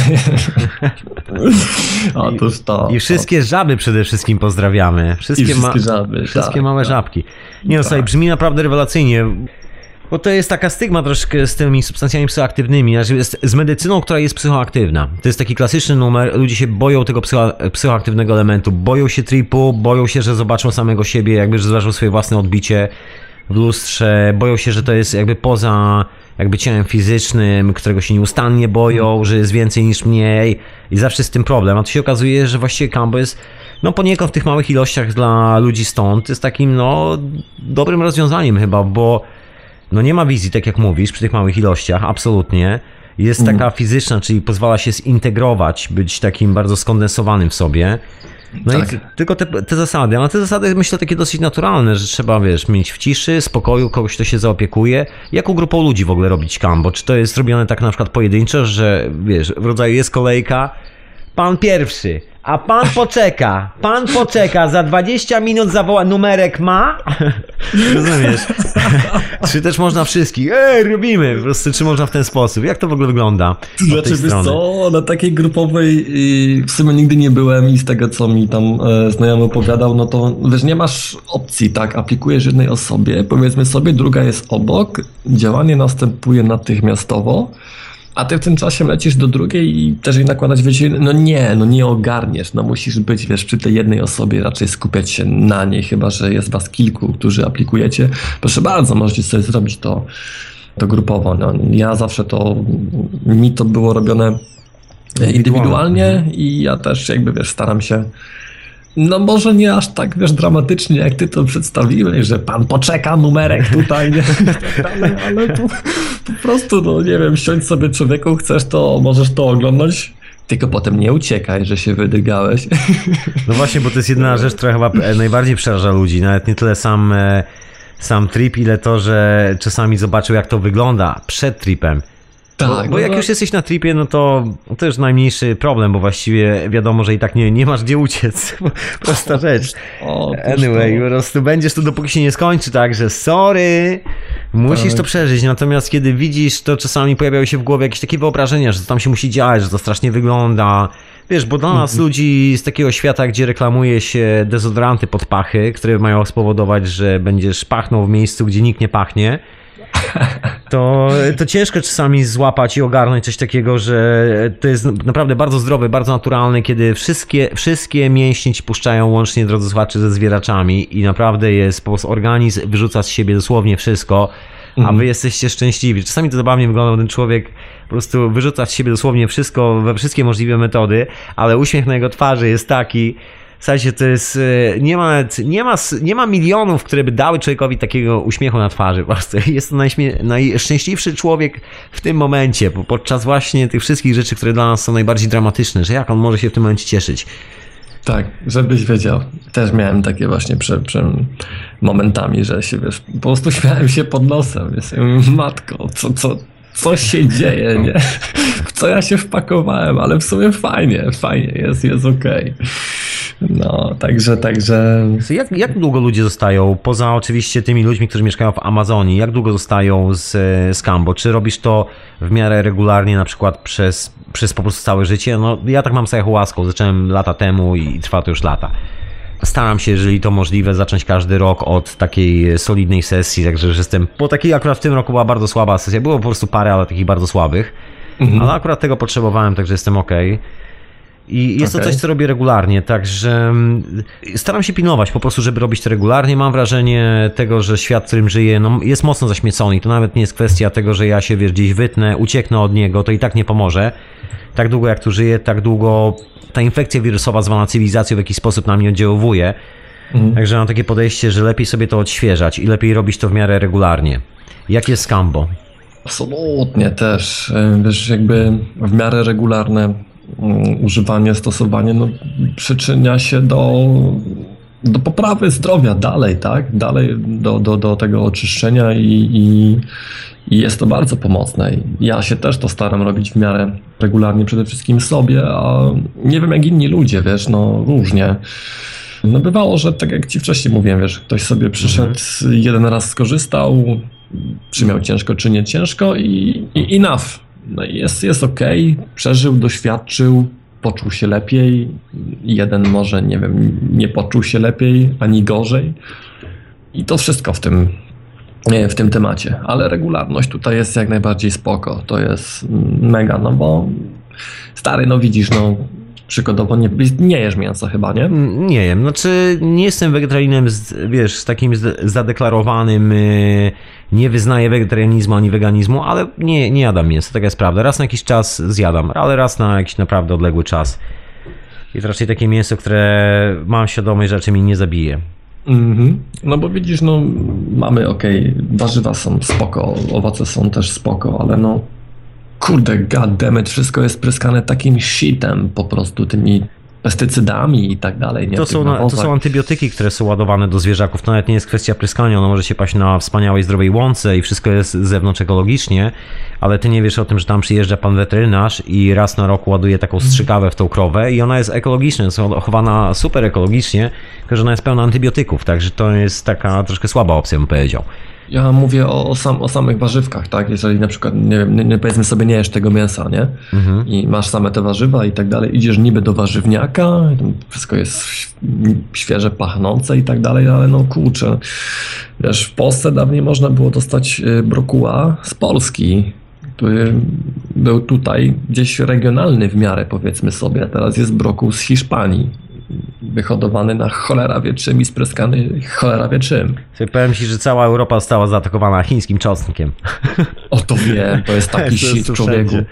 *laughs* Otóż to. I wszystkie żaby przede wszystkim pozdrawiamy. Wszystkie, wszystkie żaby, Wszystkie tak, małe tak. żabki. Nie no, Tak. słuchaj, brzmi naprawdę rewelacyjnie. Bo to jest taka stygma troszkę z tymi substancjami psychoaktywnymi, znaczy z medycyną, która jest psychoaktywna. To jest taki klasyczny numer, ludzie się boją tego psycho, psychoaktywnego elementu, boją się tripu, boją się, że zobaczą samego siebie, jakby że zobaczą swoje własne odbicie w lustrze, boją się, że to jest jakby poza jakby ciałem fizycznym, którego się nieustannie boją, że jest więcej niż mniej. I zawsze jest z tym problem, a tu się okazuje, że właściwie Cambo jest no poniekąd w tych małych ilościach dla ludzi stąd jest takim no dobrym rozwiązaniem chyba, bo no nie ma wizji, tak jak mówisz, przy tych małych ilościach, absolutnie. Jest taka fizyczna, czyli pozwala się zintegrować, być takim bardzo skondensowanym w sobie. No Tak. i tylko te, te zasady, ale te zasady myślę takie dosyć naturalne, że trzeba, wiesz, mieć w ciszy, spokoju, kogoś, kto się zaopiekuje. Jaką grupą ludzi w ogóle robić kambo? Czy to jest robione tak na przykład pojedynczo, że wiesz, w rodzaju jest kolejka, pan pierwszy, a pan poczeka, pan poczeka, za 20 minut zawoła, numerek ma? *laughs* Rozumiesz? *laughs* czy też można wszystkich, ej, robimy, po prostu, czy można w ten sposób? Jak to w ogóle wygląda? Znaczy, wiesz co, na takiej grupowej w sumie nigdy nie byłem i z tego, co mi tam e, znajomy opowiadał, no to wiesz, nie masz opcji, tak? Aplikujesz jednej osobie, powiedzmy sobie, druga jest obok, działanie następuje natychmiastowo, a ty w tym czasie lecisz do drugiej i też jej nakładać, wiecie, no nie, no nie ogarniesz, no musisz być, wiesz, przy tej jednej osobie, raczej skupiać się na niej, chyba, że jest was kilku, którzy aplikujecie. Proszę bardzo, możecie sobie zrobić to, to grupowo. No, ja zawsze to, mi to było robione indywidualnie i ja też jakby, wiesz, staram się no może nie aż tak, wiesz, dramatycznie, jak ty to przedstawiłeś, że pan poczeka, numerek tutaj, nie? ale, *laughs* ale po, po prostu, no nie wiem, siądź sobie człowieku, chcesz to, możesz to oglądać, tylko potem nie uciekaj, że się wydygałeś. *laughs* No właśnie, bo to jest jedna rzecz, która chyba e, najbardziej przeraża ludzi. Nawet nie tyle sam, e, sam trip, ile to, że czasami zobaczył, jak to wygląda przed tripem. Bo, bo no jak już jesteś na tripie, no to to już najmniejszy problem, bo właściwie wiadomo, że i tak nie, nie masz gdzie uciec. *laughs* Prosta rzecz. *laughs* O, Anyway, to- po prostu będziesz tu dopóki się nie skończy, także sorry. Musisz Tak. to przeżyć, natomiast kiedy widzisz, to czasami pojawiają się w głowie jakieś takie wyobrażenia, że to tam się musi dziać, że to strasznie wygląda. Wiesz, bo dla nas ludzi z takiego świata, gdzie reklamuje się dezodoranty pod pachy, które mają spowodować, że będziesz pachnął w miejscu, gdzie nikt nie pachnie, to, to ciężko czasami złapać i ogarnąć coś takiego, że to jest naprawdę bardzo zdrowe, bardzo naturalne, kiedy wszystkie, wszystkie mięśnie ci puszczają łącznie, drodzy słuchacze, ze zwieraczami i naprawdę jest, po prostu organizm wyrzuca z siebie dosłownie wszystko, a wy jesteście szczęśliwi. Czasami to zabawnie wygląda, ten człowiek po prostu wyrzuca z siebie dosłownie wszystko, we wszystkie możliwe metody, ale uśmiech na jego twarzy jest taki, Słuchajcie, to jest. e, Nie ma, nie, ma, nie ma milionów, które by dały człowiekowi takiego uśmiechu na twarzy. *laughs* Jest to najśmie, najszczęśliwszy człowiek w tym momencie, po- podczas właśnie tych wszystkich rzeczy, które dla nas są najbardziej dramatyczne, że jak on może się w tym momencie cieszyć. Tak, żebyś wiedział. Też miałem takie właśnie prze, momentami, że się wiesz, po prostu śmiałem się pod nosem. Mówię, matko, co, co, co się dzieje, nie? W *laughs* co ja się wpakowałem, ale w sumie fajnie, fajnie, jest, jest okej. No, także, także. Jak, jak długo ludzie zostają, poza oczywiście tymi ludźmi, którzy mieszkają w Amazonii, jak długo zostają z, z Cambo? Czy robisz to w miarę regularnie, na przykład przez, przez po prostu całe życie? No, ja tak mam z ayahuaską, zacząłem lata temu i trwa to już lata. Staram się, jeżeli to możliwe, zacząć każdy rok od takiej solidnej sesji, także już jestem, bo takiej akurat w tym roku była bardzo słaba sesja, było po prostu parę, ale takich bardzo słabych, ale akurat tego potrzebowałem, także jestem ok. I jest Okej. to coś, co robię regularnie, także mm, staram się pilnować po prostu, żeby robić to regularnie. Mam wrażenie tego, że świat, w którym żyję, no, jest mocno zaśmiecony i to nawet nie jest kwestia tego, że ja się wiesz, gdzieś wytnę, ucieknę od niego, to i tak nie pomoże. Tak długo jak tu żyję, tak długo ta infekcja wirusowa zwana cywilizacją w jakiś sposób na mnie oddziałuje. Mhm. Także mam takie podejście, że lepiej sobie to odświeżać i lepiej robić to w miarę regularnie. Jak jest Cambo? Absolutnie też. Wiesz, jakby w miarę regularne używanie, stosowanie no, przyczynia się do, do poprawy zdrowia dalej, tak? Dalej do, do, do tego oczyszczenia i, i, i jest to bardzo pomocne. Ja się też to staram robić w miarę regularnie, przede wszystkim sobie, a nie wiem jak inni ludzie, wiesz, no różnie. No bywało, że tak jak ci wcześniej mówiłem, wiesz, ktoś sobie przyszedł, jeden raz skorzystał, czy miał ciężko, czy nie ciężko i, i enough. No jest, jest okej, przeżył, doświadczył, poczuł się lepiej. Jeden może, nie wiem, nie poczuł się lepiej, ani gorzej. I to wszystko w tym, w tym temacie. Ale regularność tutaj jest jak najbardziej spoko. To jest mega, no bo stary, no widzisz, no przykładowo nie, nie jesz mięsa chyba, nie? Mm, Nie wiem, znaczy nie jestem wegetarianinem, z, wiesz, z takim zadeklarowanym, yy, nie wyznaję wegetarianizmu ani weganizmu, ale nie, nie jadam mięsa, taka jest prawda. Raz na jakiś czas zjadam, ale raz na jakiś naprawdę odległy czas. I to raczej takie mięso, które mam świadomość, że raczej mi nie zabije. Mhm. No bo widzisz, no mamy okej, warzywa są spoko, owoce są też spoko, ale no kurde, goddammit, wszystko jest pryskane takim shitem po prostu, tymi pestycydami i tak dalej, nie? To są, to są antybiotyki, które są ładowane do zwierzaków. To nawet nie jest kwestia pryskania. Ono może się paść na wspaniałej, zdrowej łące i wszystko jest z zewnątrz ekologicznie, ale ty nie wiesz o tym, że tam przyjeżdża pan weterynarz i raz na rok ładuje taką strzykawę w tą krowę i ona jest ekologiczna, jest chowana super ekologicznie, tylko że ona jest pełna antybiotyków, także to jest taka troszkę słaba opcja, bym powiedział. Ja mówię o, o, sam, o samych warzywkach, tak? Jeżeli na przykład, nie wiem, nie, powiedzmy sobie nie jesz tego mięsa, nie? Mhm. I masz same te warzywa i tak dalej, idziesz niby do warzywniaka, wszystko jest świeże, pachnące i tak dalej, ale no kurczę, wiesz, w Polsce dawniej można było dostać y, brokuła z Polski, który był tutaj gdzieś regionalny w miarę, powiedzmy sobie, teraz jest brokuł z Hiszpanii, wyhodowany na cholera wie czym i spryskany cholera wie czym. Powiem ci, że cała Europa została zaatakowana chińskim czosnkiem. O to wiem, to jest taki *laughs* shit człowieku. wszędzie.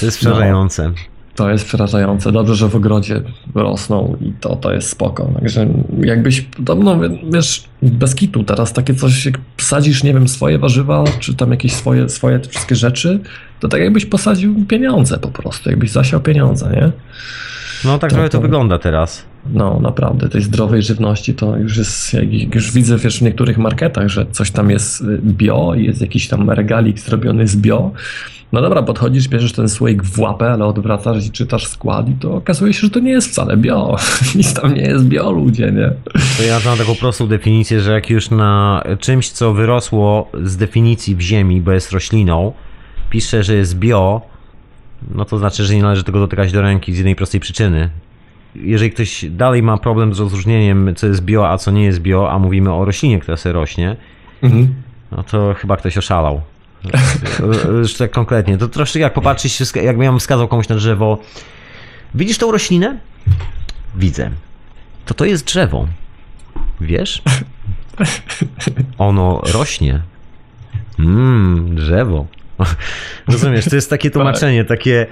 To jest przerażające. To jest przerażające. Dobrze, że w ogrodzie rosną i to, to jest spoko. Także jakbyś, no wiesz, bez kitu teraz takie coś, jak sadzisz, nie wiem, swoje warzywa, czy tam jakieś swoje, swoje te wszystkie rzeczy, to tak jakbyś posadził pieniądze po prostu, jakbyś zasiał pieniądze, nie? No tak trochę to to- wygląda teraz. No, naprawdę, tej zdrowej żywności to już jest, jak już widzę, wiesz, w niektórych marketach, że coś tam jest y, bio i jest jakiś tam regalik zrobiony z bio. No dobra, podchodzisz, bierzesz ten słoik w łapę, ale odwracasz i czytasz skład i to okazuje się, że to nie jest wcale bio. *laughs* Nic tam nie jest bio, ludzie, nie? To ja znam taką prostą definicję, że jak już na czymś, co wyrosło z definicji w ziemi, bo jest rośliną, pisze, że jest bio, no to znaczy, że nie należy tego dotykać do ręki z jednej prostej przyczyny. Jeżeli ktoś dalej ma problem z rozróżnieniem, co jest bio, a co nie jest bio, a mówimy o roślinie, która sobie rośnie, Mhm. no to chyba ktoś oszalał. Już tak konkretnie. To troszkę jak popatrzeć, jakbym ja wskazał komuś na drzewo. Widzisz tą roślinę? Widzę. To to jest drzewo. Wiesz? Ono rośnie. Mmm, drzewo. Rozumiesz, to jest takie tłumaczenie, takie.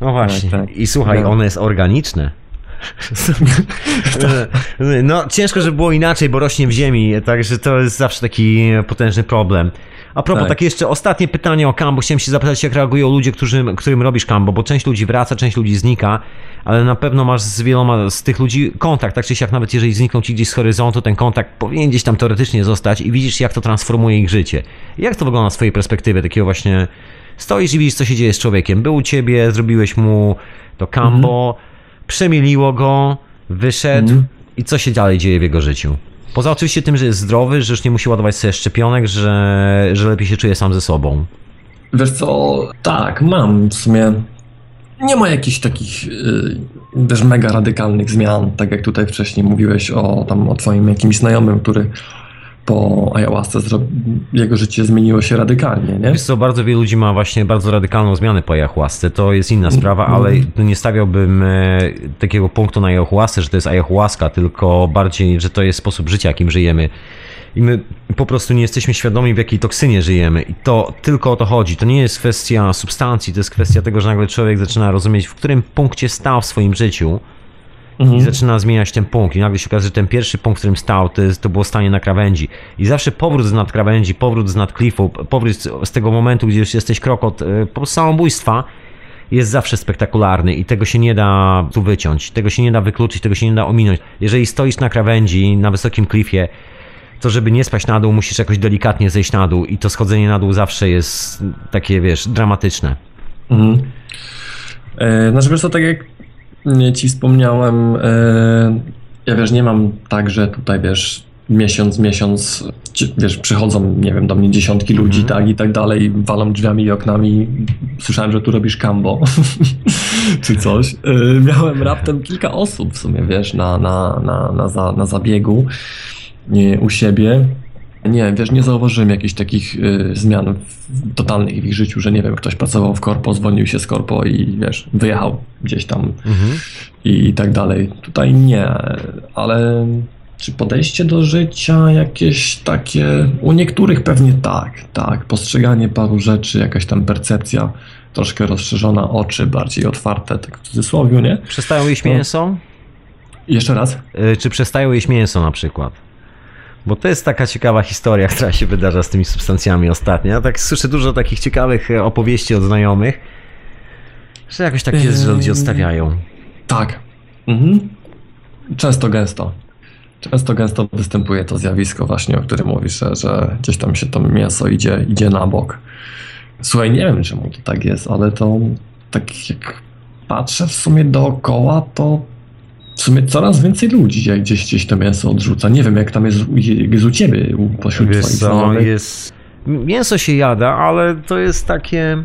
No właśnie. tak. I słuchaj, No. ono jest organiczne. *laughs* No, ciężko, żeby było inaczej, bo rośnie w ziemi, także to jest zawsze taki potężny problem. A propos, Tak. takie jeszcze ostatnie pytanie o Kambo. Chciałem się zapytać, jak reagują ludzie, którzy, którym robisz Kambo, bo część ludzi wraca, część ludzi znika, ale na pewno masz z wieloma z tych ludzi kontakt, tak czy siak, nawet jeżeli znikną ci gdzieś z horyzontu, ten kontakt powinien gdzieś tam teoretycznie zostać i widzisz, jak to transformuje ich życie. Jak to wygląda z twojej perspektywy, takiego właśnie stoisz i widzisz, co się dzieje z człowiekiem. Był u ciebie, zrobiłeś mu to Kambo, przemieliło go, wyszedł Mhm. i co się dalej dzieje w jego życiu? Poza oczywiście tym, że jest zdrowy, że już nie musi ładować sobie szczepionek, że, że lepiej się czuje sam ze sobą. Wiesz co, tak, mam w sumie. Nie ma jakichś takich, yy, wiesz, mega radykalnych zmian, tak jak tutaj wcześniej mówiłeś o tam o twoim jakimś znajomym, który po ayahuasce jego życie zmieniło się radykalnie, nie? Wiesz co, bardzo wielu ludzi ma właśnie bardzo radykalną zmianę po ayahuasce, to jest inna sprawa, ale nie stawiałbym e, takiego punktu na ayahuasce, że to jest ayahuasca, tylko bardziej, że to jest sposób życia, jakim żyjemy. I my po prostu nie jesteśmy świadomi, w jakiej toksynie żyjemy. I to tylko o to chodzi. To nie jest kwestia substancji, to jest kwestia tego, że nagle człowiek zaczyna rozumieć, w którym punkcie stał w swoim życiu i zaczyna zmieniać ten punkt. I nagle się okazuje, że ten pierwszy punkt, w którym stał, to, jest, to było stanie na krawędzi. I zawsze powrót z nad krawędzi, powrót z nad klifu, powrót z, tego momentu, gdzie już jesteś krok od e, po prostu samobójstwa, jest zawsze spektakularny i tego się nie da tu wyciąć, tego się nie da wykluczyć, tego się nie da ominąć. Jeżeli stoisz na krawędzi, na wysokim klifie, to żeby nie spaść na dół, musisz jakoś delikatnie zejść na dół i to schodzenie na dół zawsze jest takie, wiesz, dramatyczne. Mhm. E, znaczy wiesz co, tak jak ci wspomniałem, e, ja wiesz, nie mam tak, że tutaj wiesz, miesiąc, miesiąc, wiesz, przychodzą, nie wiem, do mnie dziesiątki ludzi, tak, i tak dalej, walą drzwiami i oknami, słyszałem, że tu robisz kambo, *laughs* czy coś. E, miałem raptem kilka osób w sumie, wiesz, na, na, na, na, za, na zabiegu nie, u siebie. Nie, wiesz, nie zauważyłem jakichś takich y, zmian w, totalnych w ich życiu, że nie wiem, ktoś pracował w korpo, zwolnił się z korpo i wiesz, wyjechał gdzieś tam Mhm. i tak dalej. Tutaj nie, ale czy podejście do życia jakieś takie, u niektórych pewnie tak, tak, postrzeganie paru rzeczy, jakaś tam percepcja troszkę rozszerzona, oczy bardziej otwarte, tak w cudzysłowie, nie? Przestają jeść mięso? Jeszcze raz? Y, Czy przestają jeść mięso na przykład? Bo to jest taka ciekawa historia, *laughs* która się wydarza z tymi substancjami ostatnio. Ja tak słyszę dużo takich ciekawych e, opowieści od znajomych, że jakoś tak jest, że ludzie odstawiają. Tak. Mhm. Często gęsto. Często gęsto występuje to zjawisko właśnie, o którym mówisz, że, że gdzieś tam się to mięso idzie, idzie na bok. Słuchaj, nie wiem czemu to tak jest, ale to tak jak patrzę w sumie dookoła, to w sumie coraz więcej ludzi jak gdzieś, gdzieś to mięso odrzuca. Nie wiem jak tam jest, jest u ciebie, pośród Wiesz twoich co, jest... Mięso się jada, ale to jest takie...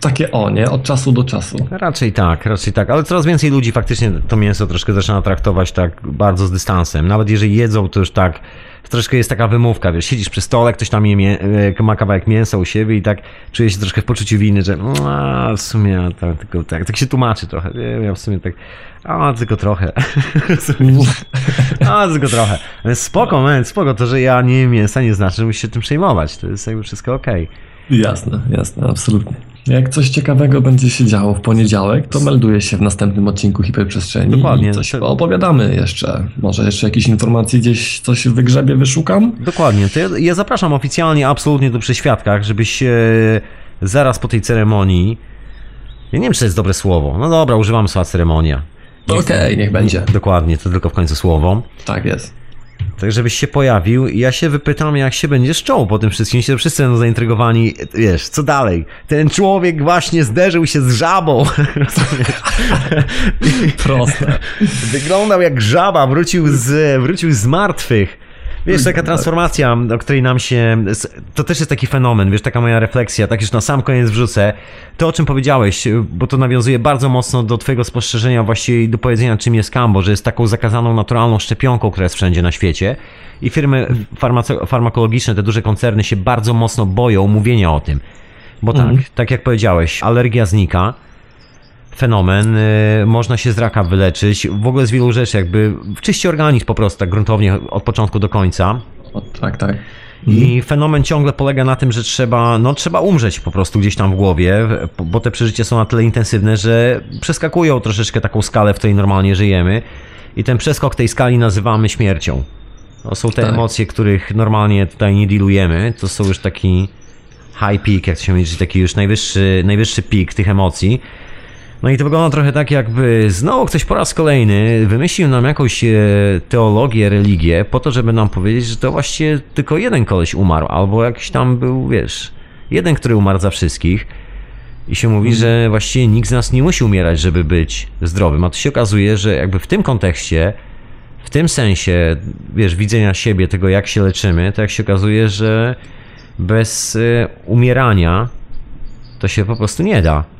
Takie o, nie? Od czasu do czasu. Raczej tak, raczej tak, ale coraz więcej ludzi faktycznie to mięso troszkę zaczyna traktować tak bardzo z dystansem. Nawet jeżeli jedzą, to już tak, troszkę jest taka wymówka, wiesz, siedzisz przy stole, ktoś tam je mię- e, ma kawałek mięsa u siebie i tak czuje się troszkę w poczuciu winy, że "No, a, w sumie tak, tylko tak, tak się tłumaczy trochę, wiem, w sumie tak, a tylko trochę, *laughs* a tylko trochę. Spoko, man, spoko, to, że ja nie jem mięsa nie znaczy, że musisz się tym przejmować, to jest jakby wszystko okej. Jasne, jasne, absolutnie. Jak coś ciekawego będzie się działo w poniedziałek, to melduję się w następnym odcinku Hiperprzestrzeni Dokładnie. i coś opowiadamy jeszcze. Może jeszcze jakieś informacje gdzieś, coś w wygrzebie wyszukam? Dokładnie. To ja, ja zapraszam oficjalnie, absolutnie do przeświadkach, żebyś e, zaraz po tej ceremonii. Ja nie wiem, czy to jest dobre słowo. No dobra, używam słowa ceremonia. Okej, niech będzie. Dokładnie, to tylko w końcu słowo. Tak jest. Tak, żebyś się pojawił i ja się wypytam, jak się będziesz czuł po tym wszystkim. Się wszyscy będą zaintrygowani, wiesz, co dalej? Ten człowiek właśnie zderzył się z żabą. *laughs* Proste. Wyglądał jak żaba, wrócił z, wrócił z martwych. Wiesz, taka transformacja, o której nam się. To też jest taki fenomen, wiesz, taka moja refleksja, tak już na sam koniec wrzucę. To, o czym powiedziałeś, bo to nawiązuje bardzo mocno do Twojego spostrzeżenia, właściwie i do powiedzenia, czym jest Kambo, że jest taką zakazaną, naturalną szczepionką, która jest wszędzie na świecie. I firmy farmaco- farmakologiczne, te duże koncerny się bardzo mocno boją mówienia o tym. Bo tak, Mhm. tak jak powiedziałeś, alergia znika fenomen, y, można się z raka wyleczyć, w ogóle z wielu rzeczy, jakby czyści organizm po prostu tak gruntownie od początku do końca. O, tak, tak. I fenomen ciągle polega na tym, że trzeba, no trzeba umrzeć po prostu gdzieś tam w głowie, bo- bo te przeżycia są na tyle intensywne, że przeskakują troszeczkę taką skalę, w której normalnie żyjemy i ten przeskok tej skali nazywamy śmiercią. To są te Tak. emocje, których normalnie tutaj nie dealujemy, to są już taki high peak, jak to się mówi, czyli taki już najwyższy, najwyższy pik tych emocji. No i to wygląda trochę tak, jakby znowu ktoś po raz kolejny wymyślił nam jakąś e, teologię, religię, po to, żeby nam powiedzieć, że to właściwie tylko jeden koleś umarł, albo jakiś tam był, wiesz, jeden, który umarł za wszystkich. I się mówi, że właściwie nikt z nas nie musi umierać, żeby być zdrowym. A to się okazuje, że jakby w tym kontekście, w tym sensie, wiesz, widzenia siebie, tego jak się leczymy, to jak się okazuje, że bez e, umierania to się po prostu nie da.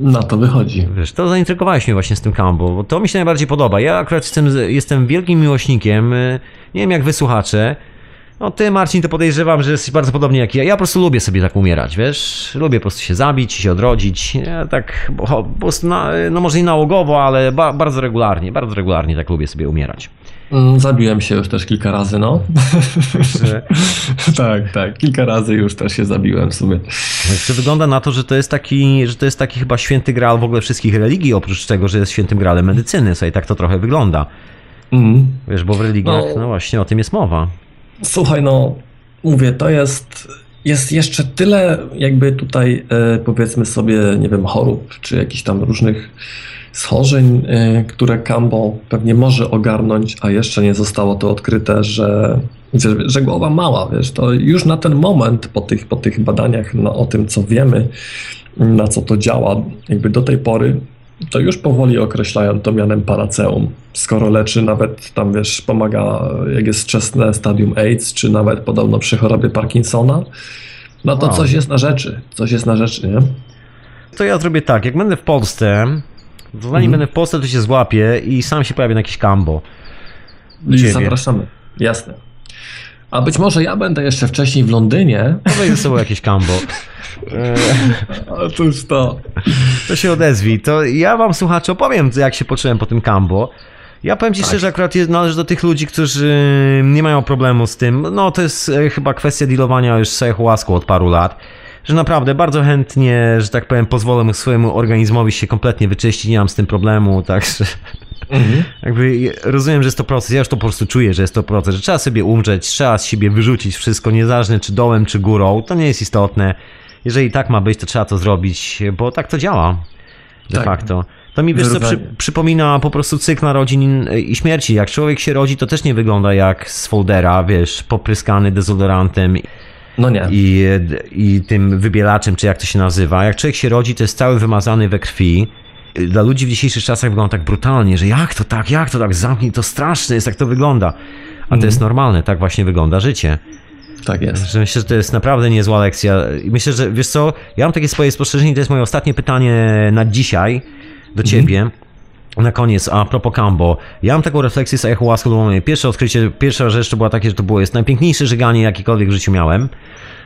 Na to wychodzi. Wiesz, to zaintrygowałeś mnie właśnie z tym Kambo, bo to mi się najbardziej podoba. Ja akurat jestem, jestem wielkim miłośnikiem, y, nie wiem jak wy słuchacze, No ty Marcin to podejrzewam, że jesteś bardzo podobnie jak ja. Ja po prostu lubię sobie tak umierać, wiesz? Lubię po prostu się zabić, się odrodzić. Ja tak po prostu, na, no może nie nałogowo, ale ba, bardzo regularnie, bardzo regularnie tak lubię sobie umierać. Mm, zabiłem się już też kilka razy, no. *laughs* tak, tak. Kilka razy już też się zabiłem w sumie. Jeszcze wygląda na to, że to jest taki, że to jest taki chyba święty graal w ogóle wszystkich religii, oprócz tego, że jest świętym graalem medycyny. Sobie tak to trochę wygląda. Mm. Wiesz, bo w religiach, no, no właśnie o tym jest mowa. Słuchaj, no mówię, to jest, jest jeszcze tyle jakby tutaj e, powiedzmy sobie, nie wiem, chorób, czy jakichś tam różnych schorzeń, e, które Cambo pewnie może ogarnąć, a jeszcze nie zostało to odkryte, że, że, że głowa mała, wiesz, to już na ten moment po tych, po tych badaniach no, o tym, co wiemy, na co to działa, jakby do tej pory to już powoli określają to mianem paraceum. Skoro leczy nawet tam, wiesz, pomaga, jak jest wczesne stadium AIDS, czy nawet podobno przy chorobie Parkinsona, no to wow. coś jest na rzeczy. Coś jest na rzeczy, nie? To ja zrobię tak, jak będę w Polsce, to zanim mhm. będę w Polsce, to się złapię i sam się pojawię na jakiś kambo. I zapraszamy. Jasne. A być może ja będę jeszcze wcześniej w Londynie. Wejdę sobie jakieś kambo. *laughs* Otóż to. To się odezwij. To ja wam słuchacze opowiem, jak się poczułem po tym kambo. Ja powiem ci tak. szczerze, akurat należy do tych ludzi, którzy nie mają problemu z tym. No to jest e, chyba kwestia dealowania już z ayahuaską od paru lat. Że naprawdę bardzo chętnie, że tak powiem, pozwolę swojemu organizmowi się kompletnie wyczyścić, nie mam z tym problemu, *laughs* także Mhm. Jakby rozumiem, że jest to proces, ja już to po prostu czuję, że jest to proces, że trzeba sobie umrzeć, trzeba z siebie wyrzucić wszystko, niezależnie czy dołem, czy górą, to nie jest istotne. Jeżeli tak ma być, to trzeba to zrobić, bo tak to działa. De tak. facto. To mi wiesz co, przy, przypomina po prostu cykl narodzin i śmierci. Jak człowiek się rodzi, to też nie wygląda jak z foldera, wiesz, popryskany dezodorantem. No nie. I, I tym wybielaczem, czy jak to się nazywa. Jak człowiek się rodzi, to jest cały wymazany we krwi. Dla ludzi w dzisiejszych czasach wygląda tak brutalnie, że jak to tak, jak to tak, zamknij, to straszne jest, jak to wygląda. A to mm. jest normalne, tak właśnie wygląda życie. Tak jest. Myślę, że to jest naprawdę niezła lekcja. Myślę, że wiesz co, ja mam takie swoje spostrzeżenie, to jest moje ostatnie pytanie na dzisiaj do mhm. ciebie. Mm. Na koniec, a propos Cambo, ja mam taką refleksję z ayahuasca, bo pierwsze odkrycie, pierwsza rzecz to była takie, że to było jest najpiękniejsze żeganie, jakiekolwiek w życiu miałem.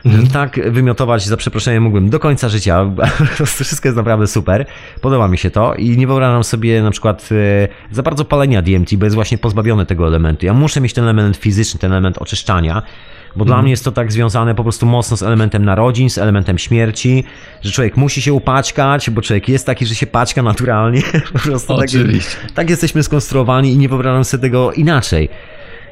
Mm. Tak wymiotować, za przeproszeniem, mógłbym do końca życia. *laughs* Wszystko jest naprawdę super. Podoba mi się to i nie wyobrażam sobie na przykład e, za bardzo palenia DMT, bo jest właśnie pozbawione tego elementu. Ja muszę mieć ten element fizyczny, ten element oczyszczania. Bo dla mhm. mnie jest to tak związane po prostu mocno z elementem narodzin, z elementem śmierci, że człowiek musi się upaćkać, bo człowiek jest taki, że się paćka naturalnie. *laughs* po prostu tak Oczywiście. Tak, tak jesteśmy skonstruowani i nie wyobrażam sobie tego inaczej.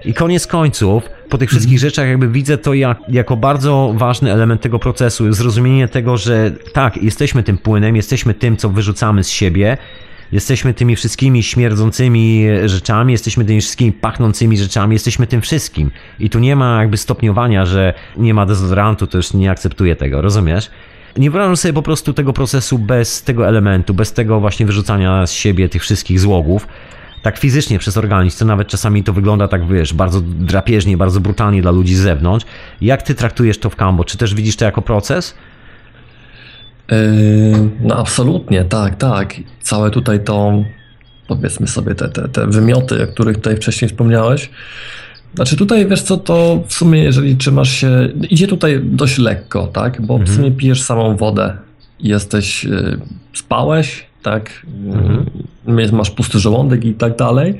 I koniec końców, po tych wszystkich mhm. rzeczach, jakby widzę to jak, jako bardzo ważny element tego procesu, zrozumienie tego, że tak, jesteśmy tym płynem, jesteśmy tym, co wyrzucamy z siebie, Jesteśmy tymi wszystkimi śmierdzącymi rzeczami, jesteśmy tymi wszystkimi pachnącymi rzeczami, jesteśmy tym wszystkim. I tu nie ma jakby stopniowania, że nie ma dezodorantu, to już nie akceptuję tego, rozumiesz? Nie wyobrażam sobie po prostu tego procesu bez tego elementu, bez tego właśnie wyrzucania z siebie tych wszystkich złogów. Tak fizycznie przez organizm, co nawet czasami to wygląda tak, wiesz, bardzo drapieżnie, bardzo brutalnie dla ludzi z zewnątrz. Jak ty traktujesz to w Kambo? Czy też widzisz to jako proces? Yy, no absolutnie, tak, tak. Całe tutaj to, powiedzmy sobie, te, te, te wymioty, o których tutaj wcześniej wspomniałeś. Znaczy tutaj, wiesz co, to w sumie jeżeli trzymasz się, idzie tutaj dość lekko, tak, bo mhm. w sumie pijesz samą wodę. Jesteś, yy, spałeś, tak, mhm. masz pusty żołądek i tak dalej.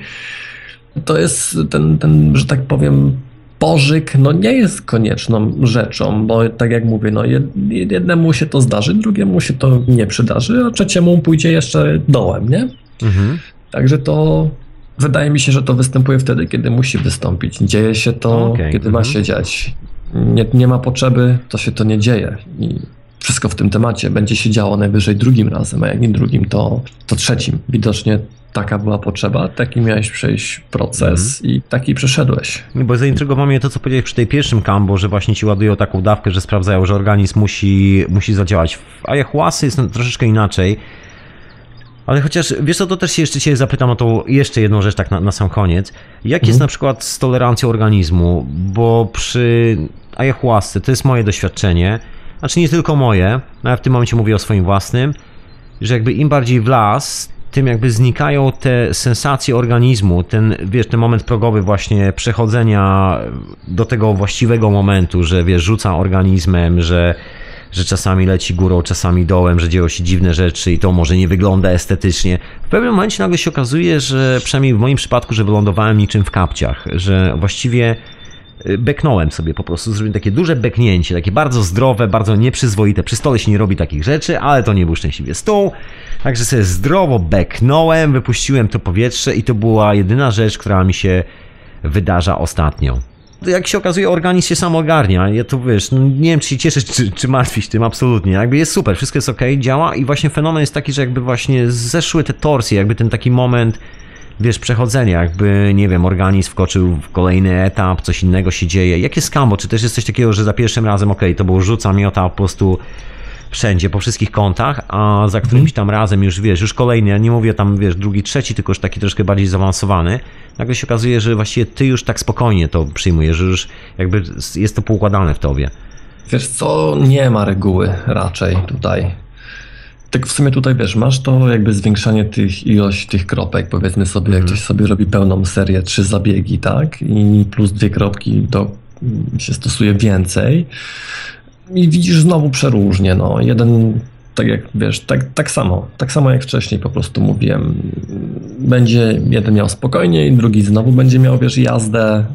To jest ten, ten, że tak powiem, pożyk no nie jest konieczną rzeczą, bo tak jak mówię, no jednemu się to zdarzy, drugiemu się to nie przydarzy, a trzeciemu pójdzie jeszcze dołem, nie? Mhm. Także to wydaje mi się, że to występuje wtedy, kiedy musi wystąpić. Dzieje się to, okay. kiedy ma mhm. się dziać. Nie, nie ma potrzeby, to się to nie dzieje. I wszystko w tym temacie będzie się działo najwyżej drugim razem, a jak nie drugim, to, to trzecim. Widocznie taka była potrzeba, taki miałeś przejść proces mm. i taki przeszedłeś. Bo zaintrygowało mnie to, co powiedziałeś przy tej pierwszym kambo, że właśnie ci ładują taką dawkę, że sprawdzają, że organizm musi, musi zadziałać. W ayahuasy jest troszeczkę inaczej. Ale chociaż, wiesz co, to też się jeszcze cię zapytam o tą jeszcze jedną rzecz tak na, na sam koniec. Jak jest mhm. na przykład z tolerancją organizmu? Bo przy ayahuasce, to jest moje doświadczenie, znaczy nie tylko moje, no ja w tym momencie mówię o swoim własnym, że jakby im bardziej w las, tym jakby znikają te sensacje organizmu, ten, wiesz, ten moment progowy właśnie przechodzenia do tego właściwego momentu, że wiesz, rzuca organizmem, że, że czasami leci górą, czasami dołem, że dzieją się dziwne rzeczy i to może nie wygląda estetycznie. W pewnym momencie nagle się okazuje, że przynajmniej w moim przypadku, że wylądowałem niczym w kapciach, że właściwie beknąłem sobie po prostu, zrobiłem takie duże beknięcie, takie bardzo zdrowe, bardzo nieprzyzwoite. Przy stole się nie robi takich rzeczy, ale to nie był szczęśliwie stół. Także sobie zdrowo beknąłem, wypuściłem to powietrze i to była jedyna rzecz, która mi się wydarza ostatnio. Jak się okazuje, organizm się sam ogarnia. Ja to wiesz, no nie wiem, czy się cieszyć, czy, czy martwić tym, absolutnie. Jakby jest super, wszystko jest ok, działa i właśnie fenomen jest taki, że jakby właśnie zeszły te torsje, jakby ten taki moment, wiesz, przechodzenia, jakby, nie wiem, organizm wkoczył w kolejny etap, coś innego się dzieje. Jakie skambo? Czy też jest coś takiego, że za pierwszym razem, ok, to było rzuca, miota, po prostu wszędzie, po wszystkich kątach, a za którymś tam razem już, wiesz, już kolejny, ja nie mówię tam, wiesz, drugi, trzeci, tylko już taki troszkę bardziej zaawansowany, nagle się okazuje, że właściwie ty już tak spokojnie to przyjmujesz, że już jakby jest to poukładane w tobie. Wiesz co, nie ma reguły raczej tutaj. Tak w sumie tutaj wiesz, masz to jakby zwiększanie tych ilość tych kropek, powiedzmy sobie, jak ktoś sobie robi pełną serię, trzy zabiegi, tak? I plus dwie kropki, to się stosuje więcej. I widzisz znowu przeróżnie, no. Jeden, tak jak wiesz, tak, tak samo, tak samo jak wcześniej po prostu mówiłem. Będzie jeden miał spokojniej, drugi znowu będzie miał, wiesz, jazdę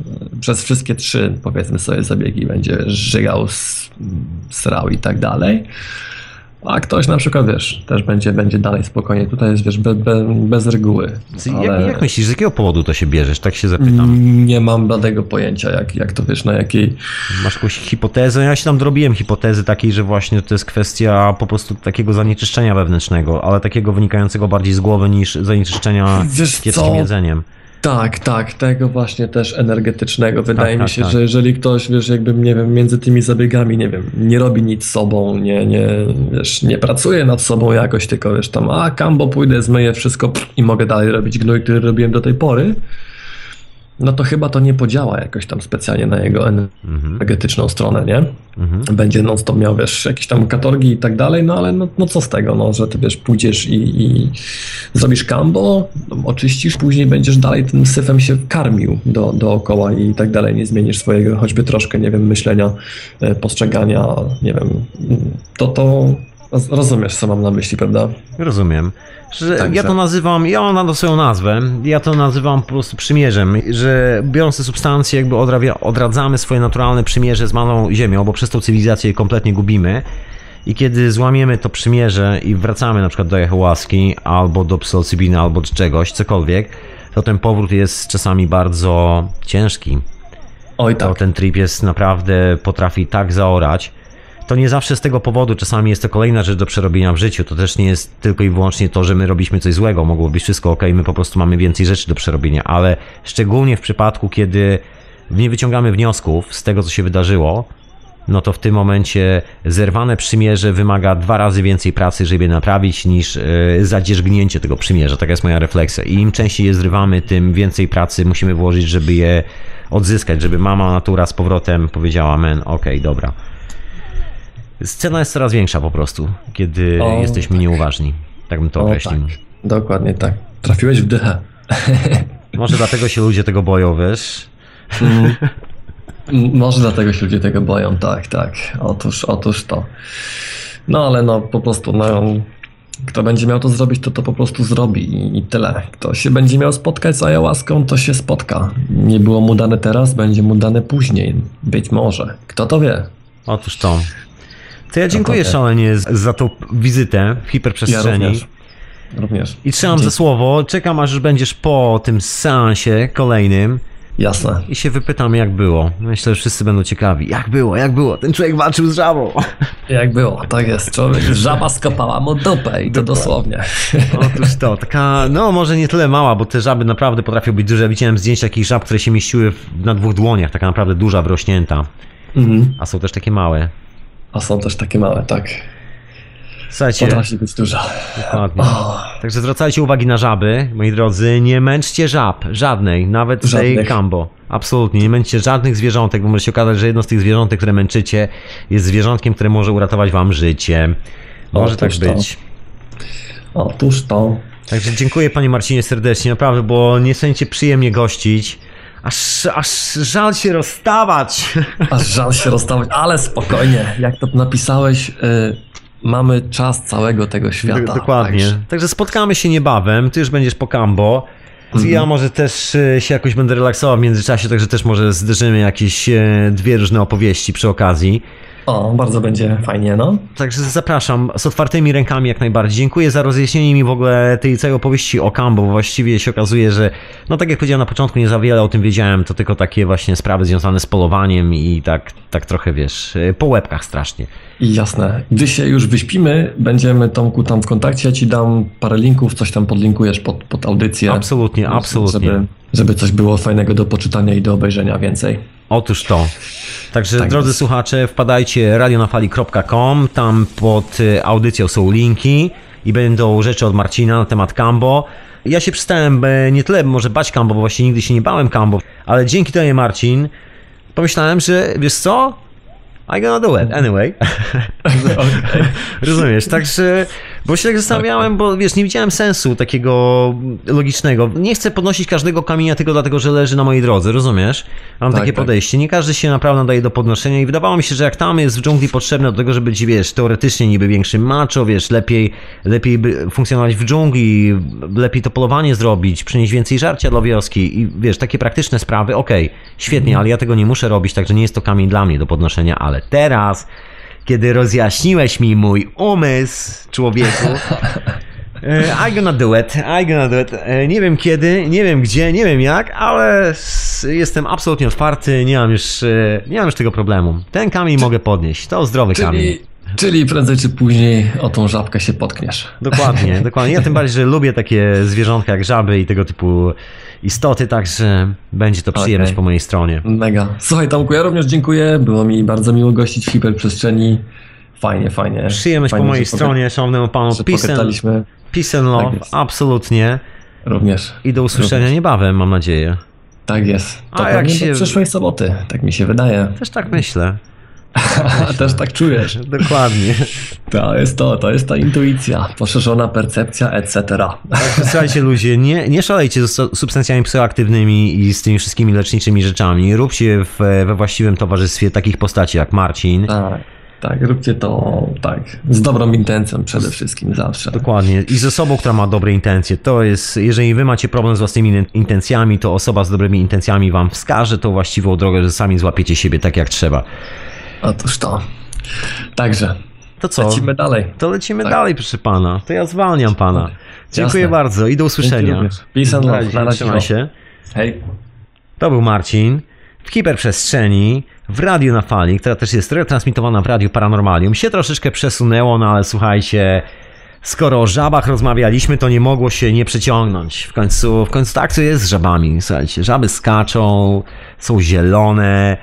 przez wszystkie trzy, powiedzmy sobie, zabiegi. Będzie żygał, srał i tak dalej. A ktoś na przykład, wiesz, też będzie, będzie dalej spokojnie. Tutaj jest, wiesz, be, be, bez reguły. Ale... Jak, jak, myślisz, z jakiego powodu to się bierzesz? Tak się zapytam. Nie mam bladego pojęcia, jak, jak to wiesz, na jakiej... Masz jakąś hipotezę? Ja się tam dorobiłem hipotezy takiej, że właśnie to jest kwestia po prostu takiego zanieczyszczenia wewnętrznego, ale takiego wynikającego bardziej z głowy niż zanieczyszczenia kiepskim jedzeniem. Tak, tak, tego właśnie też energetycznego. Wydaje tak, mi tak, się, tak, że jeżeli ktoś, wiesz, jakby, nie wiem, między tymi zabiegami, nie wiem, nie robi nic sobą, nie, nie, wiesz, nie pracuje nad sobą jakoś, tylko wiesz, tam, a kambo pójdę, zmyję wszystko pff, i mogę dalej robić gnój, który robiłem do tej pory, no to chyba to nie podziała jakoś tam specjalnie na jego mhm. energetyczną stronę, nie? Mhm. Będzie non stop miał, wiesz, jakieś tam katorgi i tak dalej, no ale no, no co z tego, no, że ty, wiesz, pójdziesz i, i zrobisz kambo, no, oczyścisz, później będziesz dalej tym syfem się karmił do, dookoła i tak dalej, nie zmienisz swojego choćby troszkę, nie wiem, myślenia, e, postrzegania, nie wiem, to to rozumiesz, co mam na myśli, prawda? Rozumiem. Że ja to nazywam, ja mam na swoją nazwę, ja to nazywam po prostu przymierzem, że biorąc te substancje, jakby odrawia, odradzamy swoje naturalne przymierze z malą ziemią, bo przez tą cywilizację je kompletnie gubimy. I kiedy złamiemy to przymierze i wracamy na przykład do jahołaski, albo do psylocybiny, albo do czegoś, cokolwiek, to ten powrót jest czasami bardzo ciężki. Oj tak. To ten trip jest naprawdę, potrafi tak zaorać to nie zawsze z tego powodu, czasami jest to kolejna rzecz do przerobienia w życiu. To też nie jest tylko i wyłącznie to, że my robiliśmy coś złego, mogło być wszystko ok, my po prostu mamy więcej rzeczy do przerobienia, ale szczególnie w przypadku, kiedy nie wyciągamy wniosków z tego, co się wydarzyło, no to w tym momencie zerwane przymierze wymaga dwa razy więcej pracy, żeby je naprawić, niż yy, zadzierzgnięcie tego przymierza. Taka jest moja refleksja. I im częściej je zrywamy, tym więcej pracy musimy włożyć, żeby je odzyskać, żeby mama natura z powrotem powiedziała, men, okej, okay, dobra Scena jest coraz większa po prostu, kiedy o, jesteśmy tak. nieuważni. Tak bym to o, określił. Tak. Dokładnie tak. Trafiłeś w dychę. *laughs* Może dlatego się ludzie tego boją, wiesz? Mm. Może dlatego się ludzie tego boją, tak, tak. Otóż, otóż to. No ale no po prostu, no, kto będzie miał to zrobić, to to po prostu zrobi i, i tyle. Kto się będzie miał spotkać z ayahuaską, to się spotka. Nie było mu dane teraz, będzie mu dane później. Być może. Kto to wie? Otóż to. To ja dziękuję szalenie za tą wizytę w hiperprzestrzeni. Ja również. również. I trzymam Dzięki. za słowo, czekam aż będziesz po tym seansie kolejnym. Jasne. I się wypytam, jak było. Myślę, że wszyscy będą ciekawi. Jak było, jak było? Ten człowiek walczył z żabą. *laughs* Jak było, tak jest. Człowiek, żaba skopała mu dupę i to dosłownie. *laughs* Otóż to, taka, no może nie tyle mała, bo te żaby naprawdę potrafią być duże. Widziałem zdjęcia takich żab, które się mieściły na dwóch dłoniach, taka naprawdę duża, wrośnięta. Mhm. A są też takie małe. A są też takie małe, tak. Słuchajcie. Potrafi być duża. Dokładnie. Oh. Także zwracajcie uwagi na żaby, moi drodzy. Nie męczcie żab, żadnej, nawet Żadnych. tej kambo. Absolutnie, nie męczcie żadnych zwierzątek, bo może się okazać, że jedno z tych zwierzątek, które męczycie, jest zwierzątkiem, które może uratować wam życie. Może Otóż tak być. To. Otóż to. Także dziękuję panie Marcinie serdecznie, naprawdę, bo niesamowicie przyjemnie gościć. Aż, aż żal się rozstawać. Aż żal się rozstawać, ale spokojnie, jak to napisałeś, y, mamy czas całego tego świata. Do, dokładnie. Także... Także spotkamy się niebawem, ty już będziesz po Kambo. Mhm. Ja może też y, się jakoś będę relaksował w międzyczasie, także też może zderzymy jakieś y, dwie różne opowieści przy okazji. O, bardzo będzie fajnie, no. Także zapraszam z otwartymi rękami jak najbardziej. Dziękuję za rozjaśnienie mi w ogóle tej całej opowieści o Kambo, bo właściwie się okazuje, że no tak jak powiedziałem na początku, nie za wiele o tym wiedziałem, to tylko takie właśnie sprawy związane z polowaniem i tak, tak trochę, wiesz, po łebkach strasznie. Jasne. Gdy się już wyśpimy, będziemy Tomku tam w kontakcie, ja ci dam parę linków, coś tam podlinkujesz pod, pod audycję. Absolutnie, absolutnie. Żeby, żeby coś było fajnego do poczytania i do obejrzenia więcej. Otóż to. Także tak drodzy jest. słuchacze, wpadajcie radionafali.com, tam pod y, audycją są linki i będą rzeczy od Marcina na temat Cambo. Ja się przestałem nie tyle może bać Cambo, bo właśnie nigdy się nie bałem Cambo, ale dzięki temu Marcin pomyślałem, że wiesz co, I gonna do it anyway. *laughs* *laughs* Rozumiesz, także, bo się tak zastanawiałem, bo wiesz, nie widziałem sensu takiego logicznego. Nie chcę podnosić każdego kamienia tylko dlatego, że leży na mojej drodze, rozumiesz? Mam tak, takie tak. podejście. Nie każdy się naprawdę nadaje do podnoszenia i wydawało mi się, że jak tam jest w dżungli potrzebne do tego, żeby być, wiesz, teoretycznie niby większym macho, wiesz, lepiej, lepiej funkcjonować w dżungli, lepiej to polowanie zrobić, przynieść więcej żarcia dla wioski i wiesz, takie praktyczne sprawy, okej, okay, świetnie, mm. ale ja tego nie muszę robić, także nie jest to kamień dla mnie do podnoszenia, ale teraz, kiedy rozjaśniłeś mi mój umysł, człowieku, *laughs* e, I gonna do it, I gonna do it. E, nie wiem kiedy, nie wiem gdzie, nie wiem jak, ale jestem absolutnie otwarty, nie mam już, e, nie mam już tego problemu. Ten kamień mogę podnieść, to zdrowy czyli, kamień. Czyli prędzej czy później o tą żabkę się potkniesz. Dokładnie, dokładnie. Ja tym bardziej, że lubię takie zwierzątka jak żaby i tego typu istoty, także będzie to przyjemność okay. po mojej stronie. Mega. Słuchaj Tomku, ja również dziękuję. Było mi bardzo miło gościć w hiperprzestrzeni. Fajnie, fajnie. Przyjemność fajnie, po mojej stronie, szanownemu panu. Peace and, love, tak absolutnie. Również. I do usłyszenia również. niebawem, mam nadzieję. Tak jest. To A jak się... do przyszłej soboty, tak mi się wydaje. Też tak myślę. *laughs* Też tak czujesz. *laughs* Dokładnie. To jest to, to jest ta intuicja, poszerzona percepcja, etc. Także słuchajcie ludzie, nie, nie szalejcie z substancjami psychoaktywnymi i z tymi wszystkimi leczniczymi rzeczami. Róbcie w, we właściwym towarzystwie takich postaci jak Marcin. Tak. Tak, róbcie to tak, z dobrą intencją przede wszystkim zawsze. Dokładnie. I z osobą, która ma dobre intencje. To jest, jeżeli wy macie problem z własnymi intencjami, to osoba z dobrymi intencjami wam wskaże tą właściwą drogę, że sami złapiecie siebie tak jak trzeba. Otóż to. Także. To co? Lecimy dalej. To lecimy tak. dalej, proszę pana. To ja zwalniam pana. Dziękuję Jasne. bardzo i do usłyszenia. Peace and love. Trzymaj się. Hej. To był Marcin w hiperprzestrzeni, w radiu na fali, która też jest retransmitowana w radiu Paranormalium. Się troszeczkę przesunęło, no ale słuchajcie, skoro o żabach rozmawialiśmy, to nie mogło się nie przeciągnąć. W końcu, w końcu tak to jest z żabami. Słuchajcie, żaby skaczą, są zielone,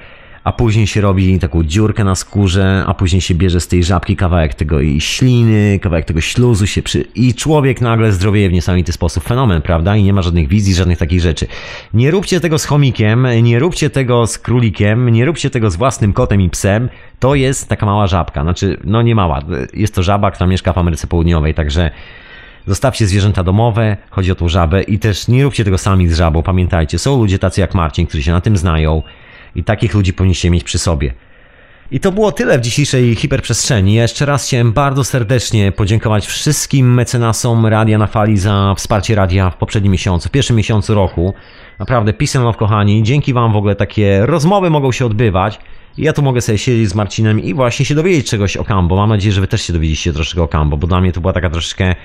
a później się robi taką dziurkę na skórze, a później się bierze z tej żabki kawałek tego i śliny, kawałek tego śluzu się przy... i człowiek nagle zdrowieje w niesamowity sposób. Fenomen, prawda? I nie ma żadnych wizji, żadnych takich rzeczy. Nie róbcie tego z chomikiem, nie róbcie tego z królikiem, nie róbcie tego z własnym kotem i psem. To jest taka mała żabka. Znaczy, no nie mała. Jest to żaba, która mieszka w Ameryce Południowej, także Zostawcie zwierzęta domowe, chodzi o tą żabę i też nie róbcie tego sami z żabą. Pamiętajcie, są ludzie tacy jak Marcin, którzy się na tym znają i takich ludzi powinniście mieć przy sobie. I to było tyle w dzisiejszej hiperprzestrzeni. Jeszcze raz chciałem bardzo serdecznie podziękować wszystkim mecenasom Radia na Fali za wsparcie radia w poprzednim miesiącu, w pierwszym miesiącu roku. Naprawdę, and love, kochani. Dzięki Wam w ogóle takie rozmowy mogą się odbywać. I ja tu mogę sobie siedzieć z Marcinem i właśnie się dowiedzieć czegoś o Kambo. Mam nadzieję, że Wy też się dowiedzieliście troszeczkę o Kambo, bo dla mnie to była taka troszeczkę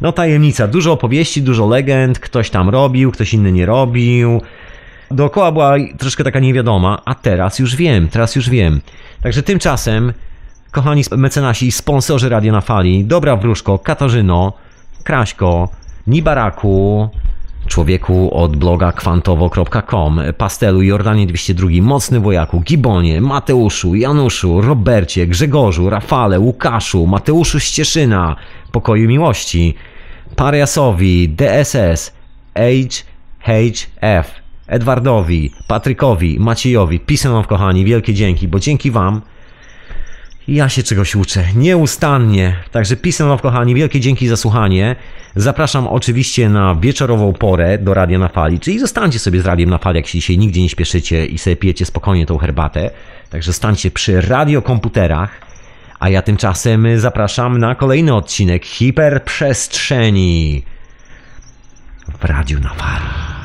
no tajemnica. Dużo opowieści, dużo legend, ktoś tam robił, ktoś inny nie robił. Dookoła była troszkę taka niewiadoma, a teraz już wiem, teraz już wiem. Także tymczasem, kochani mecenasi, sponsorzy Radia na Fali, Dobra Wróżko, Katarzyno, Kraśko, Nibaraku, człowieku od bloga kwantowo.com, Pastelu, Jordanie 202, Mocny Wojaku, Gibonie, Mateuszu, Januszu, Robercie, Grzegorzu, Rafale, Łukaszu, Mateuszu Ścieszyna, Pokoju Miłości, Pariasowi, DSS, HHF, Edwardowi, Patrykowi, Maciejowi, pisemom kochani, wielkie dzięki, bo dzięki wam Ja się czegoś uczę, nieustannie. Także and love, kochani, wielkie dzięki za słuchanie. Zapraszam oczywiście na wieczorową porę do Radia na Fali, czyli zostańcie sobie z Radiem na Fali, jak się dzisiaj nigdzie nie śpieszycie i sobie pijecie spokojnie tą herbatę. Także stańcie przy radiokomputerach, a ja tymczasem zapraszam na kolejny odcinek Hiperprzestrzeni w Radiu na Fali.